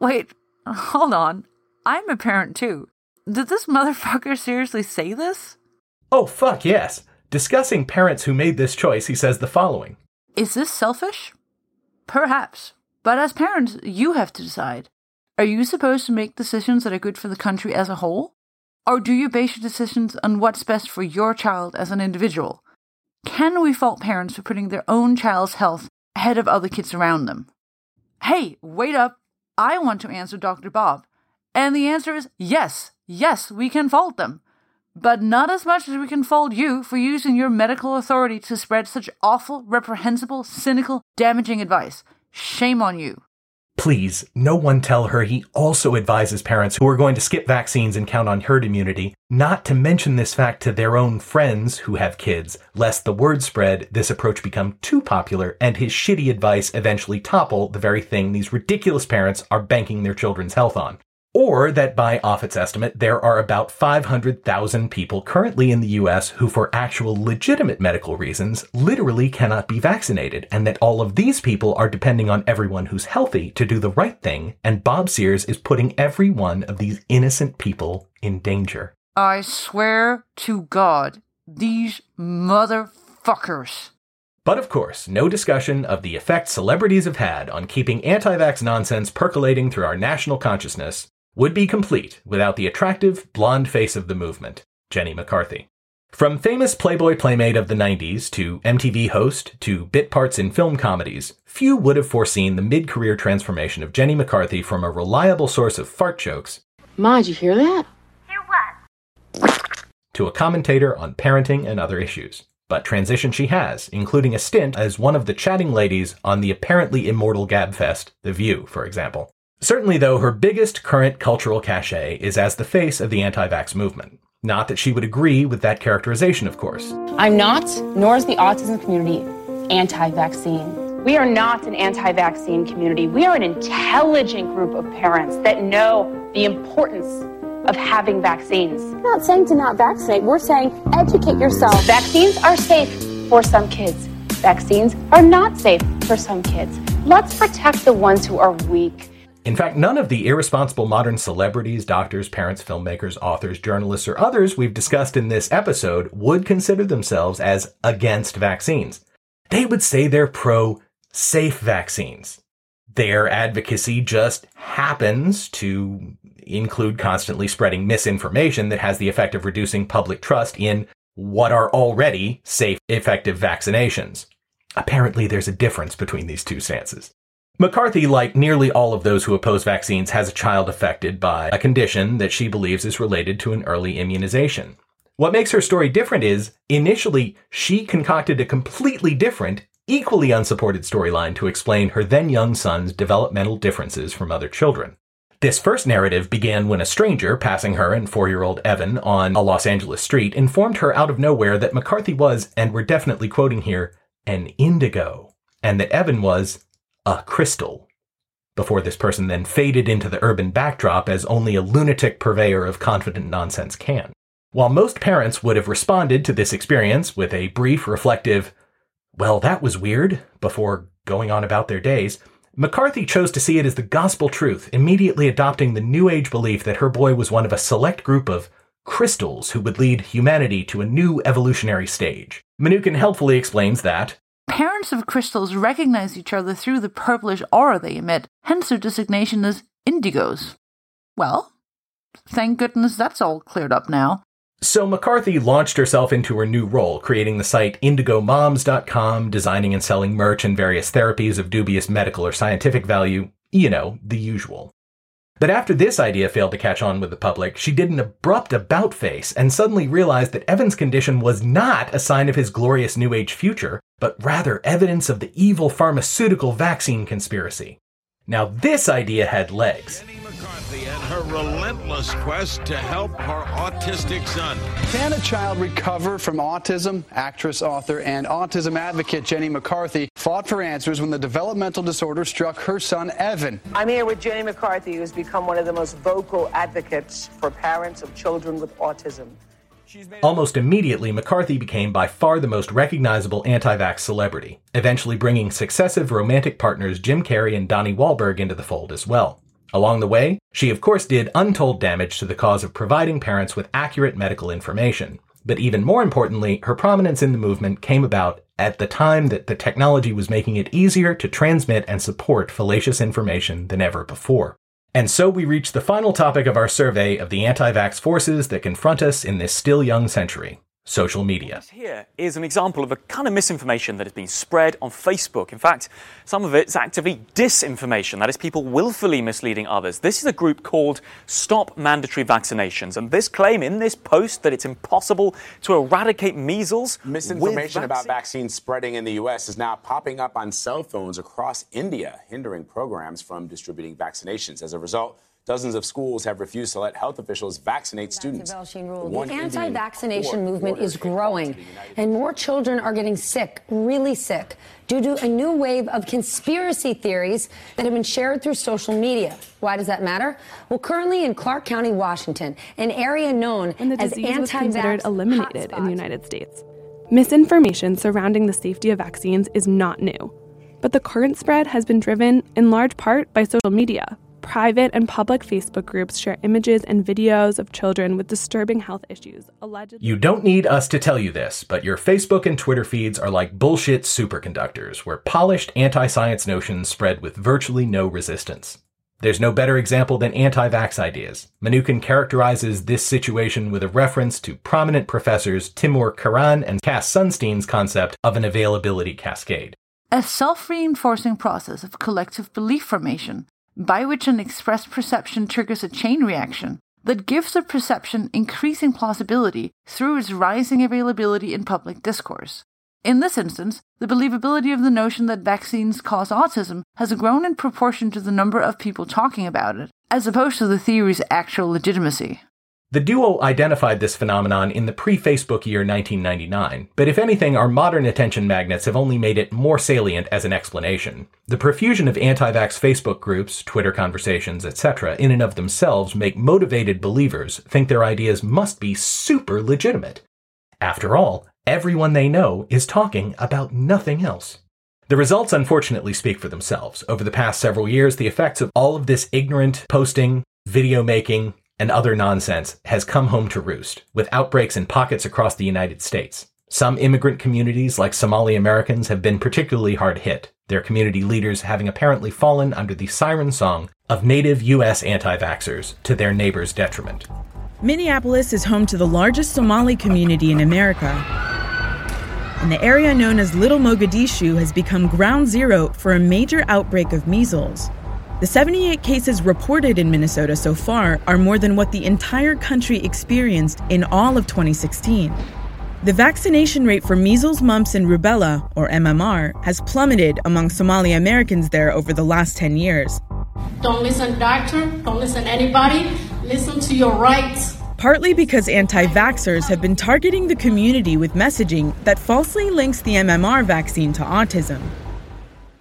S4: Wait, hold on. I'm a parent too. Did this motherfucker seriously say this?
S1: Oh, fuck yes. Discussing parents who made this choice, he says the following
S4: Is this selfish? Perhaps. But as parents, you have to decide. Are you supposed to make decisions that are good for the country as a whole? Or do you base your decisions on what's best for your child as an individual? Can we fault parents for putting their own child's health ahead of other kids around them? Hey, wait up. I want to answer Dr. Bob. And the answer is yes, yes, we can fault them. But not as much as we can fault you for using your medical authority to spread such awful, reprehensible, cynical, damaging advice. Shame on you.
S1: Please, no one tell her he also advises parents who are going to skip vaccines and count on herd immunity not to mention this fact to their own friends who have kids, lest the word spread this approach become too popular and his shitty advice eventually topple the very thing these ridiculous parents are banking their children's health on. Or that by Offit's estimate, there are about 500,000 people currently in the US who, for actual legitimate medical reasons, literally cannot be vaccinated, and that all of these people are depending on everyone who's healthy to do the right thing, and Bob Sears is putting every one of these innocent people in danger.
S4: I swear to God, these motherfuckers.
S1: But of course, no discussion of the effect celebrities have had on keeping anti vax nonsense percolating through our national consciousness would be complete without the attractive, blonde face of the movement, Jenny McCarthy. From famous Playboy playmate of the 90s to MTV host to bit parts in film comedies, few would have foreseen the mid career transformation of Jenny McCarthy from a reliable source of fart jokes
S43: Ma, did you hear that? Hear what?
S1: To a commentator on parenting and other issues. But transition she has, including a stint as one of the chatting ladies on the apparently immortal Gabfest, The View, for example. Certainly, though, her biggest current cultural cachet is as the face of the anti vax movement. Not that she would agree with that characterization, of course.
S43: I'm not, nor is the autism community, anti vaccine. We are not an anti vaccine community. We are an intelligent group of parents that know the importance of having vaccines.
S44: We're not saying to not vaccinate, we're saying educate yourself.
S43: Vaccines are safe for some kids, vaccines are not safe for some kids. Let's protect the ones who are weak.
S1: In fact, none of the irresponsible modern celebrities, doctors, parents, filmmakers, authors, journalists, or others we've discussed in this episode would consider themselves as against vaccines. They would say they're pro safe vaccines. Their advocacy just happens to include constantly spreading misinformation that has the effect of reducing public trust in what are already safe, effective vaccinations. Apparently, there's a difference between these two stances. McCarthy, like nearly all of those who oppose vaccines, has a child affected by a condition that she believes is related to an early immunization. What makes her story different is, initially, she concocted a completely different, equally unsupported storyline to explain her then young son's developmental differences from other children. This first narrative began when a stranger passing her and four year old Evan on a Los Angeles street informed her out of nowhere that McCarthy was, and we're definitely quoting here, an indigo, and that Evan was a crystal. Before this person then faded into the urban backdrop as only a lunatic purveyor of confident nonsense can. While most parents would have responded to this experience with a brief, reflective, well, that was weird, before going on about their days, McCarthy chose to see it as the gospel truth, immediately adopting the New Age belief that her boy was one of a select group of crystals who would lead humanity to a new evolutionary stage. Mnookin helpfully explains that
S4: Parents of crystals recognize each other through the purplish aura they emit, hence their designation as indigos. Well, thank goodness that's all cleared up now.
S1: So McCarthy launched herself into her new role, creating the site indigomoms.com, designing and selling merch and various therapies of dubious medical or scientific value, you know, the usual. But after this idea failed to catch on with the public, she did an abrupt about face and suddenly realized that Evan's condition was not a sign of his glorious New Age future, but rather evidence of the evil pharmaceutical vaccine conspiracy. Now, this idea had legs.
S40: Jenny McCarthy and her relentless quest to help her autistic son.
S45: Can a child recover from autism? Actress, author, and autism advocate Jenny McCarthy fought for answers when the developmental disorder struck her son, Evan.
S46: I'm here with Jenny McCarthy, who has become one of the most vocal advocates for parents of children with autism.
S1: Almost immediately, McCarthy became by far the most recognizable anti vax celebrity, eventually bringing successive romantic partners Jim Carrey and Donnie Wahlberg into the fold as well. Along the way, she of course did untold damage to the cause of providing parents with accurate medical information. But even more importantly, her prominence in the movement came about at the time that the technology was making it easier to transmit and support fallacious information than ever before. And so we reach the final topic of our survey of the anti vax forces that confront us in this still young century social media.
S47: Here is an example of a kind of misinformation that has been spread on Facebook. In fact, some of it's actively disinformation, that is, people willfully misleading others. This is a group called Stop Mandatory Vaccinations, and this claim in this post that it's impossible to eradicate measles.
S48: Misinformation about vaccines spreading in the U.S. is now popping up on cell phones across India, hindering programs from distributing vaccinations. As a result, Dozens of schools have refused to let health officials vaccinate students.
S49: The anti vaccination movement is growing, and more children are getting sick, really sick, due to a new wave of conspiracy theories that have been shared through social media. Why does that matter? Well, currently in Clark County, Washington, an area known
S50: and the
S49: as
S50: disease was
S49: anti
S50: considered eliminated in the United States. Misinformation surrounding the safety of vaccines is not new, but the current spread has been driven in large part by social media. Private and public Facebook groups share images and videos of children with disturbing health issues, allegedly.
S1: You don't need us to tell you this, but your Facebook and Twitter feeds are like bullshit superconductors, where polished anti science notions spread with virtually no resistance. There's no better example than anti vax ideas. Mnookin characterizes this situation with a reference to prominent professors Timur Kuran and Cass Sunstein's concept of an availability cascade.
S4: A self reinforcing process of collective belief formation by which an expressed perception triggers a chain reaction that gives a perception increasing plausibility through its rising availability in public discourse. In this instance, the believability of the notion that vaccines cause autism has grown in proportion to the number of people talking about it, as opposed to the theory's actual legitimacy.
S1: The duo identified this phenomenon in the pre Facebook year 1999, but if anything, our modern attention magnets have only made it more salient as an explanation. The profusion of anti vax Facebook groups, Twitter conversations, etc., in and of themselves make motivated believers think their ideas must be super legitimate. After all, everyone they know is talking about nothing else. The results unfortunately speak for themselves. Over the past several years, the effects of all of this ignorant posting, video making, and other nonsense has come home to roost, with outbreaks in pockets across the United States. Some immigrant communities, like Somali Americans, have been particularly hard hit, their community leaders having apparently fallen under the siren song of native U.S. anti vaxxers to their neighbors' detriment.
S51: Minneapolis is home to the largest Somali community in America. And the area known as Little Mogadishu has become ground zero for a major outbreak of measles. The 78 cases reported in Minnesota so far are more than what the entire country experienced in all of 2016. The vaccination rate for measles, mumps, and rubella, or MMR, has plummeted among Somali Americans there over the last 10 years.
S52: Don't listen, doctor. Don't listen, anybody. Listen to your rights.
S51: Partly because anti vaxxers have been targeting the community with messaging that falsely links the MMR vaccine to autism.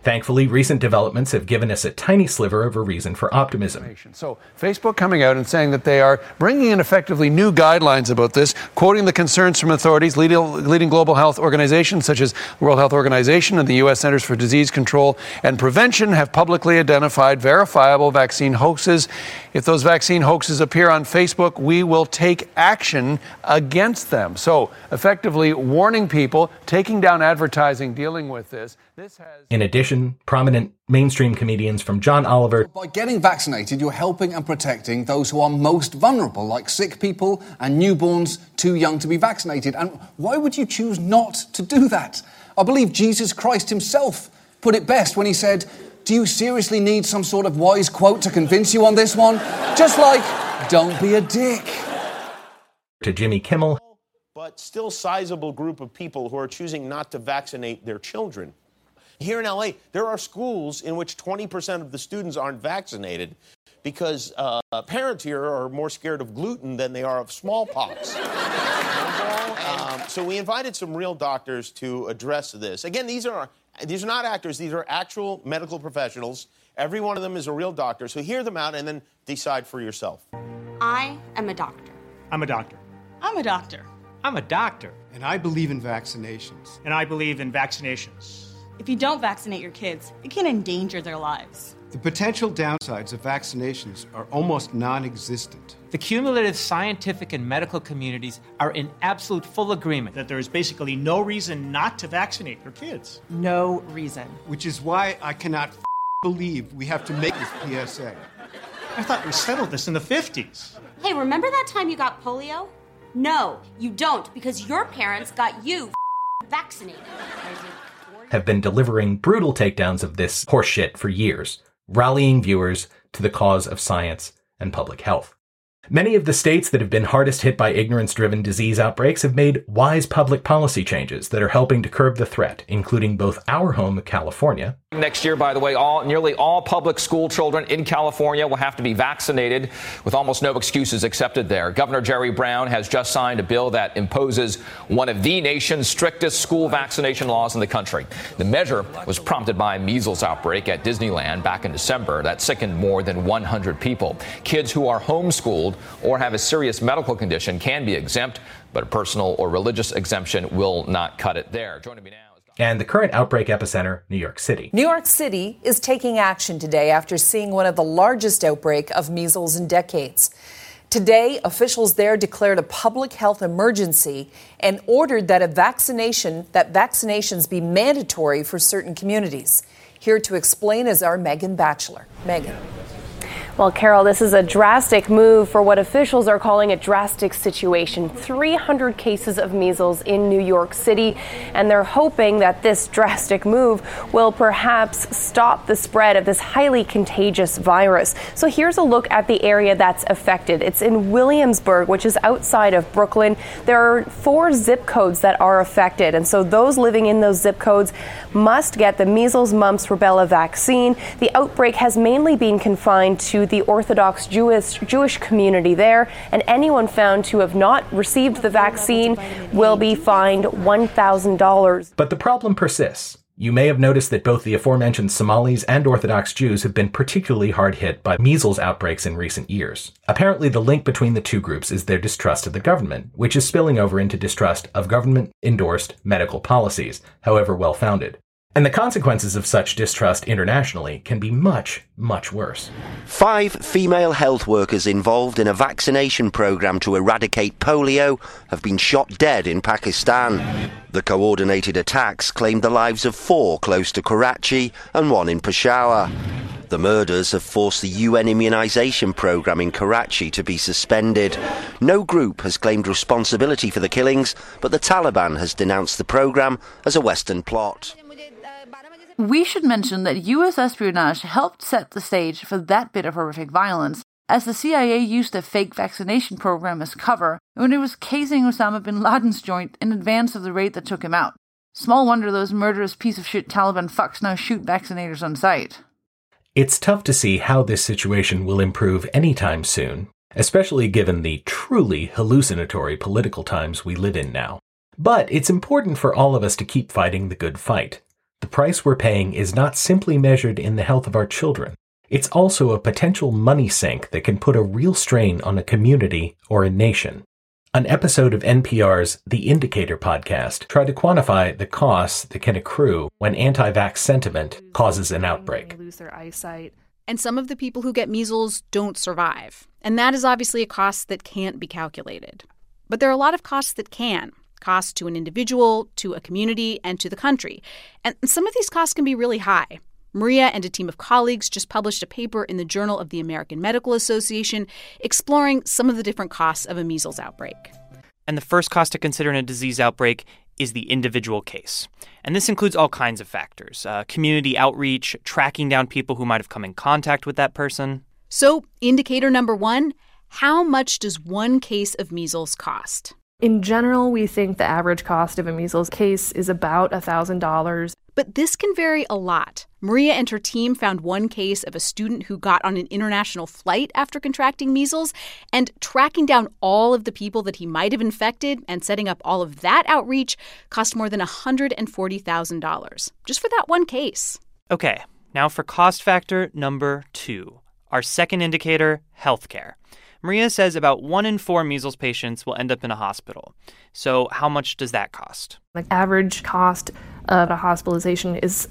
S1: Thankfully, recent developments have given us a tiny sliver of a reason for optimism.
S42: So, Facebook coming out and saying that they are bringing in effectively new guidelines about this, quoting the concerns from authorities, leading, leading global health organizations such as the World Health Organization and the U.S. Centers for Disease Control and Prevention have publicly identified verifiable vaccine hoaxes. If those vaccine hoaxes appear on Facebook, we will take action against them. So, effectively warning people, taking down advertising, dealing with this. This has.
S1: In addition, prominent mainstream comedians from John Oliver
S53: By getting vaccinated, you're helping and protecting those who are most vulnerable, like sick people and newborns too young to be vaccinated. And why would you choose not to do that? I believe Jesus Christ himself put it best when he said, Do you seriously need some sort of wise quote to convince you on this one? Just like, don't be a dick.
S1: to Jimmy Kimmel,
S54: but still sizable group of people who are choosing not to vaccinate their children. Here in LA, there are schools in which 20% of the students aren't vaccinated because uh, parents here are more scared of gluten than they are of smallpox. um, so we invited some real doctors to address this. Again, these are these are not actors; these are actual medical professionals. Every one of them is a real doctor. So hear them out and then decide for yourself.
S55: I am a doctor.
S56: I'm a doctor.
S57: I'm a doctor.
S56: I'm a doctor.
S58: And I believe in vaccinations.
S56: And I believe in vaccinations.
S57: If you don't vaccinate your kids, it can endanger their lives.
S58: The potential downsides of vaccinations are almost non existent.
S59: The cumulative scientific and medical communities are in absolute full agreement
S56: that there is basically no reason not to vaccinate your kids.
S57: No reason.
S58: Which is why I cannot f- believe we have to make this PSA.
S56: I thought we settled this in the 50s.
S55: Hey, remember that time you got polio? No, you don't, because your parents got you f- vaccinated.
S1: Have been delivering brutal takedowns of this horseshit for years, rallying viewers to the cause of science and public health. Many of the states that have been hardest hit by ignorance driven disease outbreaks have made wise public policy changes that are helping to curb the threat, including both our home, California.
S60: Next year, by the way, all nearly all public school children in California will have to be vaccinated, with almost no excuses accepted there. Governor Jerry Brown has just signed a bill that imposes one of the nation's strictest school vaccination laws in the country. The measure was prompted by a measles outbreak at Disneyland back in December that sickened more than 100 people. Kids who are homeschooled or have a serious medical condition can be exempt, but a personal or religious exemption will not cut it there. Joining me now.
S1: And the current outbreak epicenter, New York City.
S59: New York City is taking action today after seeing one of the largest outbreak of measles in decades. Today, officials there declared a public health emergency and ordered that a vaccination that vaccinations be mandatory for certain communities. Here to explain is our Megan Batchelor. Megan.
S61: Well, Carol, this is a drastic move for what officials are calling a drastic situation. 300 cases of measles in New York City, and they're hoping that this drastic move will perhaps stop the spread of this highly contagious virus. So here's a look at the area that's affected. It's in Williamsburg, which is outside of Brooklyn. There are four zip codes that are affected, and so those living in those zip codes must get the measles, mumps, rubella vaccine. The outbreak has mainly been confined to the Orthodox Jewish, Jewish community there, and anyone found to have not received the vaccine will be fined $1,000.
S1: But the problem persists. You may have noticed that both the aforementioned Somalis and Orthodox Jews have been particularly hard hit by measles outbreaks in recent years. Apparently, the link between the two groups is their distrust of the government, which is spilling over into distrust of government endorsed medical policies, however well founded. And the consequences of such distrust internationally can be much, much worse.
S62: Five female health workers involved in a vaccination program to eradicate polio have been shot dead in Pakistan. The coordinated attacks claimed the lives of four close to Karachi and one in Peshawar. The murders have forced the UN immunisation programme in Karachi to be suspended. No group has claimed responsibility for the killings, but the Taliban has denounced the programme as a Western plot.
S4: We should mention that US espionage helped set the stage for that bit of horrific violence, as the CIA used a fake vaccination program as cover when it was casing Osama bin Laden's joint in advance of the raid that took him out. Small wonder those murderous piece of shit Taliban fucks now shoot vaccinators on sight.
S1: It's tough to see how this situation will improve anytime soon, especially given the truly hallucinatory political times we live in now. But it's important for all of us to keep fighting the good fight. The price we're paying is not simply measured in the health of our children. It's also a potential money sink that can put a real strain on a community or a nation. An episode of NPR's The Indicator podcast tried to quantify the costs that can accrue when anti-vax sentiment causes an outbreak.
S63: Lose their eyesight. And some of the people who get measles don't survive. And that is obviously a cost that can't be calculated. But there are a lot of costs that can costs to an individual, to a community, and to the country. And some of these costs can be really high. Maria and a team of colleagues just published a paper in the Journal of the American Medical Association exploring some of the different costs of a measles outbreak.
S47: And the first cost to consider in a disease outbreak is the individual case. And this includes all kinds of factors uh, community outreach, tracking down people who might have come in contact with that person.
S63: So, indicator number one how much does one case of measles cost?
S50: In general, we think the average cost of a measles case is about $1,000.
S63: But this can vary a lot. Maria and her team found one case of a student who got on an international flight after contracting measles, and tracking down all of the people that he might have infected and setting up all of that outreach cost more than $140,000 just for that one case.
S64: Okay, now for cost factor number two our second indicator healthcare. Maria says about one in four measles patients will end up in a hospital. So, how much does that cost?
S50: The average cost of a hospitalization is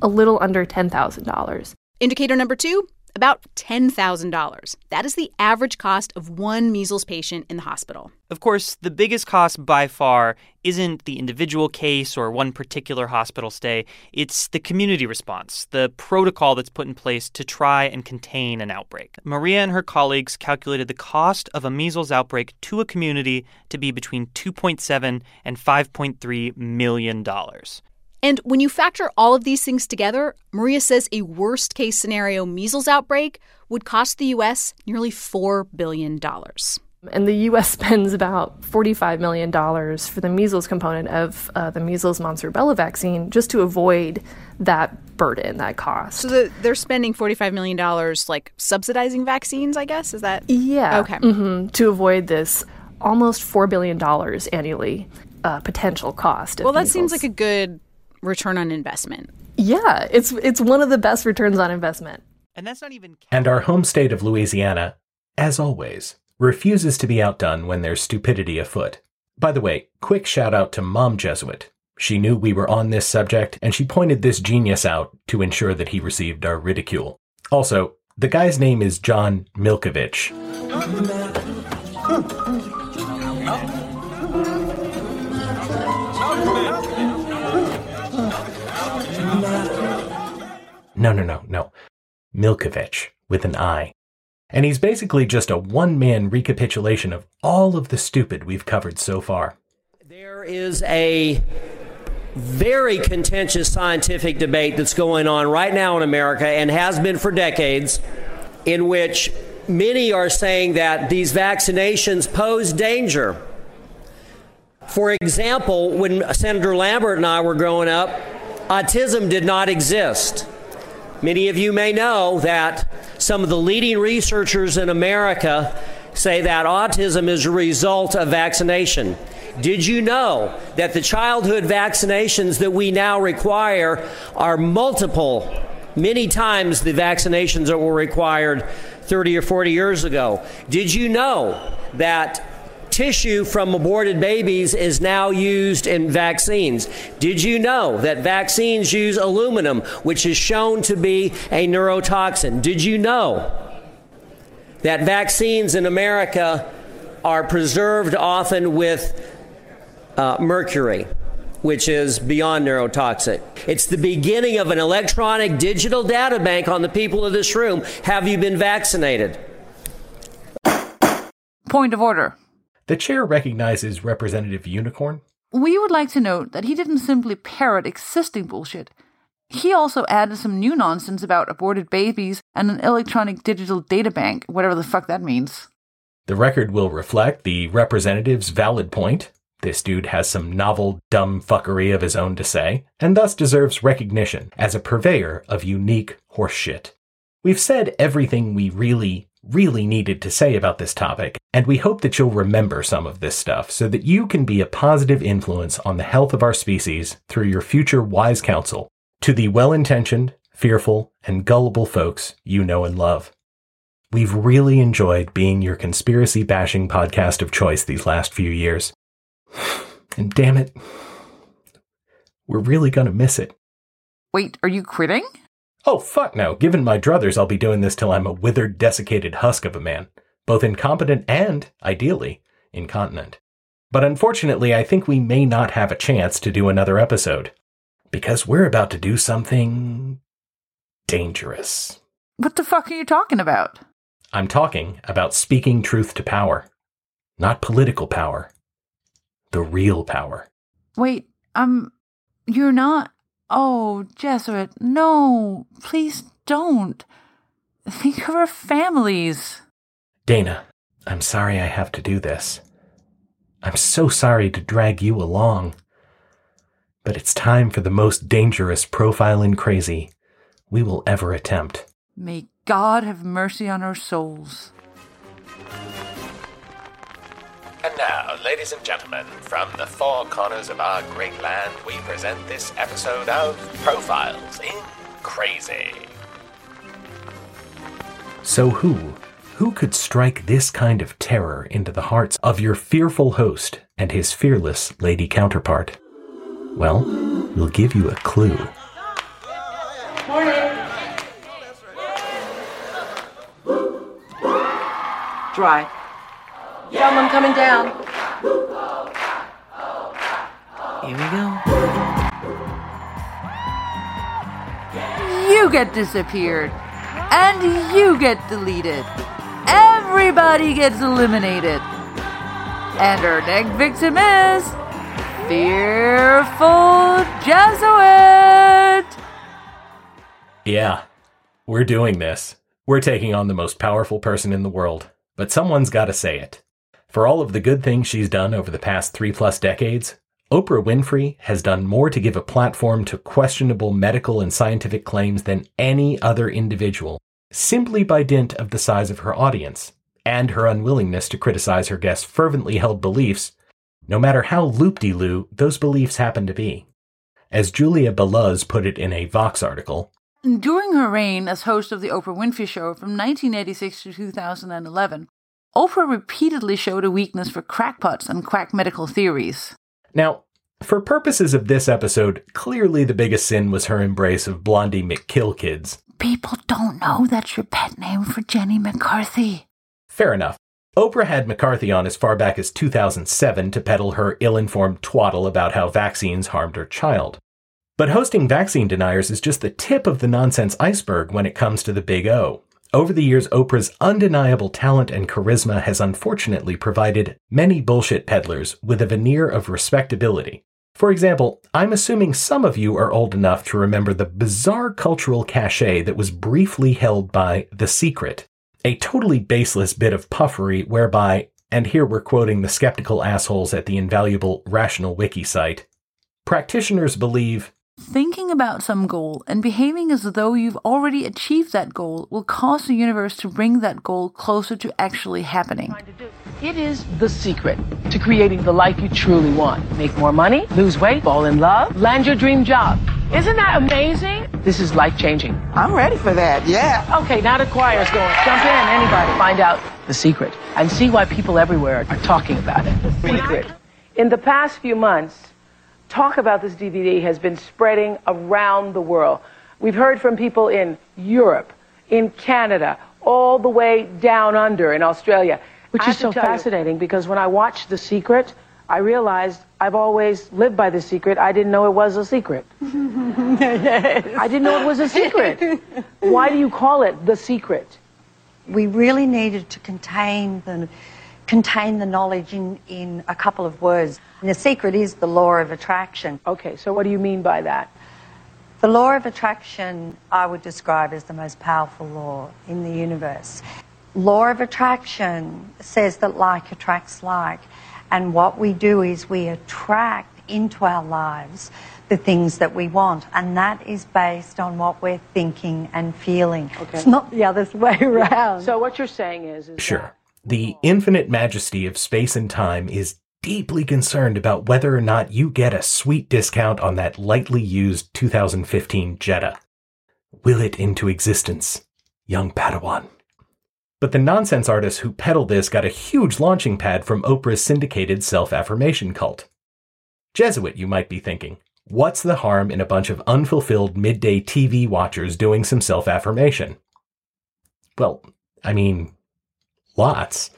S50: a little under $10,000.
S63: Indicator number two about $10,000. That is the average cost of one measles patient in the hospital.
S64: Of course, the biggest cost by far isn't the individual case or one particular hospital stay, it's the community response, the protocol that's put in place to try and contain an outbreak. Maria and her colleagues calculated the cost of a measles outbreak to a community to be between 2.7 and 5.3 million dollars.
S63: And when you factor all of these things together, Maria says a worst case scenario measles outbreak would cost the U.S. nearly $4 billion.
S50: And the U.S. spends about $45 million for the measles component of uh, the measles mumps rubella vaccine just to avoid that burden, that cost.
S63: So the, they're spending $45 million like subsidizing vaccines, I guess? Is that?
S50: Yeah.
S63: Okay.
S50: Mm-hmm, to avoid this almost $4 billion annually uh, potential cost.
S63: Well, that
S50: measles.
S63: seems like a good return on investment.
S50: Yeah, it's it's one of the best returns on investment.
S64: And that's not even
S1: And our home state of Louisiana, as always, refuses to be outdone when there's stupidity afoot. By the way, quick shout out to Mom Jesuit. She knew we were on this subject, and she pointed this genius out to ensure that he received our ridicule. Also, the guy's name is John Milkovich. No, no, no, no. Milkovich with an I. And he's basically just a one man recapitulation of all of the stupid we've covered so far.
S65: There is a very contentious scientific debate that's going on right now in America and has been for decades, in which many are saying that these vaccinations pose danger. For example, when Senator Lambert and I were growing up, autism did not exist. Many of you may know that some of the leading researchers in America say that autism is a result of vaccination. Did you know that the childhood vaccinations that we now require are multiple, many times the vaccinations that were required 30 or 40 years ago? Did you know that tissue from aborted babies is now used in vaccines. Did you know that vaccines use aluminum, which is shown to be a neurotoxin? Did you know that vaccines in America are preserved often with uh, mercury? Which is beyond neurotoxic. It's the beginning of an electronic digital data bank on the people of this room. Have you been vaccinated?
S4: Point of order.
S1: The chair recognizes Representative Unicorn.
S4: We would like to note that he didn't simply parrot existing bullshit. He also added some new nonsense about aborted babies and an electronic digital data bank, whatever the fuck that means.
S1: The record will reflect the representative's valid point. This dude has some novel, dumb fuckery of his own to say, and thus deserves recognition as a purveyor of unique horseshit. We've said everything we really, really needed to say about this topic, and we hope that you'll remember some of this stuff so that you can be a positive influence on the health of our species through your future wise counsel to the well intentioned, fearful, and gullible folks you know and love. We've really enjoyed being your conspiracy bashing podcast of choice these last few years. And damn it, we're really gonna miss it.
S4: Wait, are you quitting?
S1: Oh, fuck no. Given my druthers, I'll be doing this till I'm a withered, desiccated husk of a man, both incompetent and, ideally, incontinent. But unfortunately, I think we may not have a chance to do another episode. Because we're about to do something dangerous.
S4: What the fuck are you talking about?
S1: I'm talking about speaking truth to power. Not political power. The real power.
S4: Wait, um, you're not. Oh, Jesuit, no, please don't. Think of our families.
S1: Dana, I'm sorry I have to do this. I'm so sorry to drag you along. but it's time for the most dangerous profile in crazy we will ever attempt.
S4: May God have mercy on our souls.
S66: And now, ladies and gentlemen, from the four corners of our great land, we present this episode of Profiles in Crazy.
S1: So, who? Who could strike this kind of terror into the hearts of your fearful host and his fearless lady counterpart? Well, we'll give you a clue.
S67: Morning. Dry. Tell them I'm coming down.
S4: Here we go. You get disappeared. And you get deleted. Everybody gets eliminated. And our next victim is Fearful Jesuit.
S1: Yeah, we're doing this. We're taking on the most powerful person in the world, but someone's got to say it. For all of the good things she's done over the past three plus decades, Oprah Winfrey has done more to give a platform to questionable medical and scientific claims than any other individual, simply by dint of the size of her audience and her unwillingness to criticize her guests' fervently held beliefs, no matter how loop de loo those beliefs happen to be. As Julia Belluz put it in a Vox article,
S4: During her reign as host of The Oprah Winfrey Show from 1986 to 2011, Oprah repeatedly showed a weakness for crackpots and quack medical theories.
S1: Now, for purposes of this episode, clearly the biggest sin was her embrace of Blondie McKill kids.
S4: People don't know that's your pet name for Jenny McCarthy.
S1: Fair enough. Oprah had McCarthy on as far back as 2007 to peddle her ill informed twaddle about how vaccines harmed her child. But hosting vaccine deniers is just the tip of the nonsense iceberg when it comes to the big O. Over the years, Oprah's undeniable talent and charisma has unfortunately provided many bullshit peddlers with a veneer of respectability. For example, I'm assuming some of you are old enough to remember the bizarre cultural cachet that was briefly held by The Secret, a totally baseless bit of puffery whereby, and here we're quoting the skeptical assholes at the invaluable Rational Wiki site, practitioners believe
S4: Thinking about some goal and behaving as though you've already achieved that goal will cause the universe to bring that goal closer to actually happening.
S68: It is the secret to creating the life you truly want. Make more money, lose weight, fall in love, land your dream job. Isn't that amazing? This is life changing.
S69: I'm ready for that, yeah.
S68: Okay, now the choir's going. Jump in, anybody. Find out the secret and see why people everywhere are talking about it. The secret. In the past few months, talk about this DVD has been spreading around the world. We've heard from people in Europe, in Canada, all the way down under in Australia. Which is so to tell you- fascinating because when I watched The Secret, I realized I've always lived by The Secret. I didn't know it was a secret. I didn't know it was a secret. Why do you call it The Secret?
S70: we really needed to contain the contain the knowledge in, in a couple of words. And the secret is the law of attraction.
S68: Okay, so what do you mean by that?
S70: The law of attraction I would describe as the most powerful law in the universe. Law of attraction says that like attracts like. And what we do is we attract into our lives the things that we want. And that is based on what we're thinking and feeling. Okay. It's not the other way around.
S68: So what you're saying is, is
S1: Sure. The infinite majesty of space and time is deeply concerned about whether or not you get a sweet discount on that lightly used 2015 Jetta. Will it into existence, young Padawan? But the nonsense artists who peddle this got a huge launching pad from Oprah's syndicated self affirmation cult. Jesuit, you might be thinking. What's the harm in a bunch of unfulfilled midday TV watchers doing some self affirmation? Well, I mean, lots.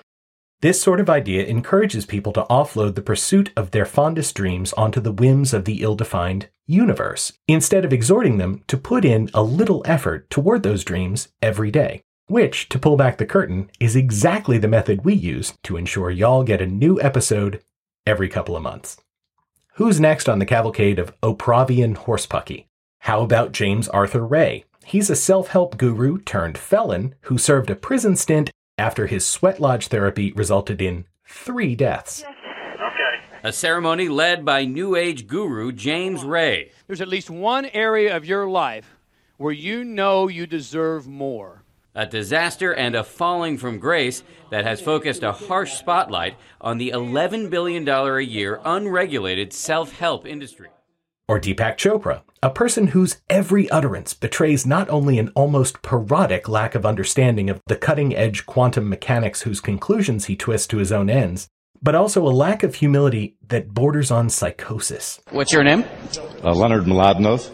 S1: This sort of idea encourages people to offload the pursuit of their fondest dreams onto the whims of the ill defined universe, instead of exhorting them to put in a little effort toward those dreams every day. Which, to pull back the curtain, is exactly the method we use to ensure y'all get a new episode every couple of months. Who's next on the cavalcade of Opravian horsepucky? How about James Arthur Ray? He's a self help guru turned felon who served a prison stint after his sweat lodge therapy resulted in three deaths.
S71: Okay. a ceremony led by New Age guru James Ray.
S72: There's at least one area of your life where you know you deserve more.
S71: A disaster and a falling from grace that has focused a harsh spotlight on the $11 billion a year unregulated self help industry.
S1: Or Deepak Chopra, a person whose every utterance betrays not only an almost parodic lack of understanding of the cutting edge quantum mechanics whose conclusions he twists to his own ends, but also a lack of humility that borders on psychosis.
S71: What's your name?
S73: Uh, Leonard Mlodinow.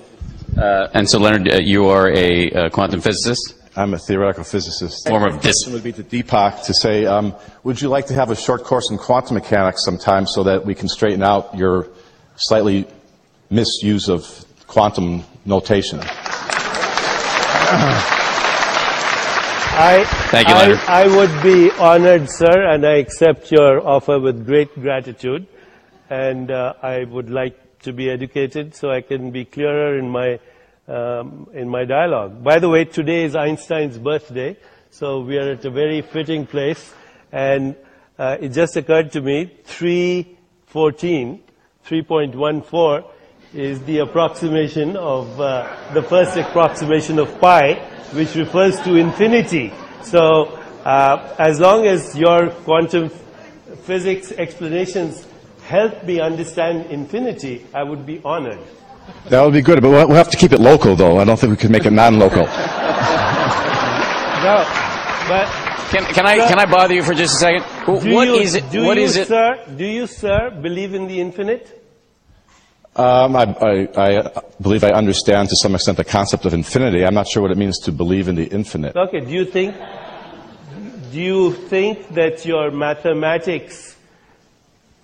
S71: Uh, and so, Leonard, uh, you are a uh, quantum physicist?
S73: I'm a theoretical physicist.
S71: Form of dis-
S73: would be to Deepak to say, um, would you like to have a short course in quantum mechanics sometime so that we can straighten out your slightly misuse of quantum notation?
S74: I,
S71: Thank you,
S74: I, I would be honored, sir, and I accept your offer with great gratitude. And uh, I would like to be educated so I can be clearer in my um, in my dialogue. By the way, today is Einstein's birthday, so we are at a very fitting place. And uh, it just occurred to me, 314, 3.14 is the approximation of uh, the first approximation of pi, which refers to infinity. So, uh, as long as your quantum physics explanations help me understand infinity, I would be honored.
S73: That would be good, but we'll we'll have to keep it local, though. I don't think we can make it non-local.
S74: No, but
S71: Can, can I can I bother you for just a second? Wh- What
S74: you,
S71: is it?
S74: Do
S71: What
S74: you,
S71: is it?
S74: sir? Do you, sir, believe in the infinite?
S73: Um, I, I, I believe I understand to some extent the concept of infinity. I'm not sure what it means to believe in the infinite.
S74: Okay. Do you think? Do you think that your mathematics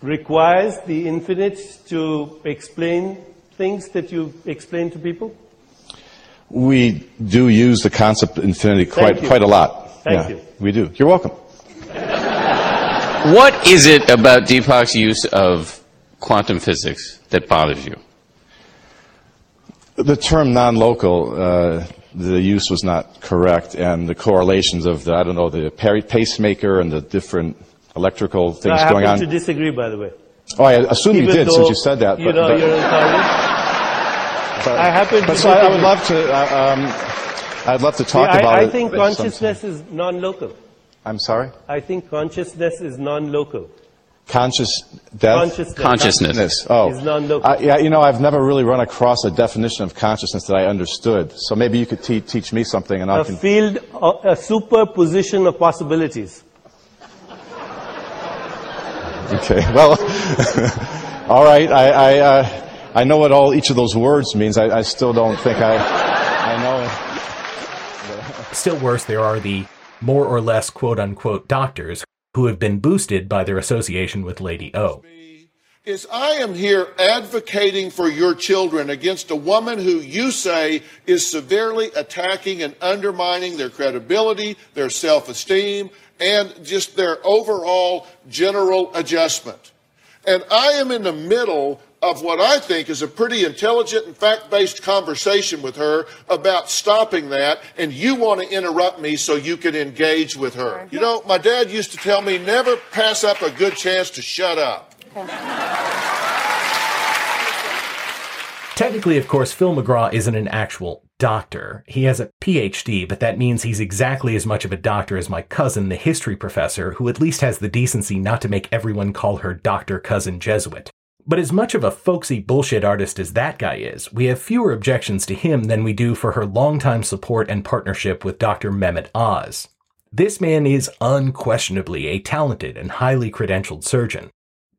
S74: requires the infinite to explain things that you explain to people?
S73: We do use the concept of infinity quite quite a lot.
S74: Thank
S73: yeah,
S74: you.
S73: We do. You're welcome.
S71: What is it about Deepak's use of quantum physics that bothers you?
S73: The term non-local, uh, the use was not correct, and the correlations of the I don't know the pacemaker and the different electrical
S74: So
S73: things
S74: I
S73: going
S74: happen
S73: on.
S74: to disagree, by the way.
S73: Oh, I assume you did since you said that.
S74: You
S73: but-
S74: know,
S73: but-
S74: you're in
S73: but-
S74: I happen
S73: but
S74: to
S73: so I, I would love to. Uh, um, I'd love to talk
S74: I,
S73: about
S74: I
S73: it.
S74: think
S73: sometime.
S74: consciousness is non-local.
S73: I'm sorry.
S74: I think consciousness is non-local.
S73: Conscious death.
S74: Consciousness. Consciousness.
S73: Oh,
S74: Is non-local.
S73: Uh, yeah. You know, I've never really run across a definition of consciousness that I understood. So maybe you could te- teach me something, and I
S74: A
S73: can.
S74: field, a superposition of possibilities.
S73: Okay. Well, all right. I I, uh, I know what all each of those words means. I, I still don't think I I know it.
S1: Still worse, there are the more or less quote unquote doctors who have been boosted by their association with Lady O.
S75: is I am here advocating for your children against a woman who you say is severely attacking and undermining their credibility, their self esteem, and just their overall general adjustment. And I am in the middle of what I think is a pretty intelligent and fact based conversation with her about stopping that, and you want to interrupt me so you can engage with her. You know, my dad used to tell me never pass up a good chance to shut up.
S1: Technically, of course, Phil McGraw isn't an actual doctor. He has a PhD, but that means he's exactly as much of a doctor as my cousin, the history professor, who at least has the decency not to make everyone call her Dr. Cousin Jesuit. But as much of a folksy bullshit artist as that guy is, we have fewer objections to him than we do for her longtime support and partnership with Dr. Mehmet Oz. This man is unquestionably a talented and highly credentialed surgeon,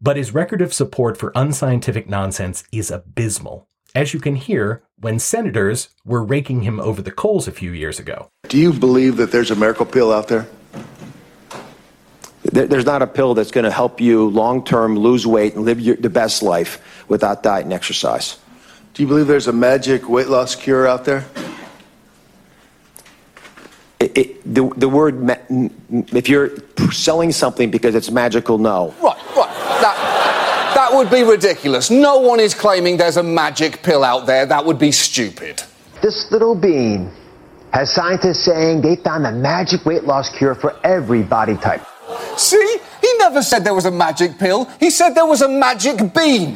S1: but his record of support for unscientific nonsense is abysmal, as you can hear when senators were raking him over the coals a few years ago.
S76: Do you believe that there's a miracle pill out there?
S77: There- There's not a pill that's going to help you long term lose weight and live your, the best life without diet and exercise.
S76: Do you believe there's a magic weight loss cure out there?
S77: It, it, the, the word, ma- n- n- if you're selling something because it's magical, no.
S78: Right, right. That, that would be ridiculous. No one is claiming there's a magic pill out there. That would be stupid.
S79: This little bean has scientists saying they found a magic weight loss cure for every body type.
S78: See? He never never said there was a magic pill. He said there was a magic bean.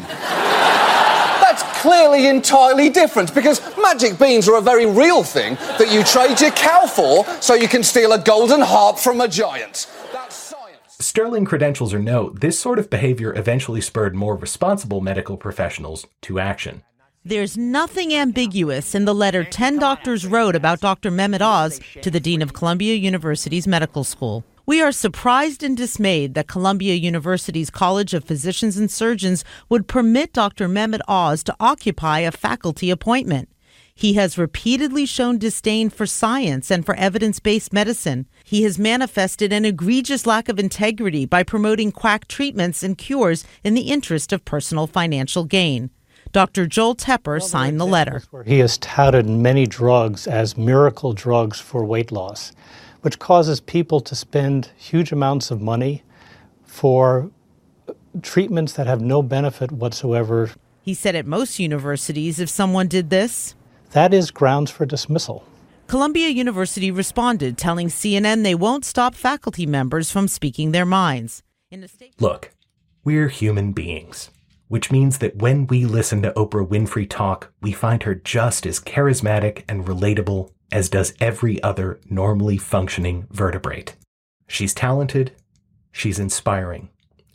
S78: That's clearly entirely different because magic beans are a very real thing that you trade your cow for so you can steal a golden harp from a giant. That's science.
S1: Sterling credentials or no, this sort of behavior eventually spurred more responsible medical professionals to action.
S80: There's nothing ambiguous in the letter 10 doctors wrote about Dr. Mehmet Oz to the Dean of Columbia University's Medical School. We are surprised and dismayed that Columbia University's College of Physicians and Surgeons would permit Dr. Mehmet Oz to occupy a faculty appointment. He has repeatedly shown disdain for science and for evidence based medicine. He has manifested an egregious lack of integrity by promoting quack treatments and cures in the interest of personal financial gain. Dr. Joel Tepper signed the letter.
S81: He has touted many drugs as miracle drugs for weight loss, which causes people to spend huge amounts of money for treatments that have no benefit whatsoever.
S80: He said at most universities, if someone did this,
S81: that is grounds for dismissal.
S80: Columbia University responded, telling CNN they won't stop faculty members from speaking their minds.
S1: Look, we're human beings which means that when we listen to Oprah Winfrey talk, we find her just as charismatic and relatable as does every other normally functioning vertebrate. She's talented, she's inspiring,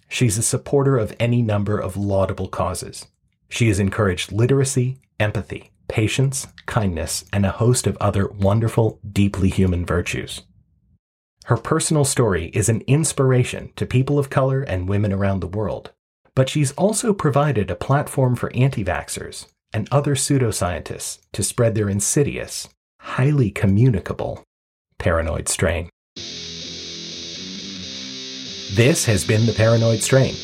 S1: she's a supporter of any number of laudable causes. She has encouraged literacy, empathy, patience, kindness, and a host of other wonderful, deeply human virtues. Her personal story is an inspiration to people of color and women around the world but she's also provided a platform for anti vaxxers and other pseudoscientists to spread their insidious, highly communicable paranoid strain. This has been The Paranoid Strain.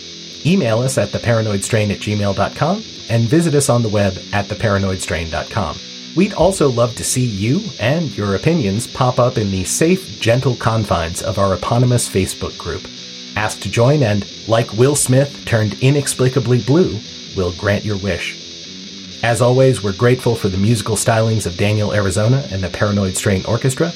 S1: Email us at theparanoidstrain at gmail.com and visit us on the web at theparanoidstrain.com. We'd also love to see you and your opinions pop up in the safe, gentle confines of our eponymous Facebook group. Ask to join, and, like Will Smith turned inexplicably blue, we'll grant your wish. As always, we're grateful for the musical stylings of Daniel Arizona and the Paranoid Strain Orchestra,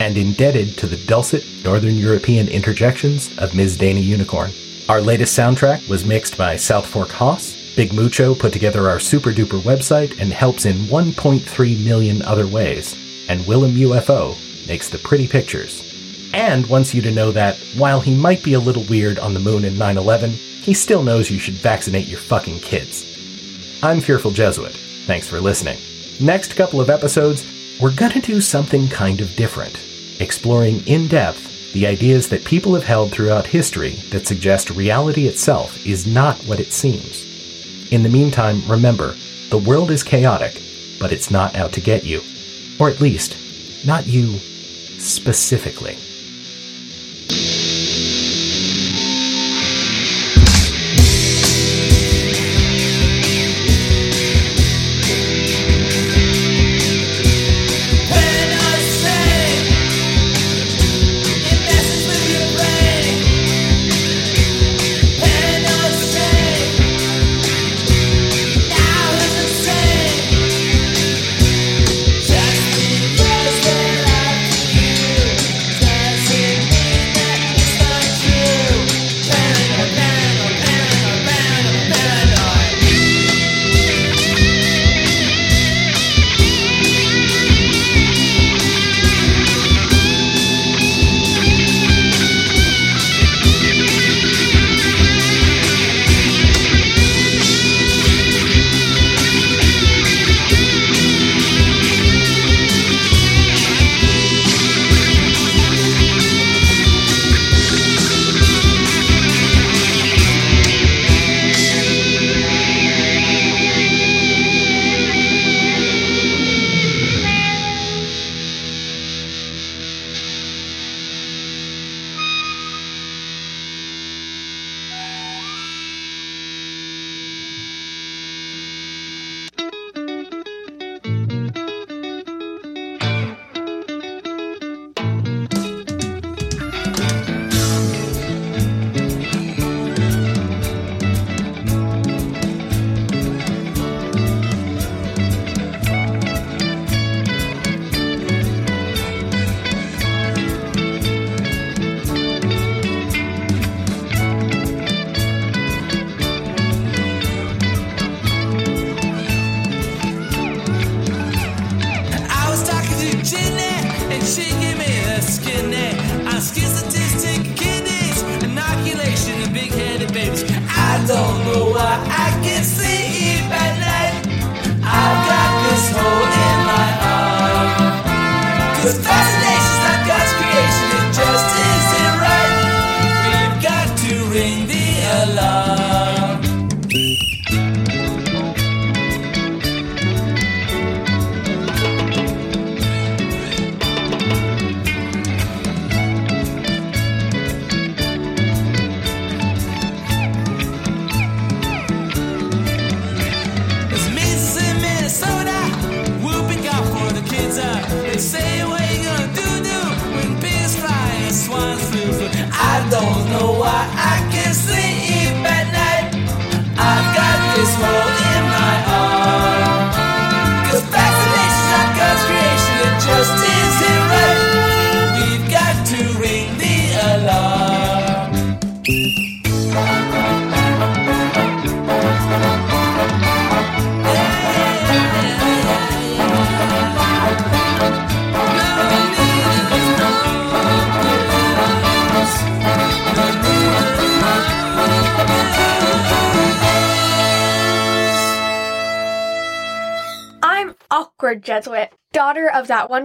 S1: and indebted to the dulcet Northern European interjections of Ms. Dana Unicorn. Our latest soundtrack was mixed by South Fork Haas. Big Mucho put together our super duper website and helps in 1.3 million other ways. And Willem UFO makes the pretty pictures and wants you to know that while he might be a little weird on the moon in 9 11, he still knows you should vaccinate your fucking kids. I'm Fearful Jesuit. Thanks for listening. Next couple of episodes, we're gonna do something kind of different, exploring in depth the ideas that people have held throughout history that suggest reality itself is not what it seems. In the meantime, remember, the world is chaotic, but it's not out to get you. Or at least, not you specifically.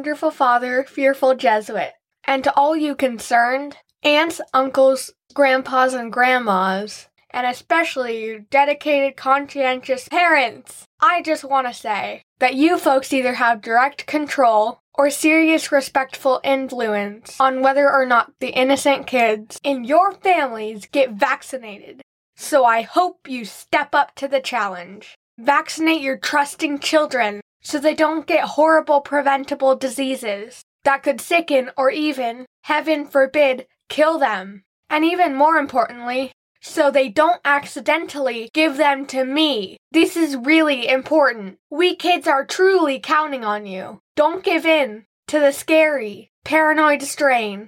S2: Wonderful father, Fearful Jesuit. And to all you concerned, aunts, uncles, grandpas, and grandmas, and especially you dedicated, conscientious parents, I just want to say that you folks either have direct control or serious respectful influence on whether or not the innocent kids in your families get vaccinated. So I hope you step up to the challenge. Vaccinate your trusting children so they don't get horrible preventable diseases that could sicken or even, heaven forbid, kill them. And even more importantly, so they don't accidentally give them to me. This is really important. We kids are truly counting on you. Don't give in to the scary, paranoid strain.